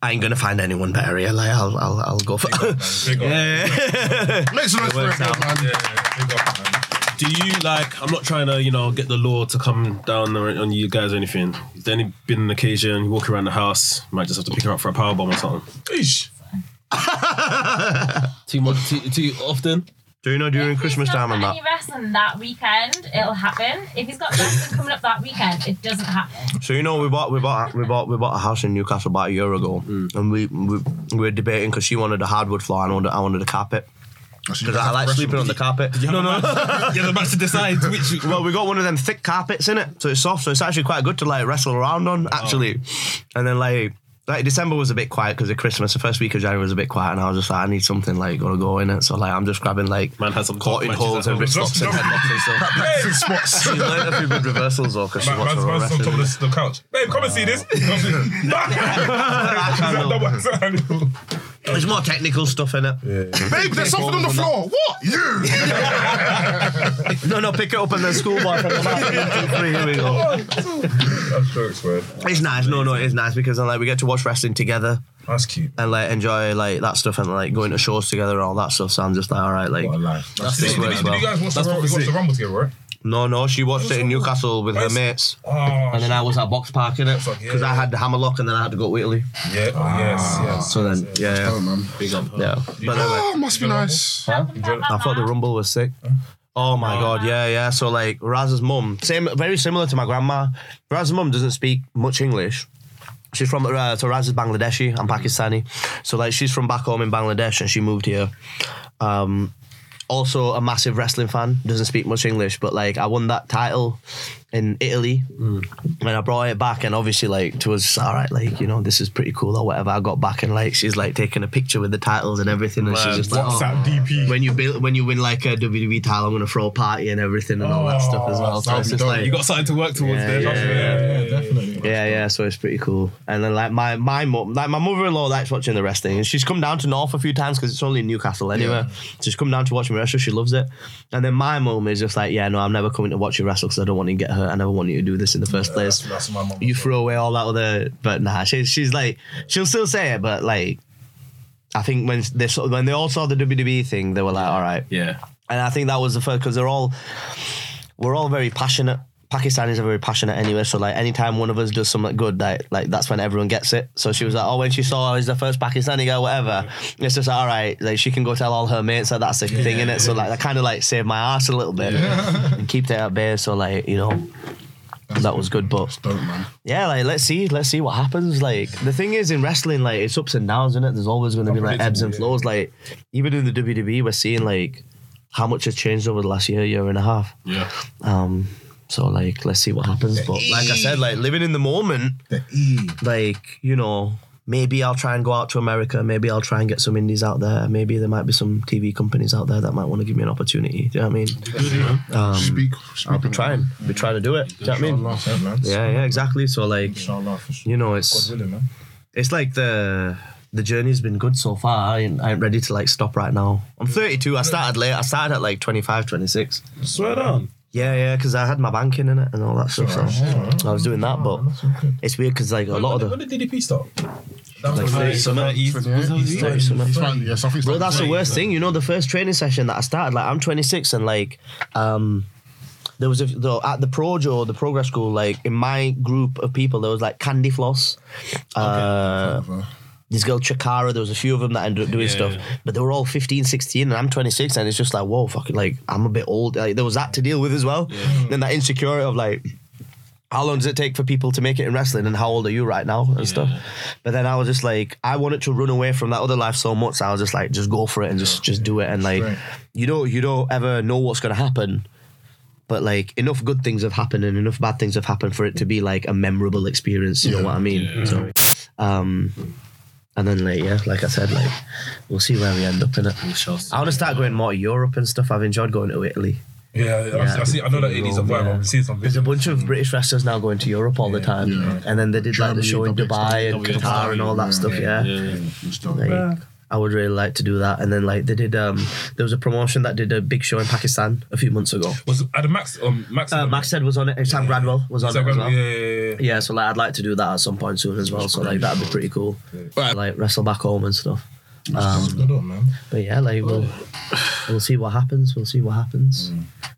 I ain't gonna find anyone better here. Like I'll, I'll, I'll go for. Big yeah. Make some noise for it, man. Yeah, big up, man. Do you like? I'm not trying to, you know, get the law to come down on on you guys or anything. Has there any been an occasion you walk around the house, you might just have to pick her up for a power bomb or something? Eesh. [LAUGHS] Too much, too, too often. Do you know during If Christmas he's time got and that? any wrestling that weekend, it'll happen. If he's got wrestling coming up that weekend, it doesn't happen. So you know we bought we bought we bought we bought a house in Newcastle about a year ago, mm. and we we, we were debating because she wanted a hardwood floor and I wanted I wanted a carpet oh, because I like sleeping on the carpet. No, no. You're about to decide which. [LAUGHS] Well, we got one of them thick carpets in it, so it's soft, so it's actually quite good to like wrestle around on oh. actually. And then like like December was a bit quiet because of Christmas. The first week of January was a bit quiet, and I was just like, I need something like gotta go in it. So like I'm just grabbing like Man has some caught in top holds and home. wrist locks and headlocks and stuff. Practicing spots. She's learned a few good reversals though because she Man, wants man's, to man's on top of the, the couch. Babe, come and see this. [LAUGHS] [LAUGHS] [LAUGHS] Double- There's more technical stuff in it. Babe, there's something on the floor. What? You. [LAUGHS] No, no, pick it up and then schoolboy from the back. [LAUGHS] One, two, three, here we go. That's jokes, man. It's nice. No, no, it's nice because then like we get to watch wrestling together That's cute. and like enjoy like that stuff and like going to shows together and all that stuff. So I'm just like, all right, like What a life. That's Did, this did, works did, well. you guys watch the, That's Ru- what we watch the see. Rumble together, right? No, no. She watched it in Newcastle with her mates. Oh, And then I was at Box Park in it Fuck, yeah. because I had the hammerlock and then I had to go to Italy. yeah, oh, yes, yes. So then, yeah, Oh yeah, man. yeah. But then, like, Oh, must be nice. I thought the Rumble was sick. Oh my god, yeah, yeah. So like Raz's mum, same, very similar to my grandma. Raz's mum doesn't speak much English. She's from uh, so Raz is Bangladeshi. I'm Pakistani. So like she's from back home in Bangladesh and she moved here. Um, also a massive wrestling fan. Doesn't speak much English, but like I won that title in Italy hmm. and I brought it back and obviously like to us all right like you know this is pretty cool or whatever I got back and like she's like taking a picture with the titles and everything and she's just like oh, WhatsApp DP. when you build when you win like a WWE title, I'm gonna throw a party and everything and all that stuff as oh, well. So it's just like You got something to work towards Yeah, there. yeah, Yeah, definitely. Yeah, yeah. So it's pretty cool. And then like my my mum, like my mother-in-law likes watching the wrestling, and she's come down to North a few times because it's only in Newcastle anyway. She's come down to watch me wrestle. She loves it. And then my mum is just like, yeah, no, I'm never coming to watch you wrestle because I don't want you to get hurt. I never want you to do this in the first place. That's my mum. You throw away all that other, but nah, she, she's like, she'll still say it, but like, I think when they saw, when they all saw the WWE thing, they were like, all right, Yeah. and I think that was the first because they're all we're all very passionate. Pakistanis are very passionate anyway, so like anytime one of us does something good, like like that's when everyone gets it. So she was like, oh, when she saw he's the first Pakistani girl, whatever, it's just like, all right, like she can go tell all her mates that that's the thing in it. So like that kind of like saved my ass a little bit and keep it at bay. So like you know. that was good, but yeah, like let's see, let's see what happens. Like the thing is in wrestling, like it's ups and downs, isn't it? There's always going to be like ebbs and flows. Like even in the WWE, we're seeing like how much has changed over the last year, year and a half. Yeah. Um, so like let's see what happens. But like I said, like living in the moment, The E. like you know. Maybe I'll try and go out to America. Maybe I'll try and get some indies out there. Maybe there might be some TV companies out there that might want to give me an opportunity. Do you know what I mean? Um, Speak. I'll be trying. Be trying to do it. Do you know what I mean? Yeah, yeah, exactly. So like, sure. you know, it's willing, it's like the the journey's been good so far. I ain't, I ain't ready to like stop right now. I'm 32. I started late. I started at like 25, 26. Swear down. Yeah, yeah, because I had my banking in it and all that stuff. So I was doing that, but it's weird because like a lot of the. When the did DDP start? That was 30 something. 30 something. It's fine, yes, I Bro, that's the worst thing. You know, the first training session that I started, like I'm 26 and like, um, there was a though at the Projo, the progress school, like in my group of people, there was like Candy Floss, uh, this girl Chakara. There was a few of them that ended up doing stuff, but they were all 15, 16, and I'm 26, and it's just like, whoa, fucking, like I'm a bit old. Like there was that to deal with as well. Then that insecurity of like. How long does it take for people to make it in wrestling, and how old are you right now, and stuff? But then I was just like, I wanted to run away from that other life so much. I was just like, just go for it and just just do it. And like, Right. you don't you don't ever know what's gonna happen, but like enough good things have happened and enough bad things have happened for it to be like a memorable experience. You know what I mean? So, um, and then like yeah, like I said, like we'll see where we end up in it. I want to start going more to Europe and stuff. I've enjoyed going to Italy. Yeah, I, I see. I know that it is a vibe. Yeah. I've seen some. There's a bunch of British wrestlers now going to Europe all the time, Yeah. and then they did like the Germany, show in double Dubai and X, Qatar and all that stuff. Yeah, yeah. dope. like I would really like to do that. And then like they did, um, there was a promotion that did a big show in Pakistan a few months ago. Was Adam Max? Um, Max. Uh, Maxted was on it. Sam Gradwell was on it as well. Yeah, yeah, yeah, yeah. Yeah, so like I'd like to do that at some point soon as well. So like that'd be pretty cool. Right. Like wrestle back home and stuff. Um, Good on, man. but yeah, like we'll we'll see what happens. We'll see what happens.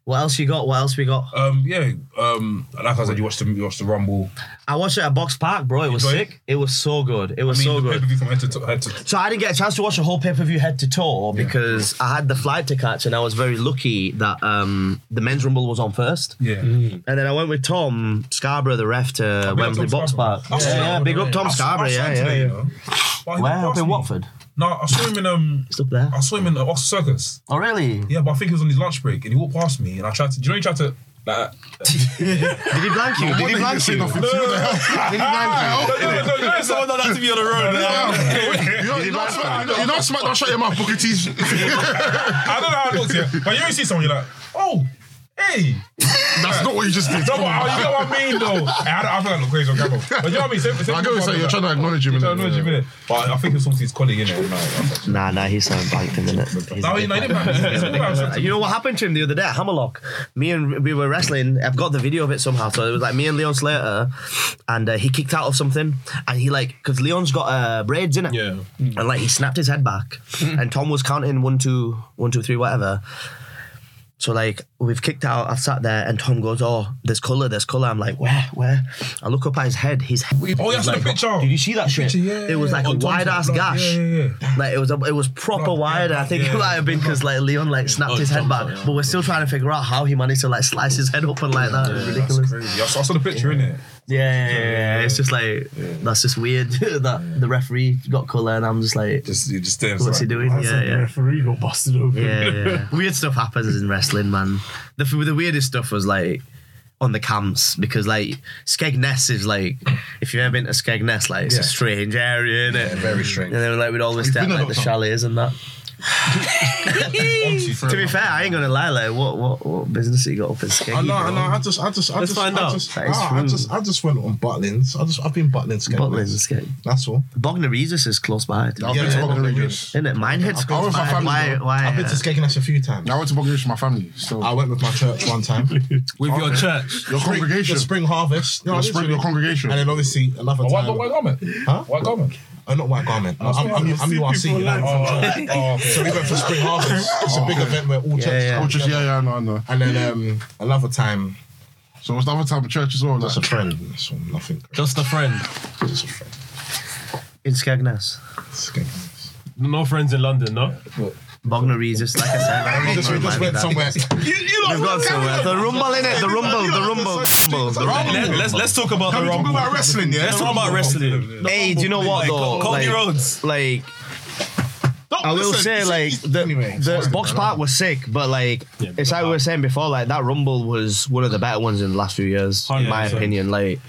What else you got? What else we got? Um, yeah. Um, like I said, you watched the you watched the Rumble. I watched it at Box Park, bro. It was Enjoy sick. It was so good. It I was mean, so the good. pay-per-view from head to to- head to. So I didn't get a chance to watch the whole pay per view head to toe because I had the flight to catch, and I was very lucky that um, the men's rumble was on first. Yeah. And then I went with Tom Scarborough, the ref, to Wembley Box Scarborough. Park. I Yeah, yeah, big the up. Tom I saw- Scarborough. I Yeah, yeah, today, yeah. you know. Where up in me. Watford? No, I saw him in um. Just up there. I saw him in Oxford Circus. Oh, really? Yeah, but I think he was on his lunch break and he walked past me and I tried to. Do you know he tried to like? [LAUGHS] Did he blank you? Did he blank you? Did he blank you? Someone don't to be on the road. You know, you know, smack- you know, smack that shut your mouth, Booker T's. [LAUGHS] I don't know how it looks here, but you see someone, you're like, oh, hey. That's not what you just did. No, Come but on. you know what I mean, though. [LAUGHS] Hey, I, don't, I feel like I look crazy on camera. But you know what I mean? Same, same I get what you're saying. You're trying to acknowledge him. You're innit? trying to acknowledge him, innit? But I think it's something his colleague, innit? No, Nah, nah, he's saying blanked in innit? He's no, he, no, he didn't matter. He didn't matter. You know what happened to him the other day at Hammerlock? Me and we were wrestling. I've got the video of it somehow. So it was like me and Leon Slater, and uh, he kicked out of something, and he like because Leon's got uh, braids in it, Yeah. and like he snapped his head back, [LAUGHS] and Tom was counting one, two, one, two, three, whatever. So like we've kicked out. I've sat there, and Tom goes, "Oh, there's color, there's color." I'm like, "Where, where?" I look up at his head. His head Oh, yeah, I was saw the picture. Did you see that shit? picture, yeah, it was yeah. like a wide ass blood, gash. yeah, yeah, yeah. Like it was, a, it was proper Blood, wide. yeah, I think yeah. it might have been because like Leon like snapped oh, his head back, but we're still trying to figure out how he managed to like slice his head open like that. It's ridiculous. That's crazy. I saw, I saw the picture, innit? Yeah, yeah, yeah, yeah. It's just like that's just weird [LAUGHS] that the referee got color, and I'm just like, Just, you just there. what's he doing? That's Yeah, the yeah. referee got busted open. Yeah, yeah. Weird stuff happens in wrestling, [LAUGHS] man. The the weirdest stuff was like on the camps because like Skegness is like if you've ever been to Skegness, like it's a strange area, isn't it? very strange. And then like we'd always stay at been like the chalets and that. [LAUGHS] to be fair, I ain't gonna lie. Like, what what what business you got up in Skeggy? I know, I know. I just, I just, I Let's just, find I out. Just, That is ah, I true. just, I just went on Butlins. I just, I've been Butlins. Skeggy. Butlins and Skeggy. That's all. Bognor Regis is close by. I've Yeah, been to yeah, Bognor. Regis. Isn't it? Minehead's I've been close with my by. family, Why? though. Why? I've been to uh, Skegness a few times. I went to Bognor Regis with my family. So I went with my church one time. [LAUGHS] With your church. your congregation. The spring harvest. No, Your spring- literally- your congregation. And then obviously another time. white, white garment? Huh? White garment? Oh, not white garment. No, I'm, I'm, I'm URC. United Oh, from Church. oh, okay. So we went for spring [LAUGHS] harvest. It's a big event where all churches yeah. come Oh, yeah, yeah, I know, I know. And then um, another time, So what's the other time of church as well? just Like, a friend. So nothing. Just a friend. Just a friend. in Skegness. Skegness. No friends in London, no? Bognor just like I said. [LAUGHS] We just, we just went somewhere. We've got somewhere. The rumble in it. The rumble. The rumble. The rumble. Let, let's let's talk about Can the we talk rumble. about wrestling, yeah? Let's talk about wrestling. Hey, do you know what though? Cody Like, Rhodes. like I will listen, say, like the, anyway, the sorry, box man. part was sick, but like it's like we were saying before, like that Rumble was one of the better ones in the last few years, in my 100%. opinion. Like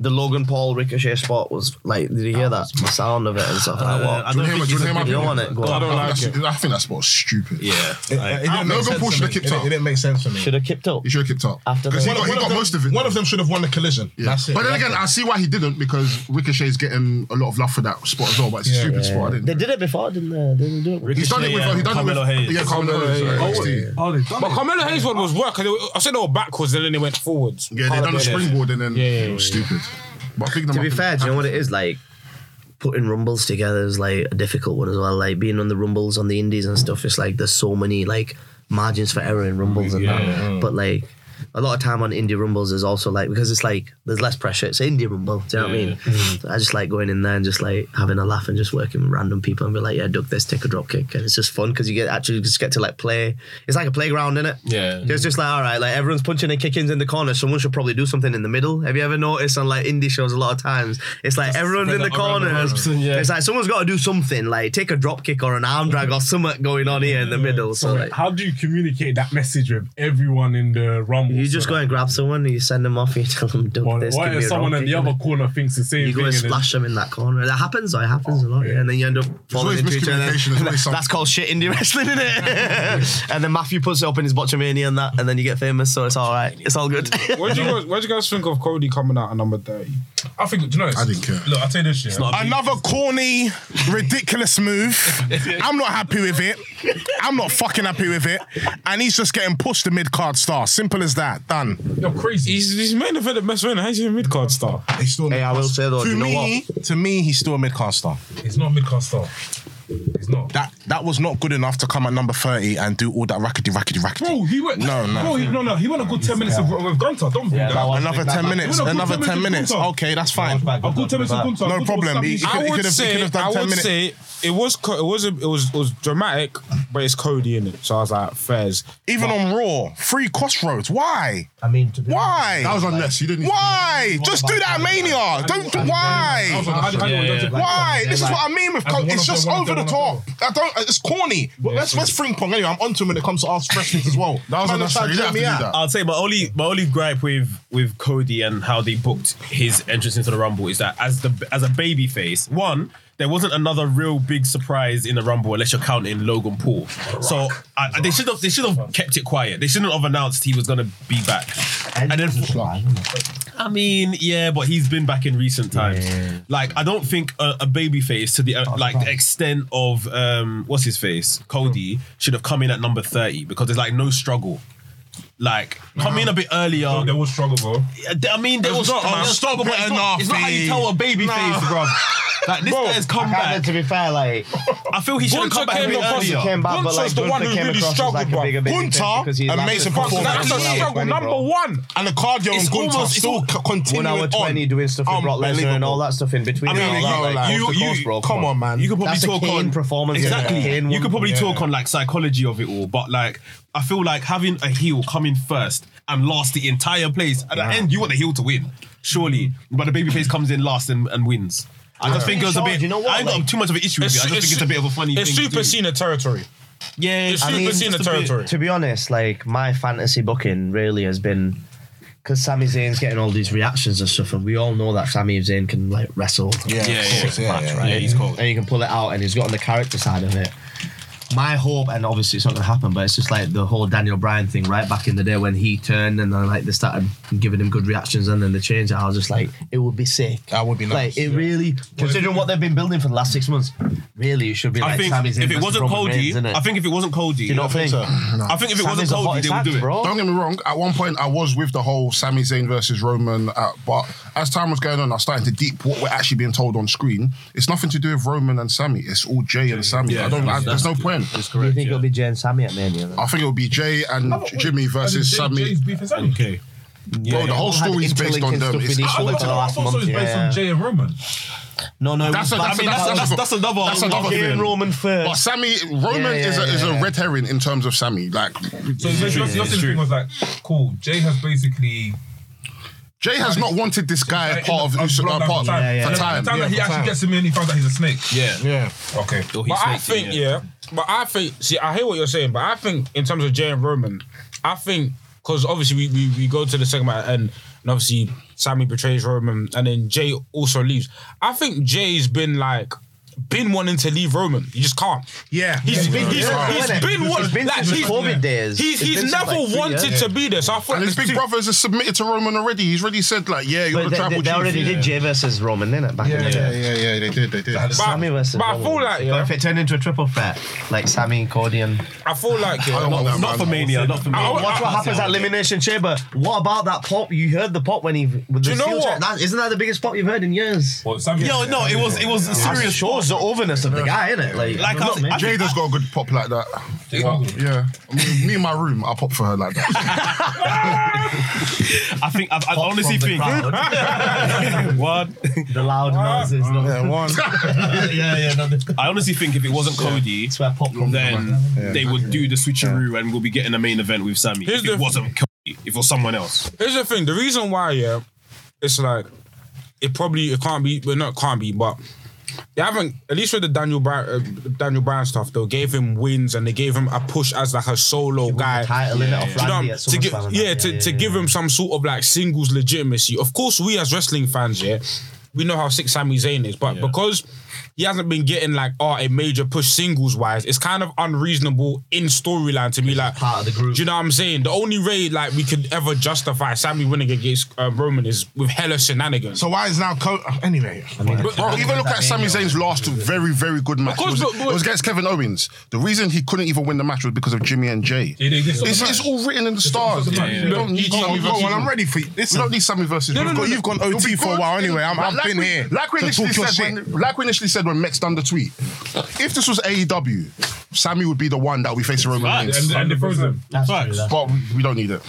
the Logan Paul Ricochet spot was like, did you hear that? The sound of it and stuff like Uh, what? I do you don't hear my- think do you he's hear a good- You want it? Go I on. don't I like it. I think that spot's stupid. Yeah. Like, it didn't make Logan sense Paul to should me. have kicked It- out. It didn't make sense for me. Should have kicked up He should have kicked up. After Because the- he got, he got them- most of it. One of them should have won the collision. Yeah. That's it. But then That's again, it. I see why he didn't because Ricochet's getting a lot of love for that spot as well. But it's a stupid spot. I didn't. They did it before, didn't they? Didn't they do it? He's done it with. Ricochet He done it with. and Carmelo Hayes. Yeah, Carmelo Hayes. Carmelo uh, Hayes. NXT. Oh, they've done But it. Carmelo Hayes one was work. 'cause they were- I said they were backwards and then they went forwards. Yeah, they done a springboard and then Yeah, yeah, it was yeah. stupid. But I them To up be and- fair, do you know what it is like? Putting rumbles together is like a difficult one as well. Like being on the rumbles on the indies and stuff. It's like there's so many like margins for error in rumbles and that. But like a lot of time on indie rumbles is also like because it's like there's less pressure. It's indie rumble. Do you know what I mean? So I just like going in there and just like having a laugh and just working with random people and be like, yeah, duck this, take a drop kick, and it's just fun because you get actually just get to like play. It's like a playground, is it? Yeah. It's just like all right, like everyone's punching and kicking in the corner. Someone should probably do something in the middle. Have you ever noticed on like indie shows a lot of times? It's like everyone's in the spread out around the corners. yeah. It's like someone's got to do something, like take a drop kick or an arm drag or something going on here in the middle. So So like, how do you communicate that message with everyone in the rumble? You just go and grab someone, you send them off, you tell them duck What, this. what give if someone in the other and corner thinks the same thing? You go thing? and and splash them in that corner. That happens, though. It happens a lot, yeah. And then you end up falling into each other. miscommunication, there's always [LAUGHS] That's called shit indie wrestling, isn't it? [LAUGHS] and then Maffew puts it up in his Botchamania and that, and then you get famous, so it's all right. It's all good. What do you guys? What do you guys think of Cody coming out at number thirty? I think, do you know this? I didn't care. Look, I'll tell you this shit. Another corny, ridiculous move. [LAUGHS] I'm not happy with it. I'm not fucking happy with it. And he's just getting pushed to mid card star. Simple as that. Done. You're crazy. He's he's main event the best winner. How's he a mid card star? He's still Hey, I will say though, to you know me, to me, he's still a mid card star. He's not a mid-card star. He's not. That that was not good enough to come at number 30 and do all that rackety rackety rackety. Bro, he went. No, no. Bro, he, no, no. He went a good ten minutes of, with Gunther. Don't bring that. Another 10 minutes. He went a good Another 10 minutes. Okay, that's fine. A good ten minutes of Gunther. No problem. for He- Sammy. could- I would have- say, could have I would say it was co- it was a, it was it was dramatic, but it's Cody in it. So I was like, fairs. Even on Raw, free crossroads. Why? I mean, to be Why? That was unnecessary. You didn't need to Why? Just do that Mania. Don't why? Why? This is what I mean with As a co- one it's just the- one of over the- the one of. I don't. It's corny. But let's let's fring pong anyway. I'm onto him when it comes to us wrestlers as well. [LAUGHS] That was Man, unnecessary. You trying didn't to have to do that. I'll say my only my only gripe with with Cody and how they booked his entrance into the Rumble is that as the as a baby face, one there wasn't another real big surprise in the Rumble unless you're counting Logan Paul. So I, I- they should have they should have kept it quiet. They shouldn't have announced he was gonna be back. And then I mean, yeah, but he's been back in recent times. Like, I don't think a, a baby face to the uh, like the extent of um, what's his face, Cody, should have come in at number thirty because there's like no struggle. Like, come in a bit earlier. Bro, There was struggle, bro. I mean, there was not, there man. struggle, but Stop it's not, it's not how you tell a baby face, bro. Like this guy's come back. to be fair, like I feel he should have Gunther come back a came bit across- earlier. came back, but Gunther's like the one who really struggled, like bro. bigger baby Gunther, face because he's amazing the- performance. That's a struggle number one. And the cardio It's on Gunther almost- it's still al- c- continuing One hour twenty doing stuff with Brock Lesnar and all that stuff in between. I mean, you that, know, like, like, coast you- to you- coast, bro, come on, man. You could probably talk on performance. Exactly. You could probably talk on like psychology of it all, but like I feel like having a heel come in first and last the entire place at the end, you want the heel to win, surely. But the babyface comes in last and, and wins. I just think it was a Sure, bit. do you know what, I ain't got like- too much of an issue with it. I just think it's a bit of a funny It's thing. to super do. Cena territory. Yeah, It's I super mean, Cena just a bit- territory. To be honest, like my fantasy booking really has been because Sami Zayn's getting all these reactions and stuff, and we all know that Sami Zayn can like wrestle. Yeah, Yeah, of yeah, course, yeah, yeah, yeah, right? yeah, he's cold. And you can pull it out, and he's got on the character side of it. My hope, and obviously it's not gonna happen, but it's just like the whole Daniel Bryan thing, right back in the day when he turned and then like they started giving him good reactions, and then they changed it. I was just like, it would be sick. That would be nice. Like it really, considering what they've been building for the last six months, really it should be I like think Sami Zayn if it wasn't Roman Cody, Reigns, innit? I think if it wasn't Cody, Do you not think? I think if it wasn't Cody, they would do it. bro. Don't get me wrong. At one point, I was with the whole Sami Zayn versus Roman, uh, but as time was going on, I started to deep what we're actually being told on screen. It's nothing to do with Roman and Sammy. It's all Jay and Sammy. I don't. I, there's no point. Do you think it'll be Jay and Sammy at Mania? Then? I think it will be Jay and Jimmy versus Jay- Sammy. Jay's beef is Sammy. Okay. Bro, the whole All story is based on them. It's, with each I other thought for the I last thought it month. was based Yeah. on Jay and Roman. No, no, That's a- that's a- I mean, that's a- that's, That's another. That's another Jay thing. and Roman fair. But. Sammy Roman Yeah, is a yeah, is a red herring in terms of Sammy. Like So basically, that's the thing was like, cool. Jay has basically Jay has not wanted this guy like, part of in the- Uso- uh, part time. Yeah, yeah, for time. The time Yeah, that he actually time. gets him in, he finds out he's a snake. Yeah. Yeah. Okay. Oh, But I think, in, yeah. But I think, see, I hear what you're saying, but I think in terms of Jay and Roman, I think because obviously we, we we go to the second at the end, and obviously Sammy betrays Roman, and then Jay also leaves. I think Jay's been like. Been wanting to leave Roman, You just can't. Yeah. He's been, he's, Yeah. he's Yeah. been, He's one, been like, he's, COVID days. He's, It's he's been since, never like, wanted years. to be there. So I thought And his big two- brothers has submitted to Roman already. He's already said like, yeah, you're But the they, tribal they, they chief. already did Jay versus Roman, didn't back in the day. yeah, yeah. They did. They did. But, Sammy versus but I Roman. feel like, But yeah, if it turned into a triple threat, like Sammy, Cody, and I feel like, yeah, I don't want that, Not for Mania. Not for Mania. Watch what happens at Elimination Chamber. What about that pop? You heard the pop when he with the you know steel what? chair. That, isn't that the biggest pop you've heard in years? Well, Yo, no, it was it was a That serious. Shows the overness of the guy, innit? Like, Like, not I- me. I- Jada's got a good pop like that. Yeah, I mean, me in my room, I pop for her like that. [LAUGHS] I think I, I honestly from the think crowd. [LAUGHS] what the loud noises. not- Yeah, one. [LAUGHS] yeah, yeah. No, the- I honestly think if it wasn't Cody, That's where pop comes then from. they would do the switcheroo and we'll be getting a main event with Sammy. Here's if it the- wasn't Cody, if it was someone else. Here's the thing: the reason why, yeah, it's like it probably it can't be, but not can't be, but they haven't. At least with the Daniel Bryan, uh, Daniel Bryan stuff, they gave him wins and they gave him a push as like a solo guy. Title in it off you know Randy what at I'm- to give, yeah, to, to give him some sort of like singles legitimacy. Of course, we as wrestling fans, yeah, we know how sick Sami Zayn is, but because he hasn't been getting like oh a major push singles wise, it's kind of unreasonable in storyline to be like part of the group. Do you know what I'm saying? The only way like we could ever justify Sammy winning against uh, Roman is with hella shenanigans. So why is now Co- anyway? Bro, even look at Sami Zayn's last very, very good match. course, it, was, but- but- it was against Kevin Owens. The reason he couldn't even win the match was because of Jimmy and Jay. Yeah, they- they saw the It's, it's all written in the stars. the match. You don't need Go Sammy on, go versus. on, I'm ready for you. We don't need Sammy versus. You've got- you've gone OT for a while anyway. I'm- I've like been we, here Like we to initially talk your said, when, like we initially said when Mex done the tweet, if this was AEW, Sammy would be the one that would be facing Roman Reigns. And, and the frozen. That's true. That's But we don't need it.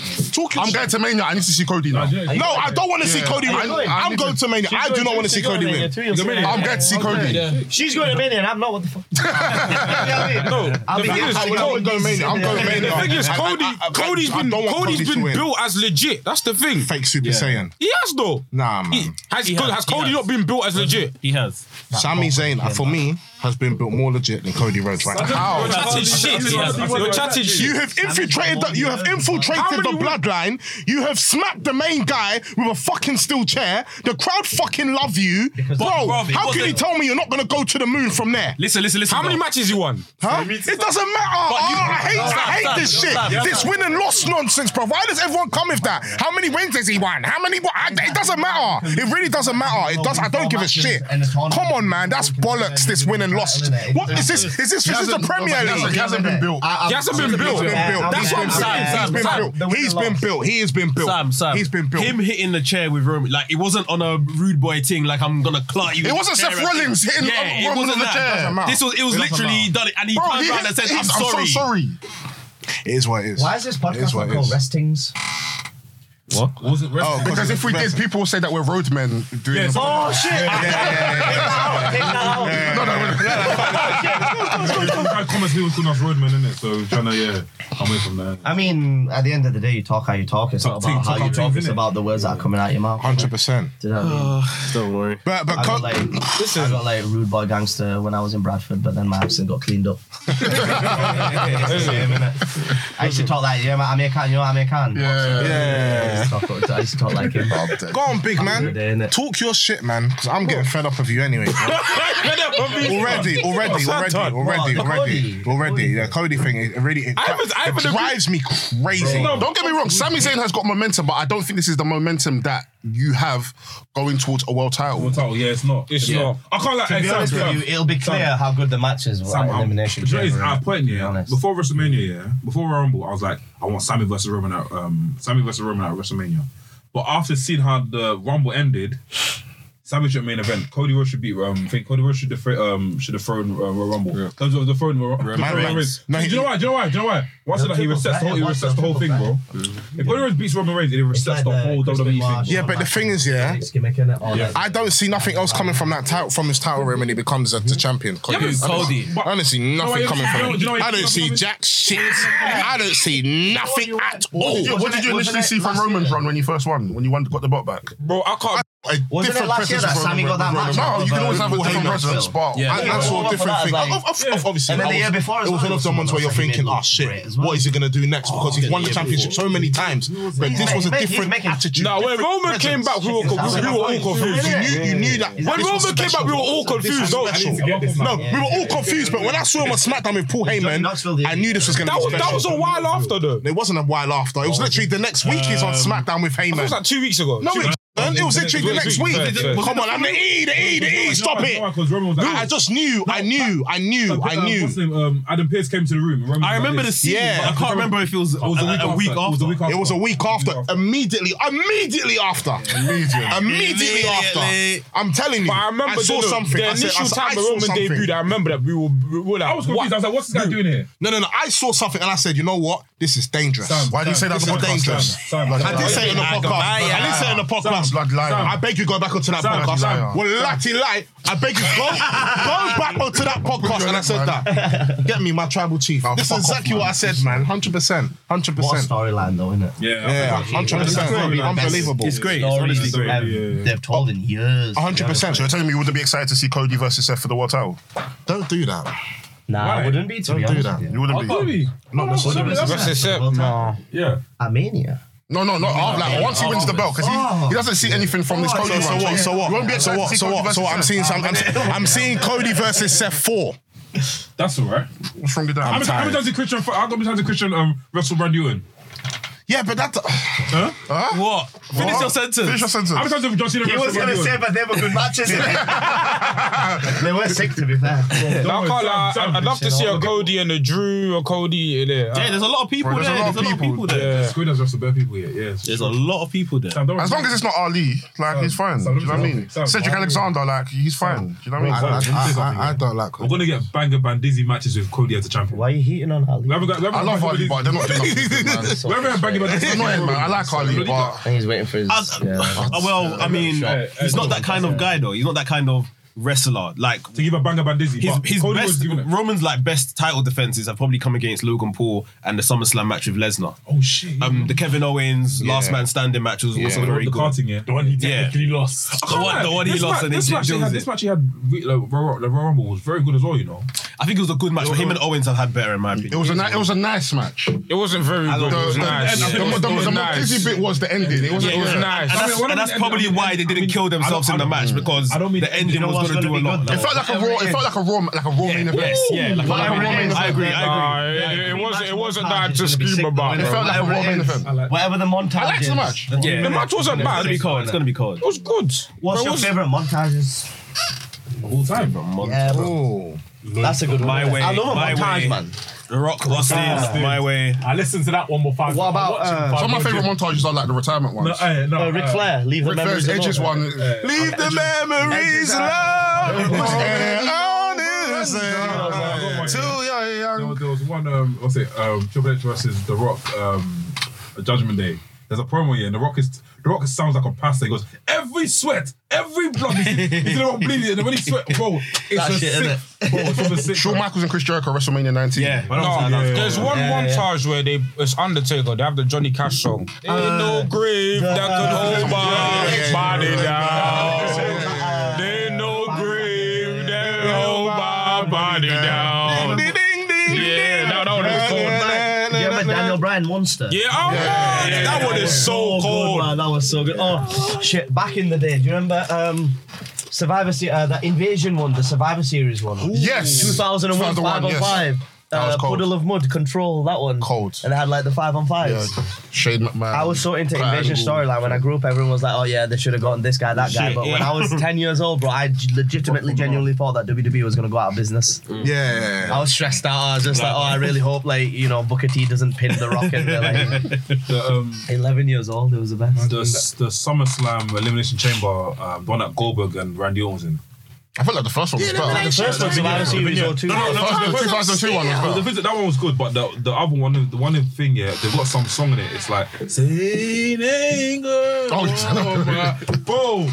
I'm going to Mania. I need to see Cody now. No, I don't want to see Cody win. I I'm going to- to Mania. I do not want to see Cody win. I'm going to see Cody. [LAUGHS] She's going to Mania and I'm not. What the fuck? [LAUGHS] No, I'll the be thing here. is, I I'm will not not going Mania. I'm going Mania. the thing is, I- I- Cody, I- I- Cody's I been, Cody's Cody to been built as legit. That's the thing. Fake Super Saiyan. He has though. Nah, man. He, has, He has, has he Cody has. not been built as legit? He has. Sami Zayn, uh, for me, has been built more legit than Cody Rhodes right now. You're chatting shit. You're chatting shit. You have infiltrated the, you have infiltrated the bloodline. You have smacked the main guy with a fucking steel chair. The crowd fucking love you, bro. how can wasn't- you tell me you're not gonna go to the moon from there? Listen, listen, listen. How many matches you won? Huh? It doesn't matter. Oh, you- I hate, I hate this shit. this stop. win and loss nonsense, bro. Why does everyone come with that? How many wins has he won? How many? It doesn't matter. It really doesn't matter. It does. I don't give a shit. Come on, man. That's bollocks. This win and loss. What is this? Is this? Is the Premier hasn't- League? he hasn't been built. He hasn't been built. He's been built. That's what been I'm saying. He's been built. He's been built. He has been built. Sam, Sam. He's been built. Him hitting the chair with Roman, like it wasn't on a rude boy thing. Like I'm gonna clot you. It wasn't Seth chair. Rollins hitting Yeah, Roman on the chair. This was. It was literally done it, and he Bro, turned he, around and said, "I'm I'm sorry." so sorry. It is what it is. Why is this podcast called is what not it called is. Restings? Was it Oh, Because if we did, people will say that we're roadmen doing the Oh shit! Take that out. No, no, no. We've had comments people calling us roadmen, innit? So trying to, yeah, come away from that. I mean, at the end of the day, you talk how you talk. It's not Talk about team, how you team, talk. It's innit? about the words that are coming out your mouth. Hundred percent. Do you know what I mean? Don't worry. But but I Co- got like I got like rude boy gangster when I was in Bradford, but then my accent got cleaned up. [LAUGHS] It's the same, innit? I used to talk like yeah, man, Amir Khan. You know Amir Khan? Yeah. yeah. I used to talk, I used to talk like him. Go on, big man. Day, innit? Talk your shit, man. Because I'm getting fed up of you anyway. bro. [LAUGHS] already, already, already, already, What? already, Cody? already. The Cody thing, it really it, I haven't- I it haven't agreed- drives me crazy. Don't get me wrong, Sami Zayn has got momentum, but I don't think this is the momentum that you have going towards a world title. World title, yeah, it's not. It's yeah. not. I can't like. To be honest with you, it'll be clear Sam, how good the matches were Sam, at I'm- elimination do you know what it is? chamber. At a point, to be yeah, honest. before WrestleMania, yeah, before Rumble, I was like, I want Sammy versus Roman at um, Sammy versus Roman at WrestleMania. But after seeing how the Rumble ended, Sammy should main event. Cody Rhodes should beat. Um, I think Cody Rhodes should have um should have thrown uh, Royal Rumble. Yeah. The, the throne. The, the Man, throne man. Reigns. No, do you know why? Do you know why? Do you know why? Once They'll that he triple resets the whole, he resets the whole thing, bro. If Cody Rhodes beats Roman Reigns, it It's resets the whole WWE thing. Yeah, but the thing is, yeah, It's gimmick, innit? Or Yeah. like- I don't see nothing else coming from that title from his title reign when he becomes a, the champion. Cody. but Cody. I nothing coming from him. you know why you- I don't see jack shit. I don't see nothing at all. What did you initially see from Roman's run when you first won? When you won, got the belt back? Bro, I can't. A Wasn't it last year that of Sammy got that match? No, you can always have a different Heyman. presence. But Yeah. I, I saw Yeah. different Yeah. things. Like- Of- of- of- obviously, And then the year before it was one of them ones where you're thinking, else oh ah, shit, great as well. what is he gonna do next? Oh, because he's won the championship so many times. But this was a different attitude. Nah, when Roman came back, we were, we, we were all confused. You knew, that. When Roman came back, we were all confused. No, we were all confused. But when I saw him on SmackDown with Paul Heyman, I knew this was gonna That be was that was a while after though. It wasn't a while after. It was literally the next week he's on SmackDown with Heyman. It was like two weeks ago. No, Two it, it was literally the next week. Come on, I'm the E, the E, the E. Stop it. Because Roman was like, I just knew, I knew, I knew, I Uh, knew. What's his name? Um, Adam Pearce came to the room. I remember the scene, Yeah. I can't remember if it was, a week a, a week after. It was a week after. It was a week after. after. Immediately, immediately after. Immediately. Immediately after. I'm telling you. But I remember saw something. the initial time I when saw Roman debuted. I remember that we were, like, I was confused. I was like, what's this guy doing here? No, no, no. I saw something and I said, you know what? This is dangerous. Why do you say that This on the podcast? dangerous. I did say it in the podcast. I did say it in the podcast. Blood liar. I beg you go back onto that Sam, podcast. Sam. Well, Lati Light, I beg you go, [LAUGHS] go back onto that podcast. And I said that. Get me my tribal chief. Oh, this is fuck off, exactly what I said, man. Hundred percent. Hundred What a percent. storyline, though, isn't it? Yeah. Yeah, hundred percent. Unbelievable. It's great. It's honestly great. Yeah, yeah, yeah. they've told in years. hundred percent. So you're telling me you wouldn't be excited to see Cody versus Seth for the world title? Don't do that. Nah, Why? I wouldn't be, to Don't be do honest that. with You you. wouldn't Oh, be. maybe. Not oh, necessarily. That's it, Sep. No. Yeah. Armenia. No, no, no. After, like, once he wins the belt, because he, he doesn't see anything from this Cody So, run. so what? So what? Won't be So what? So what? So what? I'm Seth. seeing some. I'm, [LAUGHS] I'm seeing Cody versus Seth four. That's all right. What's wrong with How that? many, how many times did Christian? How many times did Christian um, wrestle Randy Orton? Yeah, Yeah, but that. Huh? What? Finish your sentence. Finish your sentence. How many times have John Cena He was gonna say, but they were good matches. [LAUGHS] they were sick, to be fair. I can't lie. I'd, I'd love to see a Cody and a Drew, a Cody in there. Yeah, there's a lot of people Bro, there's there. a lot There's of a lot of people. people there. Yeah. Squid has wrestled bare people here. Yes. There's a lot of people there. As long as it's not Ali, like he's fine. Do you know what I mean? Cedric Alexander, like he's fine. Do you know what I, I mean? I, I, I don't like We're gonna get banger bandizi matches with Cody as a champion. Why are you heating on Ali? We got. We I love Ali, but they're not doing nothing with it, man. We haven't had banger bandizi. It's annoying, man. I like Ali, but I think he's waiting for his. Yeah. [LAUGHS] well, I mean, he's not that kind of guy though. He's not that kind of wrestler. Like to give a banger bandizi. his, his Cody best giving. Roman's like best title defenses have probably come against Logan Paul and the SummerSlam match with Lesnar. Oh shit. Um, the Kevin Owens last man standing match was also Yeah. very the good. karting, yeah. The one he Yeah. technically lost. The one, the one he This lost match- and this he match he had, Jones this it. match he had like, Royal, the Royal Rumble was very good as well, you know. I think it was a good match, but him and Owens have had better in my opinion. it opinion. was a ni- it was a nice match. It wasn't very good. The, It was the, nice. the, It the, the, the nice. Mokizzi bit was the ending. It was, Yeah, it was yeah. nice. And that's, and that's probably why they didn't I mean, kill themselves in the match because I don't mean the the ending ending was was going to do a lot. good, It felt like a raw. It felt like a raw, like a raw main event. Yes, yeah, like, Like a raw main I agree, I agree. it, it wasn't. It wasn't montage that is to gonna scream about. It felt like a raw main Whatever it event. is. Whatever the montage I liked is. the match. The match wasn't It's bad. gonna be cold. It's gonna be cold. It was good. What's your favorite montages? All time, bro. Yeah, bro. Oh, That's a good one. My way, I love a montage, man. The Rock Rusty, Ah. my way. I listened to that one more five. What about, uh, Some of my favorite montages are like the retirement No, ones. eh, no, Uh, Ric uh, Flair, leave the Ric memories Flair's alone. Edge's one. leave the memories alone. Too There young. was, there was one, um, what's it, um, Triple H versus The Rock, um, Judgment Day. There's a promo here, and The Rock is The Rock sounds like a pastor. He goes, every sweat, every blood, he's, he's the Rock bleeding, and when he sweat, bro, [LAUGHS] it's That a shit, sick, bro, it's from a sick. Shawn Michaels and Chris Jericho WrestleMania 19. Yeah. No, say that. there's one Yeah, yeah. montage where they it's Undertaker. They have the Johnny Cash song. Ain't no grave that could hold my body down. There ain't no grave that could hold my body down. Remember Daniel Bryan Monster? Yeah, oh, that one is so good, cold. man. That was so good. Oh shit! Back in the day, do you remember um, Survivor Se- uh, the Invasion one, the Survivor Series one? Yes. 2001, 5 on yes. 5. That was Uh, cold. Puddle of Mudd, Control, that one. Cold. And they had like the 5 on 5s. Yeah, Shane McMahon. I was so into Kurt Invasion storyline. When I grew up, everyone was like, "Oh yeah, they should have gotten this guy, that guy." Shit, But when. I was [LAUGHS] ten years old, bro, I legitimately, genuinely thought that WWE was gonna go out of business. I Yeah. I was stressed out. I was just like, "Oh, I really hope like you know Booker T doesn't pin the Rock." And like, [LAUGHS] The, um, eleven years old, it was the best. the, the SummerSlam Elimination Chamber, um, the one that Goldberg and Randy Orton was in. I felt like the first one was better. The first one, Survivor Series or two. No, no, The first- the 2002 one was The better. visit, that one was good, but the the other one, the one in thing, yeah, they've got some song in it. It's like Saint Anger. Oh, yes, I know. bro,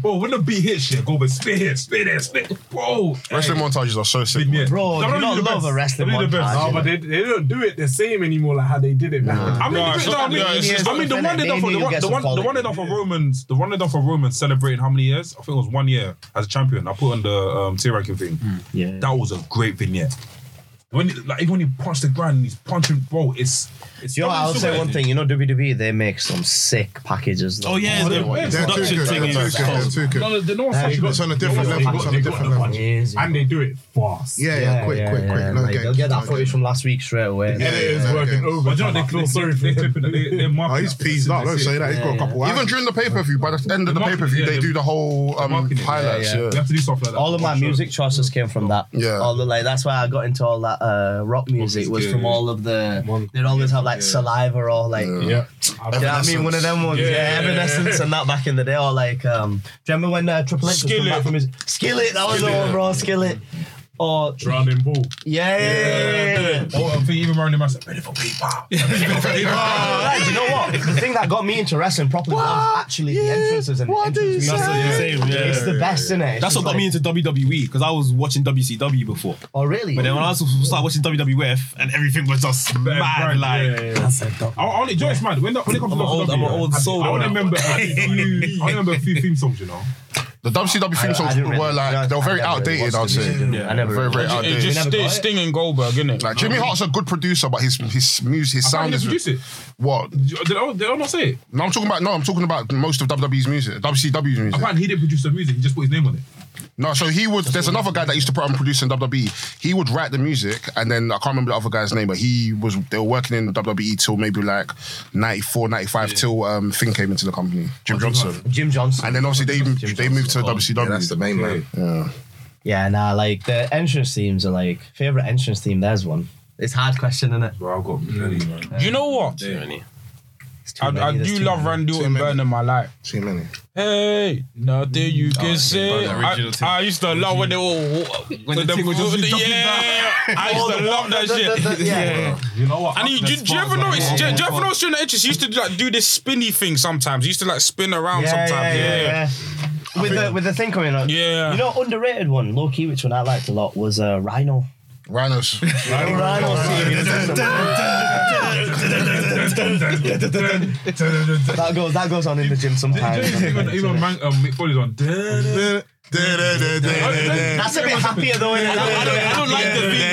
bro, when the beat hits, yeah, go but spit here, spit here, spit, bro. Wrestling montages are so sick. Yeah. Bro, They're do you not the love best. a wrestling They're only the best. montage? No, but they, they don't do it the same anymore like how they did it back then. I mean, No, the- it's no, not- I mean, no, it's just I mean, the one they done for the one, the one, the one they done for Romans, the one they done for Romans celebrating how many years? I think it was one year as a champion. I put on the um, tier ranking thing. Yeah. That was a great vignette. When like even when he punched the ground, he's punching, bro. It's it's. You know, I'll say one thing. You know, WWE they make some sick packages. though. Oh yeah, the They're They're too production good. thing They're is too good. They're too good. No, no, no one's Uh, touching It's on a different level. It's on a different level. Amazing. And they do it fast. Yeah, yeah, quick, yeah, quick, quick. No like, games. They'll get that no footage games. from last week straight away. Yeah, Editors yeah, working yeah. over. But you know, they, I feel they, sorry they, for they, him. they, they, they're Oh, marking he's it. peased out. Don't say that. He's got a couple Even during the pay per view, by the end of the The pay per view, marketing, they yeah, do the whole um, marketing, yeah, highlights. yeah. Yeah, You have to do stuff like that. All of my music choices came from that. Yeah. All the like that's why I got into all that uh, rock music was from all of the they'd always have like saliva or like Yeah. you know what I mean? One of them ones, yeah, Yeah, yeah, yeah, Evanescence and that back in the day, or like, um, do you remember when uh, Triple H was back from his Skillet? That was the one, bro. Skillet. Or Drowning pool. yeah, yeah, yeah, yeah, yeah. Oh, I think even Randy Man said, ready for people. Right, do you know what? The thing that got me into wrestling properly was actually the entrances and the entrance music. That's what you're. Yeah. It's the best, isn't it? That's what got me into WWE because I was watching WCW before. Oh, really? But then when I was started watching WWF and everything was just mad, brand, like yeah, yeah, yeah. I, I only, Joyce, man, when, when it comes I'm to old- WWE, I'm an old soul I remember [LAUGHS] I remember a few theme songs, you know. The WCW theme I- I songs were really- like they were very outdated. I'd say music video. I never very very watched It outdated. just never sti- got it. Sting and Goldberg, innit? Like Jimmy Hart's a good producer, but his his music, his I sound can't is produce it. what? Did I, did I not say it? No, I'm talking about no, I'm talking about most of WWE's music, WCW's music. Apparently, he didn't produce the music. He just put his name on it. No, so he would. There's another guy that used to put on producing WWE. He would write the music, and then I can't remember the other guy's name, but he was. They were working in WWE till maybe like 94, 95, till um, Finn came into the company. Jim Johnston. Jim Johnston. And then obviously they they moved to WCW. Yeah, that's the main man. Yeah. Yeah, nah, like the entrance themes are like favorite entrance theme. There's one. It's hard question, isn't it? Bro, I've got plenty, man. You know what? I, I do love Randy Orton better than my life. Too many. Hey, nothing you can say. the original thing. I, I used to love when they all when the thing was just jumping yeah. I used to love that shit. Yeah. You know what? And you, do, do you ever notice? Do, do you ever notice during the entrance? He used to do, like do this spinny thing sometimes. He used to like spin around Yeah, sometimes. yeah, Yeah, yeah, yeah. With the with the thing coming up. Yeah. You know, underrated one, low key, which one I liked a lot was uh, Rhino. Rhinos. Rhino that goes that goes on in the gym sometimes. even even man, um, Mick Foley's on. That's a bit happier though. Isn't? I don't, I don't like the video.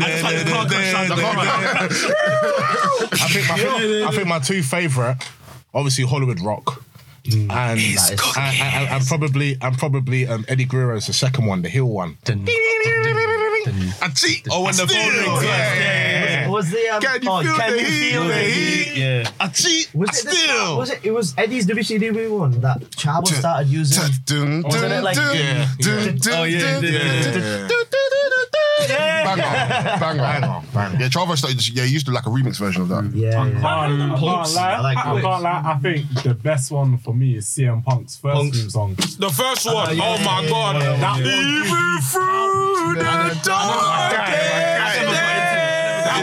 I just like the car crash sound. I think my, I think my two favorite, obviously Hollywood Rock. And, and, is and, and, and probably and probably um, Eddie Guerrero's the second one, the heel one. I cheat. Oh, when the phone rings. Yeah, yeah, yeah. Was the um, Can you oh, feel can the you heat, feel the the heat? heat? Yeah. I cheat. Was I it, the, still. was it? It was Eddie's WCW one that Chavo started using. Dun, Wasn't it like- dun, Yeah. dun, dun, Oh, yeah, dun, yeah, yeah, dun, yeah. dun, Banger, banger, Banger, banger. Yeah, Chavo started. Yeah, he used to like a remix version of that. Yeah, I yeah. can't, I can't lie. I like I, can't lie. I think the best one for me is CM Punk's first Punks. theme song. The first one. Oh, yeah, oh my yeah, god. yeah, yeah. That one Even through the darkest,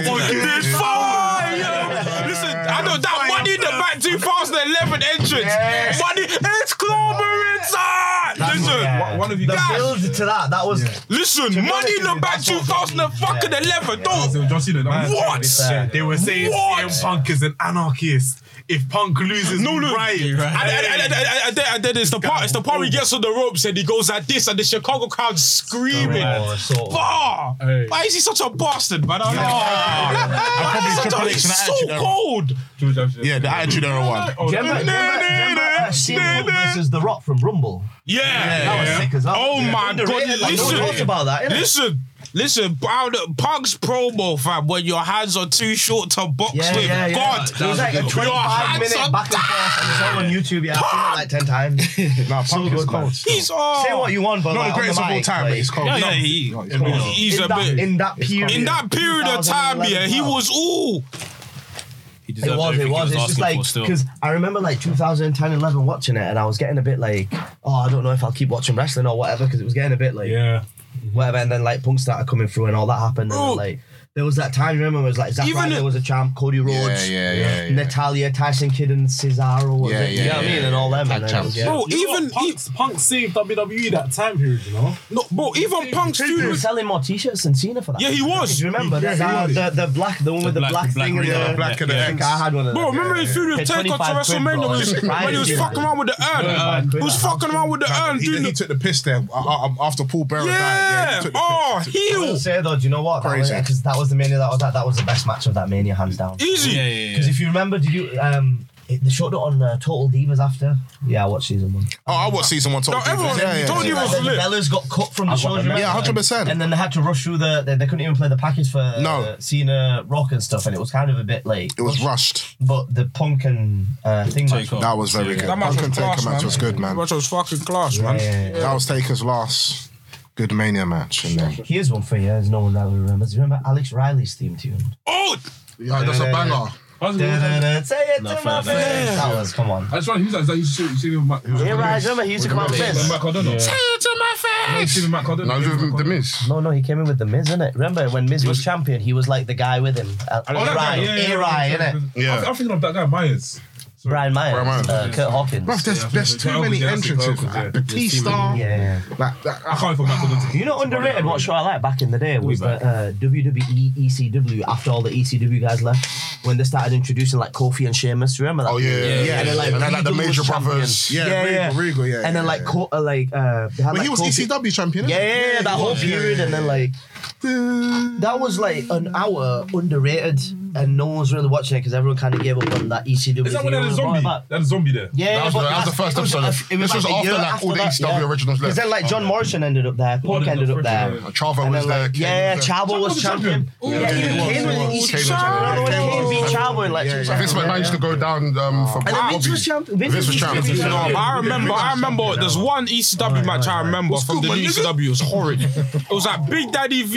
one this fire. Listen, I know that Money in the Bank 2011 entrance. Money, it's clover inside. Listen, Yeah. one of you the guys- build to that. That was listen, Money in the Bank 2011. Don't. So John Cena. that was- What? They were saying What? CM Punk is an anarchist. If Punk loses, No, we no. riot. And, and, and, and, and, then- it's the part, it's the part where he gets on the ropes and he goes like this, and the Chicago crowd screaming. Oh, so- Bah! Hey. Why is he such a bastard, man? I probably He's such a- Triple H he's and the so cold. Yeah, the Attitude Era one. Oh, CM Punk versus The Rock from Rumble? Yeah. That was sick as well. Oh my god! Underrated, like, no one talks Listen, about that. listen, listen. Bro, the Punk's promo, fam, when your hands are too short to box Yeah, with. yeah, yeah. God, It was like a your 25 hands minute are- back and forth, and it's all on YouTube. Yeah, I've seen it like 10 times. [LAUGHS] Nah, So Punk is good, man. cold. He's oh, Say what you want, but Not like, the greatest on of the all time, but he's cold. Yeah, yeah, he- no, he's cold. he's in a that, bit. in that period. In that period of time, yeah, he was all. He It deserved was, it he was. It's just like because I remember like 2010, 11 watching it, and I was getting a bit like, oh, I don't know if I'll keep watching wrestling or whatever because it was getting a bit like Yeah. Whatever. And then like Punk started coming through, and all that happened. And then, like there was that time. You remember, it was like Zack Even Ryder it- was a champ, Cody Rhodes, Yeah, yeah, yeah, yeah. Natalya, Tyson Kidd, and Cesaro. Was Yeah, it? yeah, you know what I mean, and all them. yeah. And then it was, yeah. Bro, You know even what? Punk's, Punk saved WWE that time period, you know? no, bro, even Punk's He was dude. selling more T-shirts than Cena for that. Yeah, he was. Do you remember Yeah, that, he that- the, the black, the one with the, black- black, black thing and the black and the I think I had one of them. Bro, remember his feud with Paid Taker to 25 quid, WrestleMania bro. when he was, when he was Yeah. fucking around with the urn. Yeah. He was fucking around with the urn, He, he the. took the piss there uh, uh, after Paul Bearer died. Yeah, Yeah. he took the Oh, piss. I will heel. say though, do you know what? Crazy. Because that was the mania that was that. That was the best match of that mania, hands down. Easy. Yeah, yeah, Because yeah. if you remember, did you um? It, they showed it on uh, Total Divas after. Yeah, I watched season one. Oh, I watched season one. No, everyone told you it was Like, the lit. Bellas got cut from the shows. remember? Yeah, 100%. And then they had to rush through the. They, they couldn't even play the package for No. uh, Cena Rock and stuff, and it was kind of a bit like. It was rushed. But the Punk and uh, thing match. That was very good. That match Punk was and Taker match was good, man. That match was fucking class, Yeah, man. yeah, yeah. That was Taker's last good Mania match, and then Here's one for you, as no one ever remembers. You remember Alex Riley's theme tune? Oh, Yeah, that's a banger. Say it to my face. That was, come on. I just wonder who's that? Is that you see, you see him with Matt? Yeah, right. Remember, he used to come out with this. Matt Cardona. Say it to my No, face. him with Matt Cardona. No, it was with the Miz. No, no, he came in with the Miz, innit? Remember when Miz was champion, he was like the guy with him. Oh, that guy, yeah, yeah, yeah, innit? Yeah. I'm thinking of that guy Myers. Brian Myers, Brian Myers. uh, Kurt Hawkins. Bruv, there's, there's too many yeah, entrances. yeah. Like Batista, Yeah. like that. I can't even Matt Cardona. You know, underrated. What show I like back in the day was the uh, WWE ECW. After all the ECW guys left, when they started introducing like Kofi and Sheamus. Remember that? Oh yeah, yeah, yeah. And then like, and then like the Major champion. Brothers. Yeah, Regal, Regal, yeah, And then yeah, like, yeah. Co- uh, like, uh, they had, But like he was Kofi- ECW champion. Yeah, yeah, yeah, that whole period, and then like That was like an hour underrated, and no one's really watching it because everyone kind of gave up on that ECW. Is that when they had a and brought it zombie? They had a zombie there. Yeah, That was but the- that was the first it was episode. it This was like a after, year like, all the that, ECW originals Because left. then like John Morrison ended up there, Punk ended up there. one, Chavo And was then, there. like, Kane yeah, was there. Chavo was was champion. champion. Yeah, Yeah, even was, Kane was was. East Kane was Champion. champion. Remember when Kane Kane was beat champion. Chavo in like two Vince seconds? McMahon used to go down um, for And then Vince was champion. Vince was was champion. champion. No, but I remember. I remember. There's one ECW match I remember from the new ECW. It was horrid. It was like Big Daddy V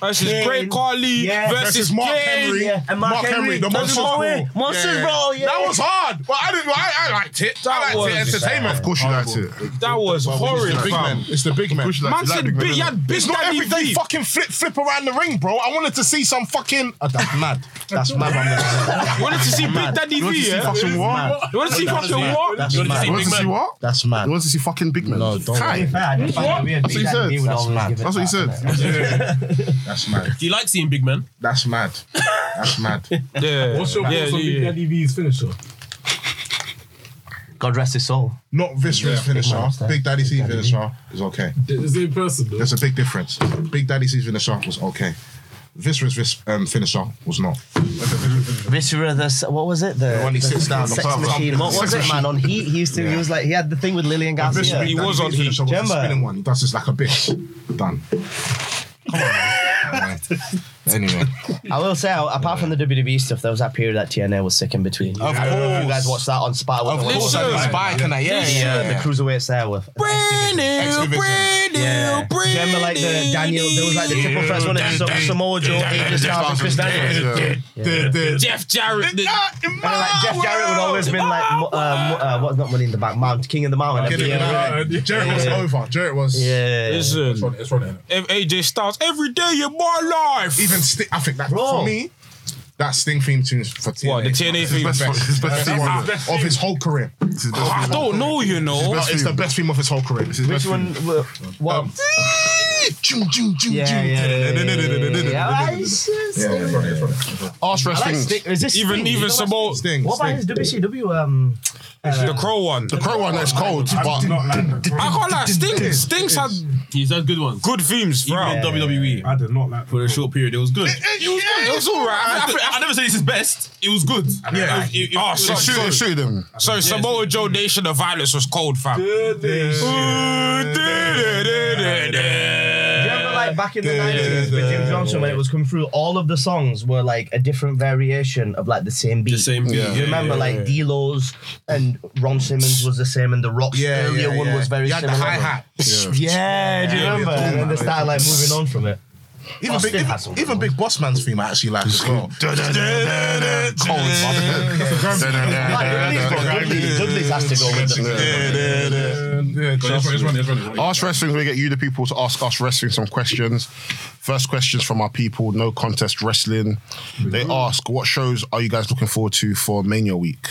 versus Kane. Great Carly Yeah. versus Versus Mark Kane. Henry. Yeah, and Mark, Mark Henry. Henry, the Monsters Monsters Ball. Ball. Monsters Yeah, yeah. Yeah. That was hard, but I didn't. I, I liked it. That I liked was- it. Entertainment. Of course you liked it. That was horrid, It's the big fam. It's the big men. Push that- Man said big big. man. Had Big It's not Daddy everyday fucking flip flip around the ring, bro. I wanted to see some fucking. Oh, that's mad. That's mad. I'm wanted to see Big Daddy You want to V, see yeah? fucking what? You want to see fucking what? That's You want to mad. see You want to see what? That's mad. You want to see fucking big Man. No, don't. Kai. Fair, I didn't find it weird. That's what he said. That's mad. That's what he said. Innit? [LAUGHS] That's mad. Do you like seeing big men? That's mad. That's mad. [LAUGHS] Yeah. What's your yeah, thoughts on Big yeah. Daddy V's finisher? God rest his soul. Not Viscera's finisher. man's. Big Daddy C finisher is okay. The same person though. There's a big difference. Big Daddy C's finisher was okay. Viscera's vis- um, finisher was not. Viscera, the s- what was it? The, one he the sits down, the sex pub- machine. What was it, man? On Heat, he used to. He was like he had the thing with Lillian Garcia. Viscera, He was C's on Heat. finisher was the Remember? spinning one. He does this like a bitch. Done. Come on. [LAUGHS] Anyway, [LAUGHS] I will say, apart from the WWE stuff, there was that period that TNA was sick in between. Of I don't know if you guys watched that on Spy. of course, Listen. I spike and that. Yeah, yeah, The yeah. cruiserweights there were. Brand new, X-Division. brand new, Yeah. Brand remember like the Daniel? There was like the triple threats one. It was Samoa Joe, AJ Styles, and Chris Daniels. Jeff Jarrett. And then, like Jeff Jarrett would always been like, uh, uh, what's not Money in the Bank, Mount King in the Mountain. Jarrett was over. Jarrett was. Yeah. Listen, It's running. It's running. AJ Styles every day of my life. Even Sting, I think that Bro. for me, that Sting theme tune for TNA. What, the TNA is theme? the His best, best- his best theme of, of of his whole career. It's his best I theme. don't know, you know. No, it's the best theme of his whole career. This is Which one? were- What? Jum, jum, jum, Yeah, yeah, yeah, like wrestling. Is this Even even You know Samoa, Sting. What about his WCW? Um, the Crow one. The crow one that's cold, but Not like that. I can't like Sting. Sting's had He's had good ones. good themes throughout. in WWE I did not like for a short period, it was good. It was alright. I, I, I never said it's his best. It was good. Yeah. It, it, it, Oh, so was shoot, good. shoot him. So Samoa Joe Nation of Violence was cold, fam. Back in the nineties with Jim Johnston when it was coming through? All of the songs were like a different variation of like the same beat. The same beat. Yeah. Do you remember like D-Lo's and Ron Simmons was the same, and the Rock's Yeah, earlier yeah, one was very You had the similar. hi-hat. [LAUGHS] Yeah, do you remember? and then they started like moving on from it. Even big, even, even Big Boss Man's theme I actually like as well. [LAUGHS] Cold. Dudley's, Dudley's has to go with. Ask Wrestling, we get you, the people, to ask us wrestling some questions. First questions from our people, no contest wrestling. They ask, what shows are you guys looking forward to for Mania week?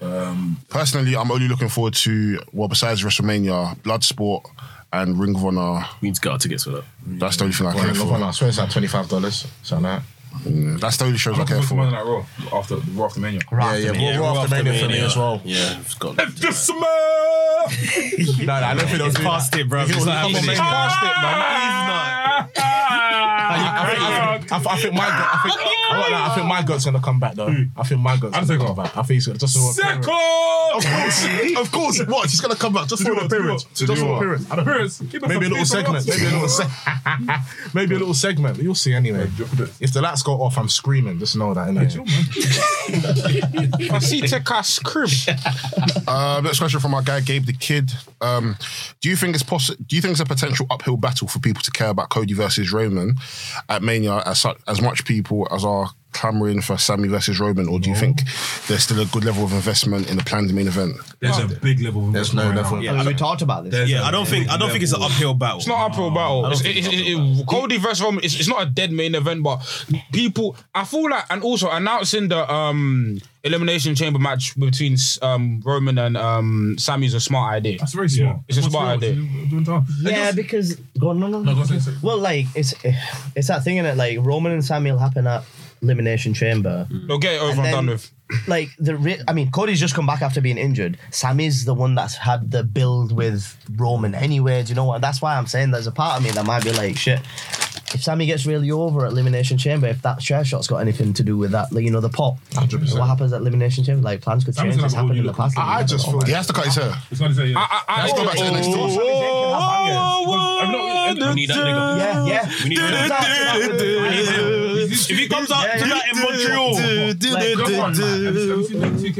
Um, Personally, I'm only looking forward to, well, besides WrestleMania, Bloodsport and Ring of Honor. We need to get our tickets for that. That's the only thing I Well, care Love Honor, for. I swear it's like $25, So like that. That's the only shows I care After Monday for. Night Raw, after Raw after Mania. Yeah, yeah, Yeah, Raw Raw after after Mania for me Mania. as well. Yeah, it's got. Just some. [LAUGHS] No, no, I don't think It's past it, bro. It's not happening. He's past it, man. [LAUGHS] I, I, I think my gut, I think, [LAUGHS] I, won't I think my gut's gonna come back though. I think my gut's gonna Undertaker. come back. I think he's gonna just for an appearance. Of course, of course. What? He's gonna come back just for an appearance. Just for an appearance. I. Appearance. Maybe a little segment. Maybe a little [LAUGHS] se- Maybe a little segment. You'll see anyway. If the lights go off, I'm screaming. Just know that. Innit? [LAUGHS] I see Teka's crib. Uh, next question from our guy Gabe the Kid. Um, do you think it's possible? Do you think it's a potential uphill battle for people to care about Cody versus Roman at Mania as as much people as are clamoring for Sammy versus Roman, or do you think there's still a good level of investment in the planned main event? There's a big level of There's no level. I mean, we talked about this. Yeah, I don't think I don't think it's an uphill battle. It's not uphill battle. It's, it, it, it, Cody versus Roman. It's, it's not a dead main event, but people. I feel like, and also announcing the um elimination chamber match between um Roman and um Sammy is a smart idea. That's very smart. It's a What's smart yours? idea. You doing? Yeah, because go on, no, no, No, go on, say- say. Well, like it's it's that thing in it. Like Roman and Sammy will happen at Elimination Chamber. They'll get it over and, And then- done with. Like the, re- I mean, Cody's just come back after being injured. Sammy's the one that's had the build with Roman anyway. Do you know what? That's why I'm saying there's a part of me that might be like, shit. if Sammy gets really over at Elimination Chamber, if that chair shot's got anything to do with that, like, you know, the pop, 100%. what happens at Elimination Chamber? Like plans could Sammy's change. gonna It's have a happened in really the past. I, I just feel he has to cut his hair. It's gonna say yeah. I, I, Let's go back to NXT. We need that nigga. Yeah, yeah. We need that. If he comes out to that in Montreal, Like, come on, man.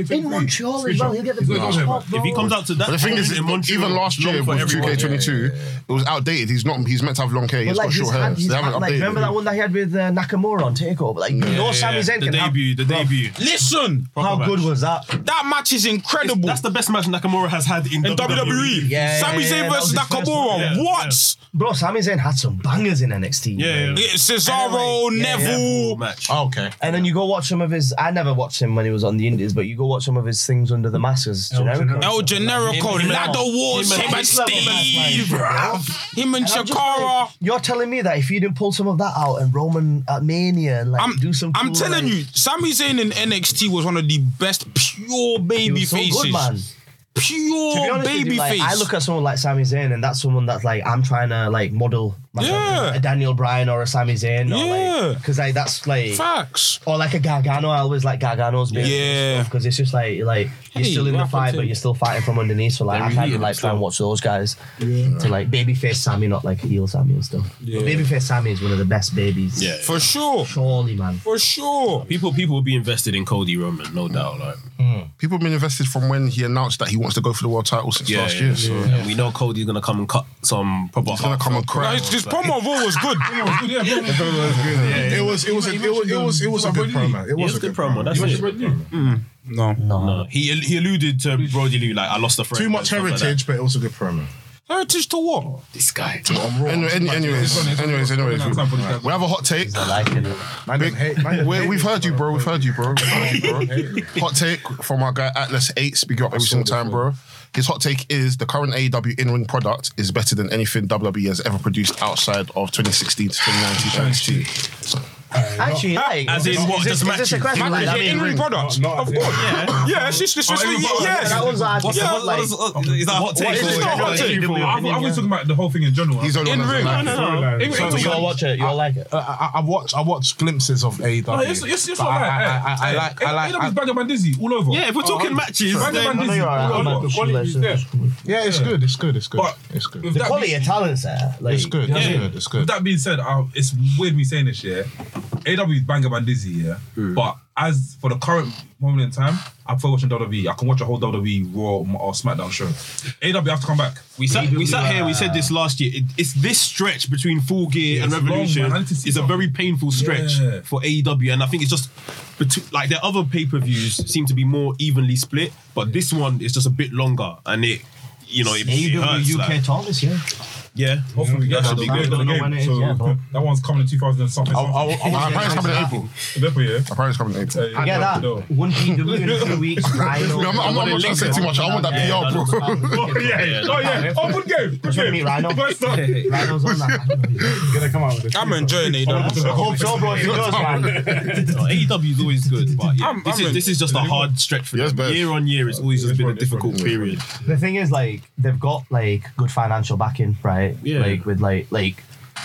In In Montreal as well, he'll get the He's gonna biggest go pop, if he comes out to that the thing is, in Montreal, even last year long for with 2K22, it was outdated. He's not. He's meant to have long hair. He's But got short hair. had, So he's they haven't like, remember that one that he had with uh, Nakamura on Takeover? Like, you know, Sami Zayn the can have- debut, the debut. Listen, How good was that? that match is incredible. That's the best match Nakamura has had in, in WWE. Yeah, Sami Zayn yeah, versus that was his first Nakamura. what? Bro, Sami Zayn had some bangers in NXT. Yeah, yeah. It's Cesaro, Yeah, yeah. Neville. match. Oh, okay. And then you go watch some of his. I never watched him when he was on the Indies, but you go watch some of his things under the mask as Generico. El Generico, Him and- Ladder Wars, him him and- and Next level Steve, match, him and And Chakara. you're telling me that if you didn't pull some of that out and Roman at Mania and like I'm, do some, I'm cool, telling like- you, Sami Zayn in NXT was one of the best pure he baby was so faces. good, man. To be Pure honest with baby you, like, face. I look at someone like Sami Zayn, and that's someone that's like I'm trying to like model myself, Yeah. a Daniel Bryan or a Sami Zayn, or Yeah. because like that's like Facts. or like a Gargano. I always like Gargano's bit, Yeah. because it's just like like you're Hey, still in the fight, to- but you're still fighting from underneath. So like They're I kind of like try and watch those guys to like babyface Sammy, not like heel Sammy and stuff. Yeah. But babyface Sammy is one of the best babies. Yeah. For sure. surely, man. For sure. People, people will be invested in Cody Roman, no doubt. Like, hmm. People have been invested from when he announced that he wants to go for the world title since yeah, last yeah, year. yeah. So And we know Cody's gonna come and cut some proper. he's gonna come and No, cry. his, his promo Raw was good. It was it was a, it was it was it was a good promo. It was a good promo. That's it. Mm. No. No, he he alluded to Brodie Lee like I lost a friend. Too and much stuff like that. heritage, but it was a good promo. Heritage to what? This guy. Anyway, any- anyways, anyways, anyways, we, we have a hot take. I like it. Man, Big, we, we've heard you, bro. We've heard you, bro. We've heard you, bro. Hot take from our guy Atlas Eight. Speak up every single time, bro. His hot take is the current AEW in-ring product is better than anything WWE has ever produced outside of 2016 to 2019 NXT. Actually, like, As in is, what, Is this, just is this a matches? question? Like, I mean, in-ring products? not Of course. Yeah, it's just, it's just, Oh, yes. that was our What's the, yeah, what, like, what is, uh, is that a hot take? what is this It's not a hot take. I thought I was talking about the whole thing in general. He's only on In-ring. No, no, no. Storyline. In- So- you'll watch it. You'll like it. Uh, I, I watch I watch glimpses of AEW. No, it's, it's, it's but not I, like I, I, I like I like AEW's Banger Man Dizzy all over. Yeah, if we're talking matches, Banger then Man I know Dizzy you're all alright. over. The quality is there. yeah, it's good, it's good, it's good, But it's good. with The that quality being- of talent's there. Like, It's good, it's Yeah. good, it's With good. that being said, uh, it's weird me saying this, yeah. AW is banger man dizzy, yeah. But as for the current moment in time, I prefer watching WWE. I can watch a whole WWE Raw or SmackDown show. AW have to come back. We sat, we sat here. We said this last year. It, it's this stretch between Full Gear and it's long, Revolution man. I need to see is a very painful stretch Yeah. for AEW, and I think it's just between, like their other pay per views seem to be more evenly split, but this one is just a bit longer, and it, you know, it, it hurts. AEW UK like- talk this year. Yeah, Hopefully we get That that. should be good. good. Don't know when it is, So yeah, but- that one's coming in 2000 something. I, I, I, Apparently it's coming in April. Therefore, yeah. Apparently it's coming in April. Uh, Get that. [LAUGHS] no. One PW in two weeks. Rhino. I'm, I'm, I'm not trying to say too much. I want that PR, bro. [LAUGHS] Oh yeah, oh yeah, oh good game. Good Trying to meet game. Rhino. First up. [LAUGHS] Rhino's on that. Gonna come out with this. I'm enjoying it. though. Hope so, bro. He does, man. No, AEW is always good, but yeah, I'm- this I'm is in- this is just a hard stretch for Yes, them. best. Year on year, it's always just been a difficult period. The thing is, like, they've got like good financial backing, right? Yeah. Like with like like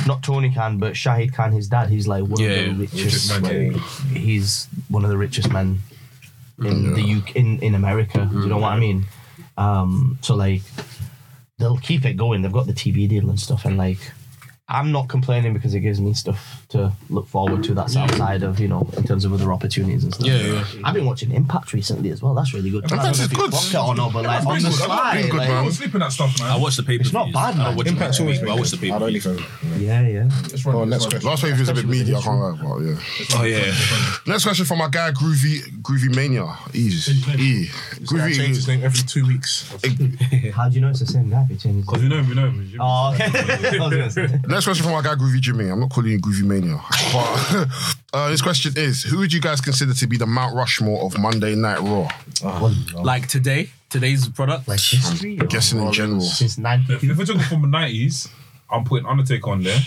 not Tony Khan, but Shahid Khan, his dad. He's like one Yeah, of the richest. richest man, like, He's one of the richest men in the UK in in America. Do you know what I mean? Um, so like they'll keep it going. They've got the TV deal and stuff, and like. I'm not complaining because it gives me stuff to look forward to. That's outside of you know, in terms of other opportunities and stuff. Yeah, yeah. I've been watching Impact recently as well. That's really good. Impact I don't know is if you good. watched it or not, but like on the It's been good. side, It's been good, like, I man. was sleeping that stuff, man. I watched the paper. It's not bad, man. I watched Impact's the always I been watched the good. paper. I don't even. yeah, yeah. It's running, Oh, it's next running. question. Last wave was a bit media, I can't lie, but yeah. Oh yeah. Next question from my guy Groovy Groovy Mania. Ease. E. I change his Groovy. name every two weeks. [LAUGHS] How do you know it's the same guy? He changed Because it. we know, we know. Oh, okay. [LAUGHS] I was gonna say. Next question from my guy Groovy Jimmy. I'm not calling you Groovy Mania. But [LAUGHS] uh, this question is Who would you guys consider to be the Mount Rushmore of Monday Night Raw? Like today, today's product. Like history? or- Guessing in general. Since If, 90. if we're talking from the 90s, I'm putting Undertaker on there.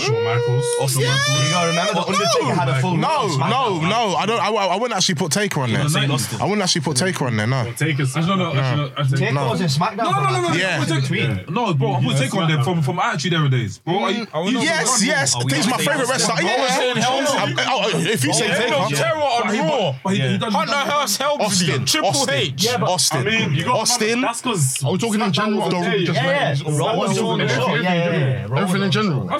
Shawn Michaels. Or Shawn Michaels. You remember the Undertaker had a full No, no, no. I don't. I, I wouldn't actually put Taker on there. I wouldn't actually put Taker on there. No. Taker's. I. No. Taker No. was in SmackDown. No, no, no, no, no. Yeah. No, bro, I put Taker on there from from Attitude Era days, bro. I, I mm. was Yes, bro. yes. we He's my favorite wrestler. Yeah. saying Helms? Oh, oh, If you say Taker, Terror on Raw. Hunter Hearst helps Triple H. Austin, Austin. That's because. Are we talking in general? Yeah, yeah. Everything in general.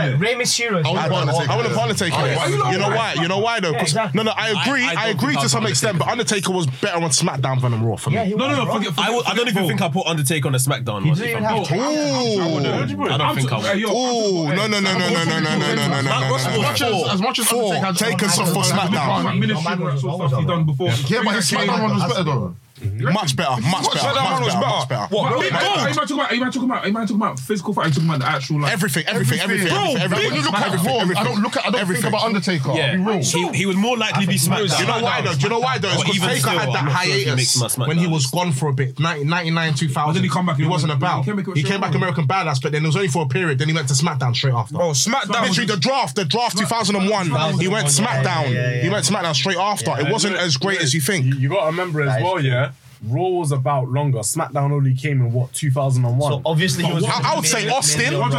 Mysterio. Rey Mysterio. I want to partake. I want to. You know why? You know why though? No, no, I agree. I agree to some extent, but Undertaker was better on SmackDown than on Raw for me. No, no, no. Forget. I don't even think I put Undertaker on the SmackDown. He. I don't think I would. Oh no no no no no no no no no no. As much as Undertaker, take us off for SmackDown. He done before. Yeah, but his SmackDown one was better though. Mm-hmm. Much better, much What, better, much was better, much better. What, Big Gold? Are you man talking about? Are you man talking about? Are you man talking about physical fight? Are you talking about the actual like? Everything, everything, everything. Bro, everything, everything, When you look at Raw, I don't look at, I don't think about Undertaker. Yeah, be real. He, he would more likely be smacked down. You know why though? Do you know why though? It's because Taker still, had that hiatus when he was gone for a bit, Nineteen ninety-nine, two thousand. Then he come back He wasn't about. He came back American Badass, but then it was only for a period. Then he went to SmackDown straight after. Oh, SmackDown. Literally, the draft, the draft 2001, he went SmackDown. He went SmackDown straight after. It wasn't as great as you think. You got to remember as well, yeah. Raw was about longer. SmackDown only came in what 2001. So obviously, he was I- I would say Austin. Austin was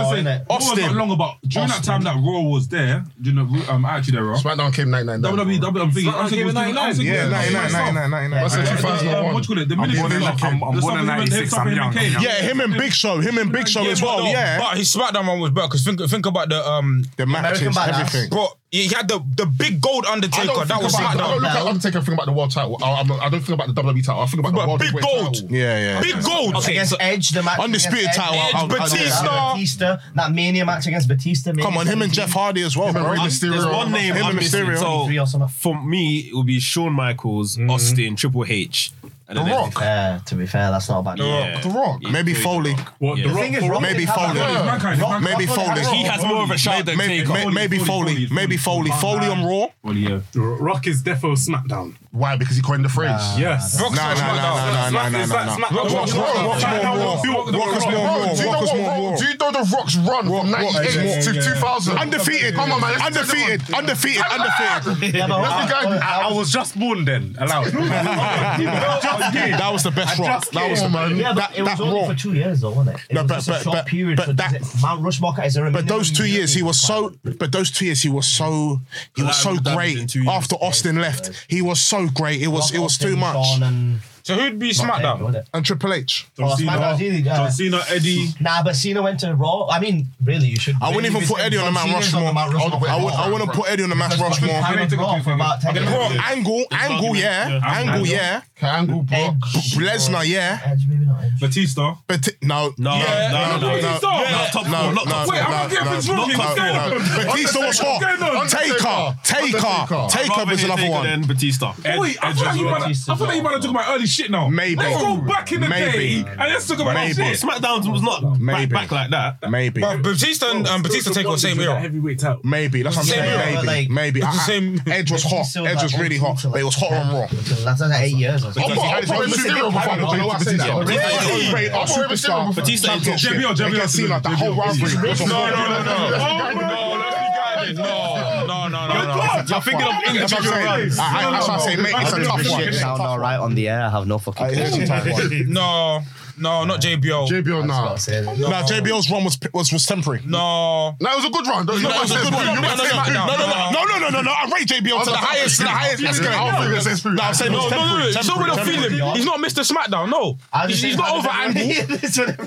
Austin. not long, but during that time that Raw was there, you know, um, Attitude Era, SmackDown came 99. WWE, WWE, I'm thinking, I'm thinking, it was doing- I'm thinking, Yeah, it was 99, doing 99, 99. myself. What's the Uh, 2001? What you call it? The I'm born in- I'm- I'm born in 96, I'm young, I'm young. Yeah, him and Big Show, him and Big Show as well. no, Yeah, But his SmackDown one was better because think, think about the um, the matches, everything. He had the, the big gold Undertaker. That was about, I don't look at Undertaker. Think about the world title. I, I'm, I don't think about the WWE title. I think about the world big gold. title. Yeah, yeah. Big gold. Against Edge, the match Undisputed title. Edge, I'll- I'll- Batista. Batista. Batista, that Mania match against Batista. Come on, him and Jeff Hardy as well, bro. There's one name Him and I'm. Mysterio. So, for me, it would be Shawn Michaels, mm-hmm. Austin, Triple H, the Rock. Fair, to be fair, that's not a bad. No. Yeah. The Rock. Maybe Foley. What Yeah. the The rock? thing is, Rock Maybe Foley. Yeah. Maybe Foley. He has more of a shout than Maybe, Taker. maybe Foley. Maybe Foley. Foley, on Raw. Well, yeah. Rock is defo SmackDown. Why? Because he coined the phrase. Yes. Nah, nah, nah, nah, nah, nah, nah, nah. Rock was more raw. Rock was more raw. Do you know what raw? Do you know the Rock's run from 98 to 2000? Undefeated. Come on, man. Undefeated. Undefeated. [LAUGHS] Undefeated. I was just born then. Allow it. [LAUGHS] That was the best Rock. That was the man. Yeah, but it was only for two years though, wasn't it? It was a short period. But that Mount Rushmore is a. But those two years, he was so. But those two years, he was so. He was so great. After Austin left, he was so great. It was it was too much. And... So who'd be SmackDown? And Triple H. Oh, John Cena, Eddie. Nah, but Cena went to Raw. I mean, really, you should. I wouldn't even put Eddie on the Mount Rushmore. I would. I wouldn't put Eddie on the Mount Rushmore. Hammond Hammond Raw for about Bro, years. angle, angle, yeah, Yeah. angle, Angle. yeah. Angle, Brock. Lesnar, yeah. Edge, maybe no, no, Batista. no, no, no, no, no, no, no, no, no, top four, no, not top four. Wait, I'm not getting things wrong here. [LAUGHS] What's going on? Batista was hot. Taker, Taker, Taker Taker was another one. Batista. Wait, I Edge thought as that you well. might. I thought that you might have took my early shit now. Maybe. Let's go back in the Maybe. day and let's talk about Maybe. that shit. SmackDown was not back, Maybe. back like that. Maybe. But Batista and um, Batista take on the same era. Maybe. That's what I'm saying. Maybe. like- Maybe. I, same- I, Edge was hot. Edge was really hot, but it was hot on Raw. That's like eight years or so. I'm not- I'm probably Mysterio before I know I said that. Batista is top. Championship. JBL, JBL. Can seem like the whole rivalry was No, no, no, no. Oh, no, let's be. No no, no, no, You're thinking of individual runs. I, I, that's say, mate. It's a tough one. Shit sound all right on the air. I have no fucking clue. [LAUGHS] No. No, not JBL. JBL, nah. No. Nah, JBL's run was was, was temporary. No. No, it was a good run. No, it was a good one. No, no, no, no, no, no, no. I rate JBL to the highest, to the highest No, I'm saying no, no, no. It's not real feeling. He's not Mr. SmackDown. No, he's not over Angle.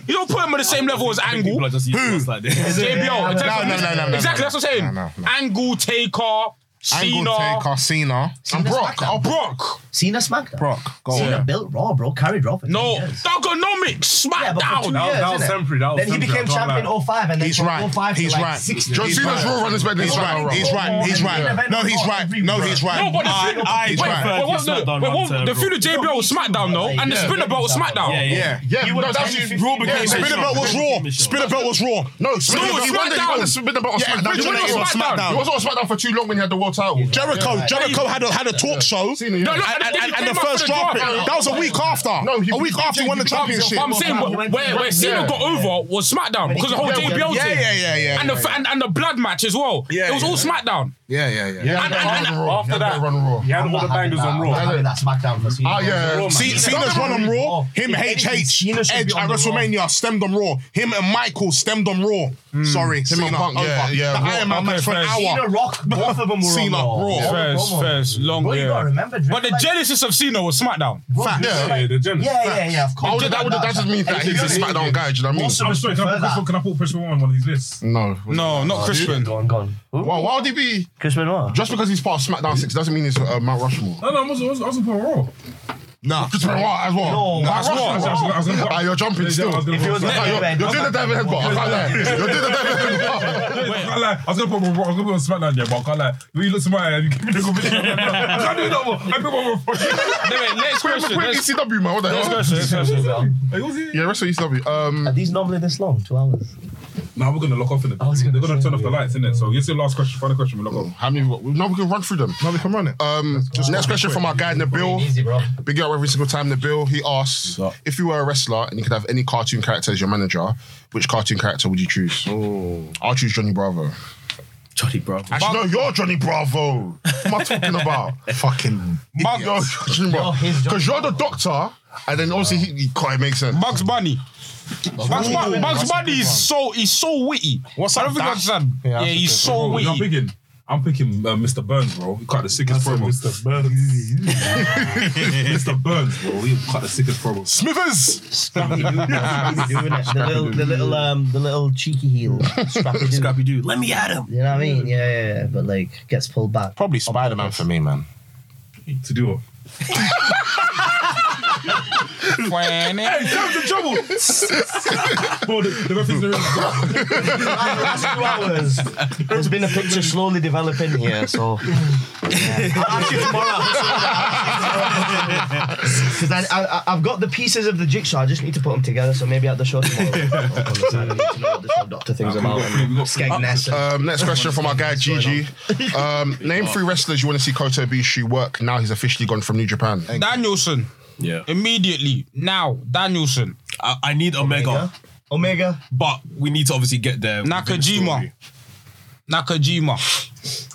You don't put him on the same level as Angle. Who? JBL. No, no, no, no. Exactly. That's what I'm saying. Angle, Taker. I ain't Cena. Cena. And Brock. Oh, Brock. Cena SmackDown. Brock, go Cena on. built Raw, bro. Carried Raw for No. years. Dogonomics. Yeah, but for two Smackdown. years, that was innit? temporary, that was then he became champion lie. 05 and then He's from right. 05 He's like right. 60. John He's Cena's right. Raw run is better than He's right. He's right. He's right. No, he's right. No, he's right. No, but the feud. Wait, what's the, the feud of JBL was SmackDown though, and the spinner belt was SmackDown. Yeah, yeah. Yeah, Raw became Spinner Belt was Raw. Spinner Belt was Raw. No, Spinner Belt- he SmackDown. Spinner Belt on Yeah, SmackDown. He won it on SmackDown. He was on SmackDown for too long when he had the World world title. Jericho, Yeah. Jericho had a had a talk show, Cena, yeah. and, No, and, and, and the first the draft. draft. That was a week after. No, he a week beat after he won the championship. I'm saying where, where, where Cena got over was SmackDown because the whole Yeah, JBL yeah, thing. yeah, yeah, yeah, And the and, and the blood match as well. Yeah, it was yeah. all SmackDown. Yeah, yeah, yeah. Yeah, And- and, and- and, Raw. after that- run Raw. He had all the bangers on Raw. I that SmackDown for Cena. Ah, yeah. Raw, Cena's run on Raw. Him, If anything, HH, Edge at WrestleMania stemmed on Raw. Him and Michael stemmed on Raw. Sorry, Cena. and Punk, over. yeah, yeah, The Iron Man match for an fair. Cena hour. Rock, both of them were on Raw. Raw. First, first, long, Bro, you yeah. gotta remember, But the like- genesis of Cena was SmackDown. Fact. Yeah. Yeah, the Genesis. Yeah, yeah, yeah, of I course. would, that would that just means that he's a SmackDown guy. Do you know what I mean? Most I'm sorry, can I, put Chris, that. can I put Chris Benoit on one of these lists? No. No, not Chris Benoit. Go on, go on. Who? Well, why would he be? Chris Benoit. Just because he's part of SmackDown 6 doesn't mean he's uh, Mount Rushmore. No, no, I wasn't, I wasn't, I wasn't put Raw. Nah. Just Benoit as well. No, Nah, that's Rushmore. what- I was gonna- I was gonna put- Ah, you're jumping still. I was gonna If it was Nah, you're, you're doing the David headbutt. I can't lie. You're doing the David headbutt. Wait, I can't lie. I was gonna put I was gonna put on SmackDown, yeah, but I can't lie. When you look to my eye, you give me the competition. [LAUGHS] I can't do that more. I put one more. Anyway, next question. Quick, Next ECW, man. What the next hell? question. Next question. [LAUGHS] Hey, who's he? Yeah, wrestle ECW. Um, Are these normally this long? Two hours? Now we're gonna lock off in it. was They're gonna gonna turn off the yeah. lights, innit? So here's the last question. Final question. We lock off. how many? we- No, we can run through them. No, we can run it. Um, next question from our guy Nabil. Easy, bro. Big up every single time Nabil. He asks if you were a wrestler and you could have any cartoon character as your manager, which cartoon character would you choose? Oh. I'll choose Johnny Bravo. Johnny Bravo. Actually, no, you're Johnny Bravo. What am I talking about? [LAUGHS] Fucking. You're Johnny Bravo. his Johnny Because you're the doctor, and then obviously he, he can't make sense. Bugs Bunny. Bugs, Bu- Bugs Bunny is so he's so witty. What's I don't think I understand. Yeah, Yeah, that's he's a so good witty. I'm picking. I'm picking uh, Mr. Burns, bro. He cut the sickest promo. Mr. Burns. [LAUGHS] Mr. Burns, bro. He cut the sickest promo. Smithers! Scrappy Doo. Doing it. The little, the little, um, the little cheeky heel. Scrappy Doo. Scrappy Doo. Let me at him. You know what I mean? Yeah, yeah, yeah. But like, gets pulled back. Probably Spider Man for me, man. To do [LAUGHS] [LAUGHS] what? hey, Sam's in trouble. [LAUGHS] Bro, the, the reference the the last two hours, there's been a picture slowly developing here. So, yeah. I'll ask you tomorrow. [LAUGHS] Because I, I, I've got the pieces of the jigsaw. I just need to put them together. So maybe at the show tomorrow. on the side, I need to know what the show doctor thinks about Skegness. Um, next question from our guy Gigi. Um, name three wrestlers you want to see Kota Ibushi work. Now he's officially gone from New Japan. Danielson. Yeah. Immediately. Now, Danielson. I, I need Omega, Omega. but we need to obviously get there. with the Nakajima. story. Nakajima.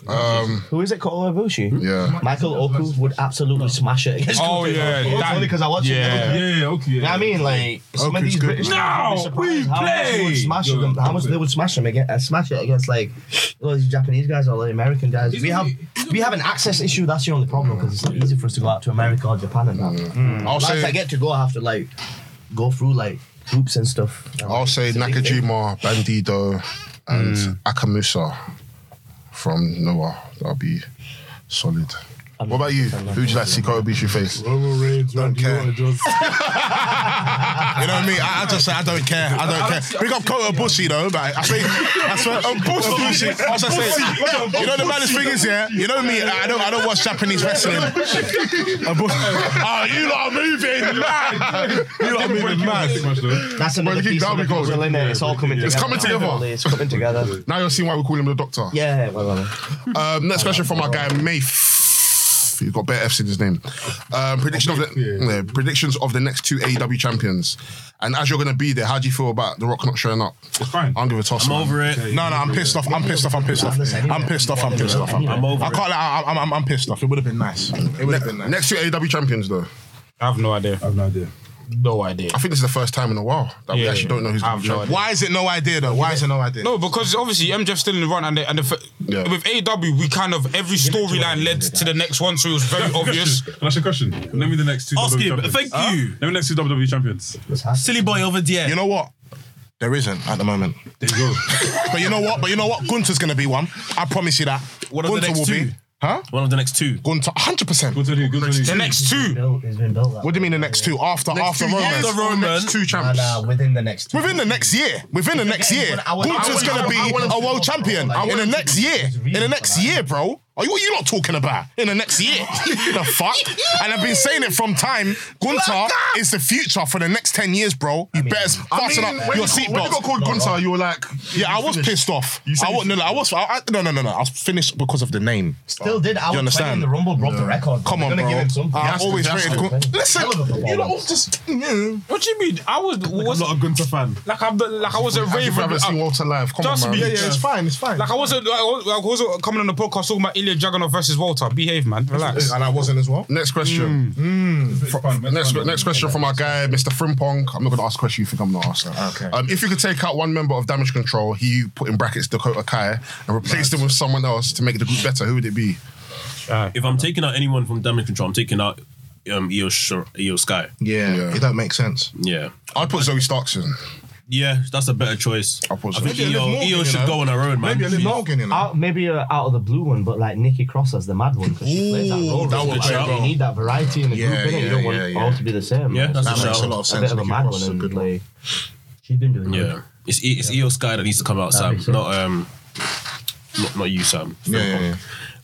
Um, Who is it? Kota Ibushi. yeah. Michael Oku would absolutely smash it against Oh, Kota yeah, Ibushi. It's that- only because I watched Yeah, it. yeah, okay. You know what I mean? Like some of Oku's these good, British man. guys would be No, we surprised how much they would play. smash Yo, them. How much they would smash them against, uh, smash it against like all these Japanese guys or the American guys. We have we have an access issue. That's the only problem because it's not easy for us to go out to America or Japan and that. I'll Like I say get to go, I have to like go through like groups and stuff. I'll say It's a big thing. Nakajima, Bandido, and mm. Amakusa from Noah. That'll be solid. What about you? Who would you like to see Kota Ibushi face? Roman Reigns, Randy care. Orton, John [LAUGHS] You know what I mean? I, I just say I don't care. I don't care. [LAUGHS] Big up Kota Bushi though, but I say I swear a Bushi. I was just say, you know the maddest thing is yeah. You know me. I don't I don't watch Japanese wrestling. A Bu- [LAUGHS] oh, you lot are moving mad. You lot are moving mad. That's another keep piece of down the because- puzzle, innit? It's all coming together. It's coming together. It's coming together. Now you're seeing why we call him the Doctor. Yeah, well, well. Um, next question from our guy Maffew. He's got better F's in his name. Um, prediction of the yeah, predictions of the next two AEW champions. And as you're going to be there, how do you feel about The Rock not showing up? It's fine. I'll give it a toss. I'm man. over it. No, no, I'm pissed off. I'm pissed off. I'm pissed off. I'm pissed off. I'm pissed off. I'm, I'm over I it. can't. lie, I'm, I'm, I'm pissed off. It would have been nice. It would have been nice. Next two AEW champions, though. I have no idea. I have no idea. No idea. I think this is the first time in a while that we Yeah. actually don't know who's I going have to be no champion. Why is it no idea though? Why is it no idea? No, because obviously MJF's still in the run, and the, and the, f- Yeah. with AW we kind of every storyline led to the next one, so it was very [LAUGHS] obvious. Can I ask you a question? Name me the next two Ask WWE him. champions. Thank you. Name me the next two WWE champions. Silly boy over there. You know what? There isn't at the moment. There you go. [LAUGHS] But you know what? But you know what? Gunther's gonna be one. I promise you that. What are the next will two? Be. Huh? One of the next two. Gunther, 100. percent Good to you. Good to you. The next two. Built, it's been built that What do you mean the next two? After after two Roman? years After Roman. next two Nah, champs. nah, within the next two. Within the next year, within the next year, I want- I Gunther's want- gonna I be want- I want- a world champion in the next year. In the next year, bro. What are you what you not talking about in the next year? [LAUGHS] [LAUGHS] the fuck? And I've been saying it from time. Gunther is the future for the next ten years, bro. You better I fasten mean, up when your you got- when you seatbelt. got called Gunther, you were like, Yeah, I was pissed off. You said I was, no, no, I was. I, I, no, no, no, no. I was finished because of the name. Still did. I You was understand? playing the Rumble, broke the record. Come We're on, gonna bro. give him something. I has always he has rated. to. Gun- Listen, Hell of a you know, performance. just yeah. What do you mean? I was was Not a Gunther fan. like I'm the, like I was a As if you raving. haven't uh, seen Walter live. Come Just on, man. be- yeah, yeah, it's fine, it's fine. Like I wasn't, I was- like, I wasn't coming on the podcast talking about Ilya Dragunov versus Walter. Behave, man. Relax. and I wasn't as well. Next question. Next, next question from our guy, Mr. Frimpong. I'm not going to ask a question you think I'm not asking. Okay. Um, if you could take out one member of Damage Control, he put in brackets Dakota Kai, and replace them with someone else to make the group better, who would it be? If I'm taking out anyone from Damage Control, I'm taking out um, Io, Sh- Io Sky. Yeah, Yeah. it don't make sense. Yeah. I'd put Zoey Starks in. Yeah, that's a better choice. I'll put I think Zoe. Maybe a Io, Liv Morgan, Io you should know? go on her own, man. Maybe a Liv She's- Morgan, you know. Out, maybe uh, out of the blue one, but like Nikki Cross as the mad one because she plays that role. that really would well. be a you goal. need that variety in the Yeah, group, innit? yeah, you don't want yeah, yeah. all to be the same. Yeah, man. that's That a makes a lot of sense. a sense. bit of a Nikki mad Cross one, is a and good one. like she's been doing good. Yeah. It's, E- it's Io Sky that needs to come out, Sam. makes sense. Not um, not, not you, Sam. Yeah, yeah, yeah.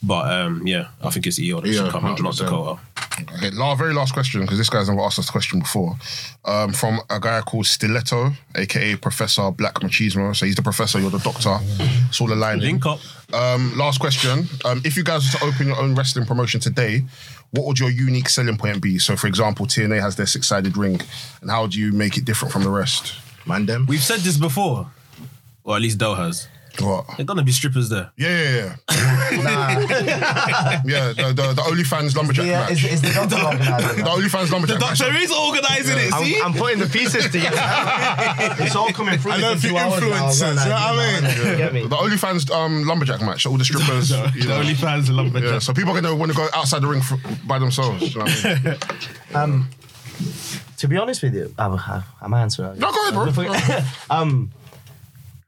But um, yeah, I think it's Io that Io, should come out, not 100%. Dakota. Okay, la- very last question, because this guy's never asked us the question before. Um, from a guy called Stiletto, aka Professor Black Machismo. So he's the professor, you're the doctor. It's all aligned. Link up. Um, last question. Um, if you guys were to open your own wrestling promotion today, what would your unique selling point be? So, for example, TNA has their six sided ring, and how do you make it different from the rest? Man, them. We've said this before, or at least Dell has. What? They're gonna be strippers there. Yeah, yeah, yeah. nah. yeah, the, the, the OnlyFans lumberjack Yeah, match. is, is the doctor organising [LAUGHS] the? OnlyFans lumberjack match. doctor is organising it. I'm, I'm putting the pieces together. [LAUGHS] it's all coming through. I know a few two hours now, influencers, you know what I mean? You Get me? The OnlyFans um, lumberjack match. All the strippers. [LAUGHS] you know. fans love Yeah, so people are gonna want to go outside the ring for, by themselves. You know what I mean? Um, to be honest with you, I'm, I'm answering. No, go ahead, bro. um,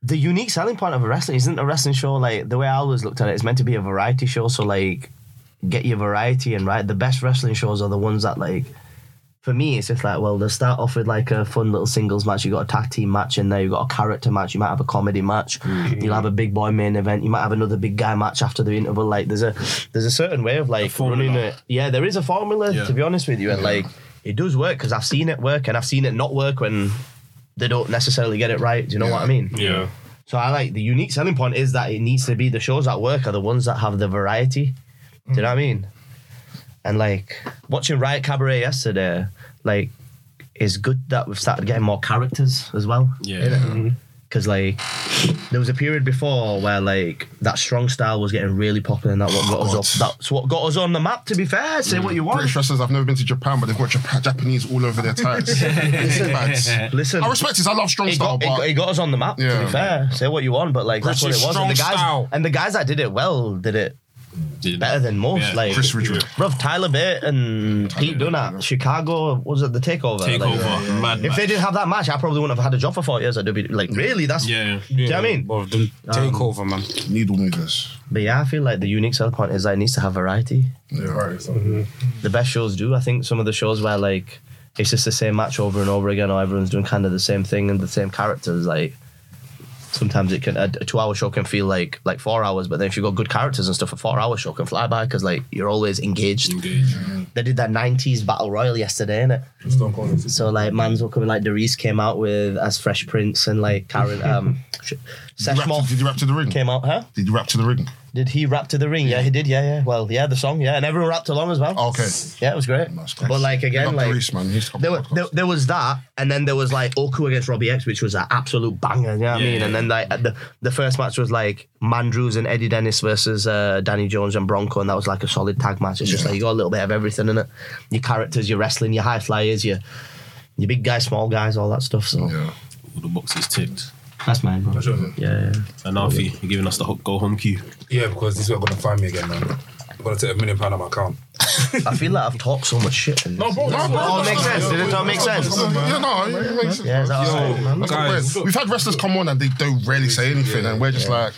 the unique selling point of a wrestling isn't a wrestling show like the way I always looked at it. It's meant to be a variety show. So like, get your variety and right. The best wrestling shows are the ones that like. For me, it's just like well, they start off with like a fun little singles match. You got a tag team match in there. You got a character match. You might have a comedy match. Mm-hmm. You'll have a big boy main event. You might have another big guy match after the interval. Like there's a there's a certain way of like running it. Yeah, there is a formula. Yeah. To be honest with you, and like it does work because I've seen it work and I've seen it not work when they don't necessarily get it right. Do you know what I mean? Yeah. So I like the unique selling point is that it needs to be the shows that work are the ones that have the variety. Do you know what I mean? And like watching Riot Cabaret yesterday, like is good that we've started getting more characters as well. Yeah. Because like there was a period before where like that strong style was getting really popular and that what got us up. That's what got us on the map. To be fair, say mm. what you want. British wrestlers, I've never been to Japan, but they've got Jap- Japanese all over their tights. [LAUGHS] Listen, Listen, I respect this. I love strong it style, got, it, it got us on the map. Yeah. To be fair, say what you want, but like that's what it was. And the guys style. and the guys that did it well did it Did- better than most. Yeah. Like Chris Ridgeway. Bruv, Tyler Bate and Pete Dunne, Chicago was it the takeover? Like, Takeover. Mad if they didn't have that match, I probably wouldn't have had a job for four years at WWE. Like really, that's Yeah. Do you know what I mean? Well, the um, takeover, man. needle movers. But yeah, I feel like the unique selling point is that it needs to have variety. Mhm. The best shows do. I think some of the shows where like it's just the same match over and over again, or everyone's doing kind of the same thing and the same characters. Like sometimes it can a, a two-hour show can feel like like four hours, but then if you've got good characters and stuff, a four-hour show can fly by because like you're always engaged. Engage. They did that '90s battle royal yesterday, innit? So like man's were coming like Derice came out with as Fresh Prince and like Karen [LAUGHS] um [LAUGHS] Sesh you, rap to, Moth did you rap to the ring? came out, huh? Did you rap to the ring? Did he rap to the ring? Yeah, he did. Yeah, yeah. Well, yeah, the song, yeah, and everyone rapped along as well. Oh, okay. Yeah, it was great. Nice, nice. But like Big again, up like Derice, man. He's come there, on wa- there, there was that, and then there was like Oku against Robbie X, which was an absolute banger. You know what I mean? yeah. And then like the the first match was like Mandrews and Eddie Dennis versus uh, Danny Jones and Bronco, and that was like a solid tag match. It's just like you got a little bit of everything in it. Your characters, your wrestling, your high flyers, your your big guys, small guys, all that stuff. So Yeah. All the boxes ticked. That's mine, bro. Yeah, yeah. And Alfie, you're giving us the ho- go home cue. Yeah, because this is where I'm gonna find me again, man. I'm gonna take a million pound on my account. I feel like I've talked so much shit. in No, this. bro. No, bro. Oh, it makes sense. Did it not make sense? Yeah, no, it makes sense. Yeah, is that all right, man? That's not Guys. weird. We've had wrestlers come on and they don't really say anything, and we're just like,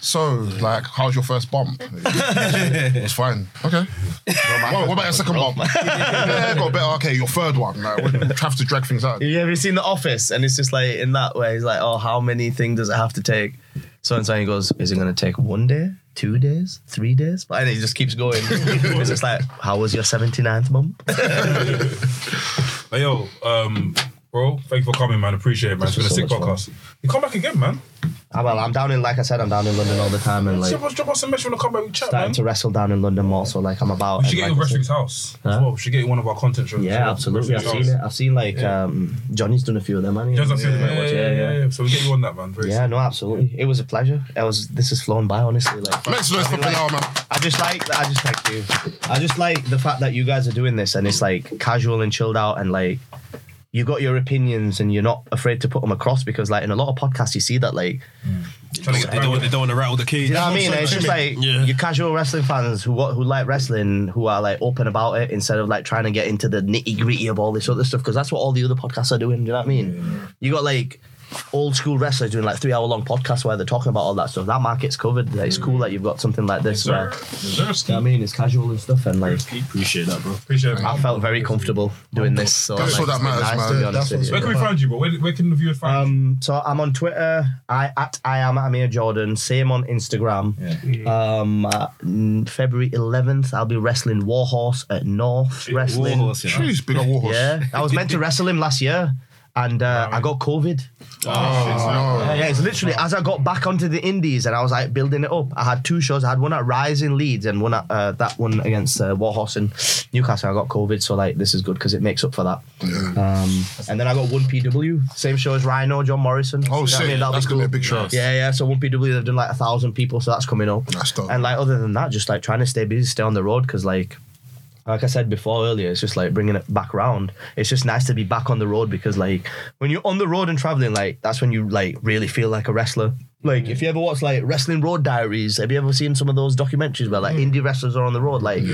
so, like, how's your first bump? [LAUGHS] it's fine. Okay. What, what about your second bump? yeah, got better. Okay, your third one. Like, we [LAUGHS] have to drag things out. Have you ever seen The Office? And it's just like in that way, it's like, oh, how many things does it have to take so and so he goes, is it gonna take one day, two days, three days? But and it just keeps going. Because [LAUGHS] it's like, how was your 79th month? [LAUGHS] Hey, yo, um, bro, thank you for coming, man. Appreciate it, man. It's been a so sick much fun. podcast. You come back again, man. Ah, well, I'm down in, like I said, I'm down in London all the time and like Drop us, drop us a message when I come back. We chat, starting man. to wrestle down in London more. So like I'm about. We should and get you like I Wrestling's said- house Huh? as well. We should get you one of our content shows. Yeah, absolutely. I've Wrestling's seen it. I've seen like um, Johnny's done a few of them. hasn't he? Yeah, Yeah, yeah, yeah, yeah. So we get you on that, man. Very Yeah, no, absolutely. It was a pleasure. It was. This has flown by, honestly. Like, Make some noise for Bilal, man. I just like. I just like you. I just like the fact that you guys are doing this, and it's like casual and chilled out, and like you got your opinions, and you're not afraid to put them across because, like, in a lot of podcasts, you see that, like, They don't, they don't want to rattle the keys you know what I mean? It's just like Yeah. your casual wrestling fans who who like wrestling, who are like open about it instead of like trying to get into the nitty gritty of all this other stuff because that's what all the other podcasts are doing. Do you know what I mean? You got like old school wrestlers doing like three hour long podcasts where they're talking about all that stuff. That market's covered. Like, It's cool that you've got something like this. Where, you know I mean? It's casual and stuff, and like Appreciate that, bro. Appreciate it. I felt very comfortable doing this. So That's like, all that matters, nice, man. Honest That's with. Where can we find you, bro? Where, where can the viewers find you? Um, so I'm on Twitter. I at I am Amir Jordan. Same on Instagram. Um, uh, mm, February 11th, I'll be wrestling Warhorse at North Wrestling. Warhorse, yeah. Jeez, big old warhorse. Yeah, I was meant to wrestle him last year, and uh, I got COVID. Oh, no. Yeah, yeah, it's literally as I got back onto the Indies and I was like building it up. I had two shows. I had one at Rise in Leeds and one at uh, that one against uh, Warhorse in Newcastle. I got COVID, so like this is good because it makes up for that. Um, and then I got one PW, same show as Rhino, John Morrison. Oh, know I mean? That's gonna be a big show. Yeah, yeah. So one PW, they've done like a thousand people, so that's coming up. That's dope. And like other than that, just like trying to stay busy, stay on the road because like. Like I said before earlier, it's just like bringing it back around. It's just nice to be back on the road because, like, when you're on the road and traveling, like, that's when you like really feel like a wrestler. Like, if you ever watch like Wrestling Road Diaries, have you ever seen some of those documentaries where like mm. indie wrestlers are on the road? Like,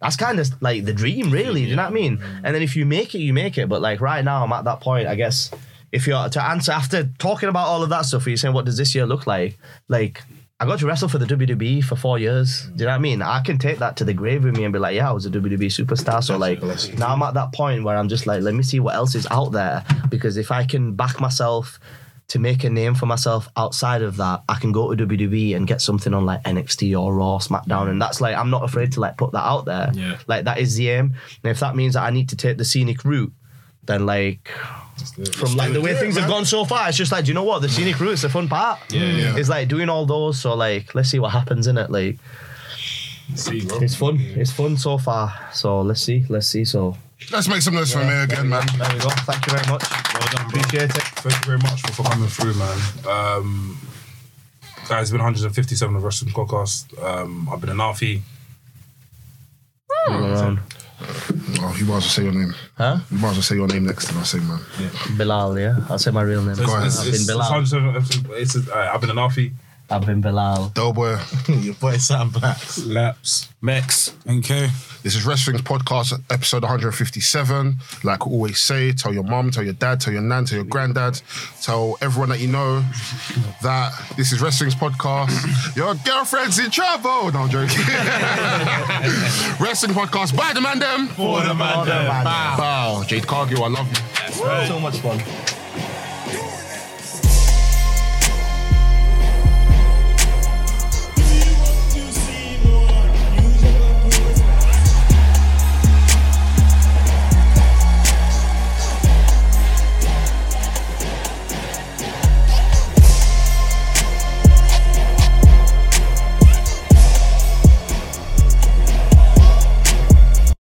that's kind of like the dream, really. Do you know what I mean? And then if you make it, you make it. But like right now, I'm at that point. I guess if you're to answer after talking about all of that stuff, you're saying, what does this year look like? Like. I got to wrestle for the WWE for four years. Do you know what I mean? I can take that to the grave with me and be like, yeah, I was a WWE superstar. So like now I'm at that point where I'm just like, let me see what else is out there. Because if I can back myself to make a name for myself outside of that, I can go to WWE and get something on like NXT or Raw, SmackDown. And that's like I'm not afraid to like put that out there. Yeah. Like that is the aim. And if that means that I need to take the scenic route, then like from like the way things have gone so far, it's just like, do you know what? The scenic route is the fun part. Yeah. It's like doing all those. So like, let's see what happens in it. Like, See, it's fun. It's fun so far. So let's see. Let's see. So Let's make some noise for me again, man. there we go. Thank you very much. Well done, bro. Appreciate it. Thank you very much for, for coming through, man. Um, guys, it's been 157 of Russian Podcast. Um, I've been an Alfie. Around. Oh, you might as well say your name. Huh? You might as well say your name next time I say, man. Bilal, yeah. I'll say my real name. It's, it's, I've it's, been it's Bilal. 157 episodes. It's, uh, I've been an Alfie. I've been Bilal. Doughboy. [LAUGHS] Your boy Sam Black. Laps. Mex. Okay. This is Wrestling's podcast, episode 157. Like I always say, tell your mom, tell your dad, tell your nan, tell your granddad, tell everyone that you know that this is Wrestling's podcast. Your girlfriend's in trouble. No, I'm joking. [LAUGHS] Wrestling podcast by the man them. For the man. Bow. Jade Cargill, I love you. So much fun.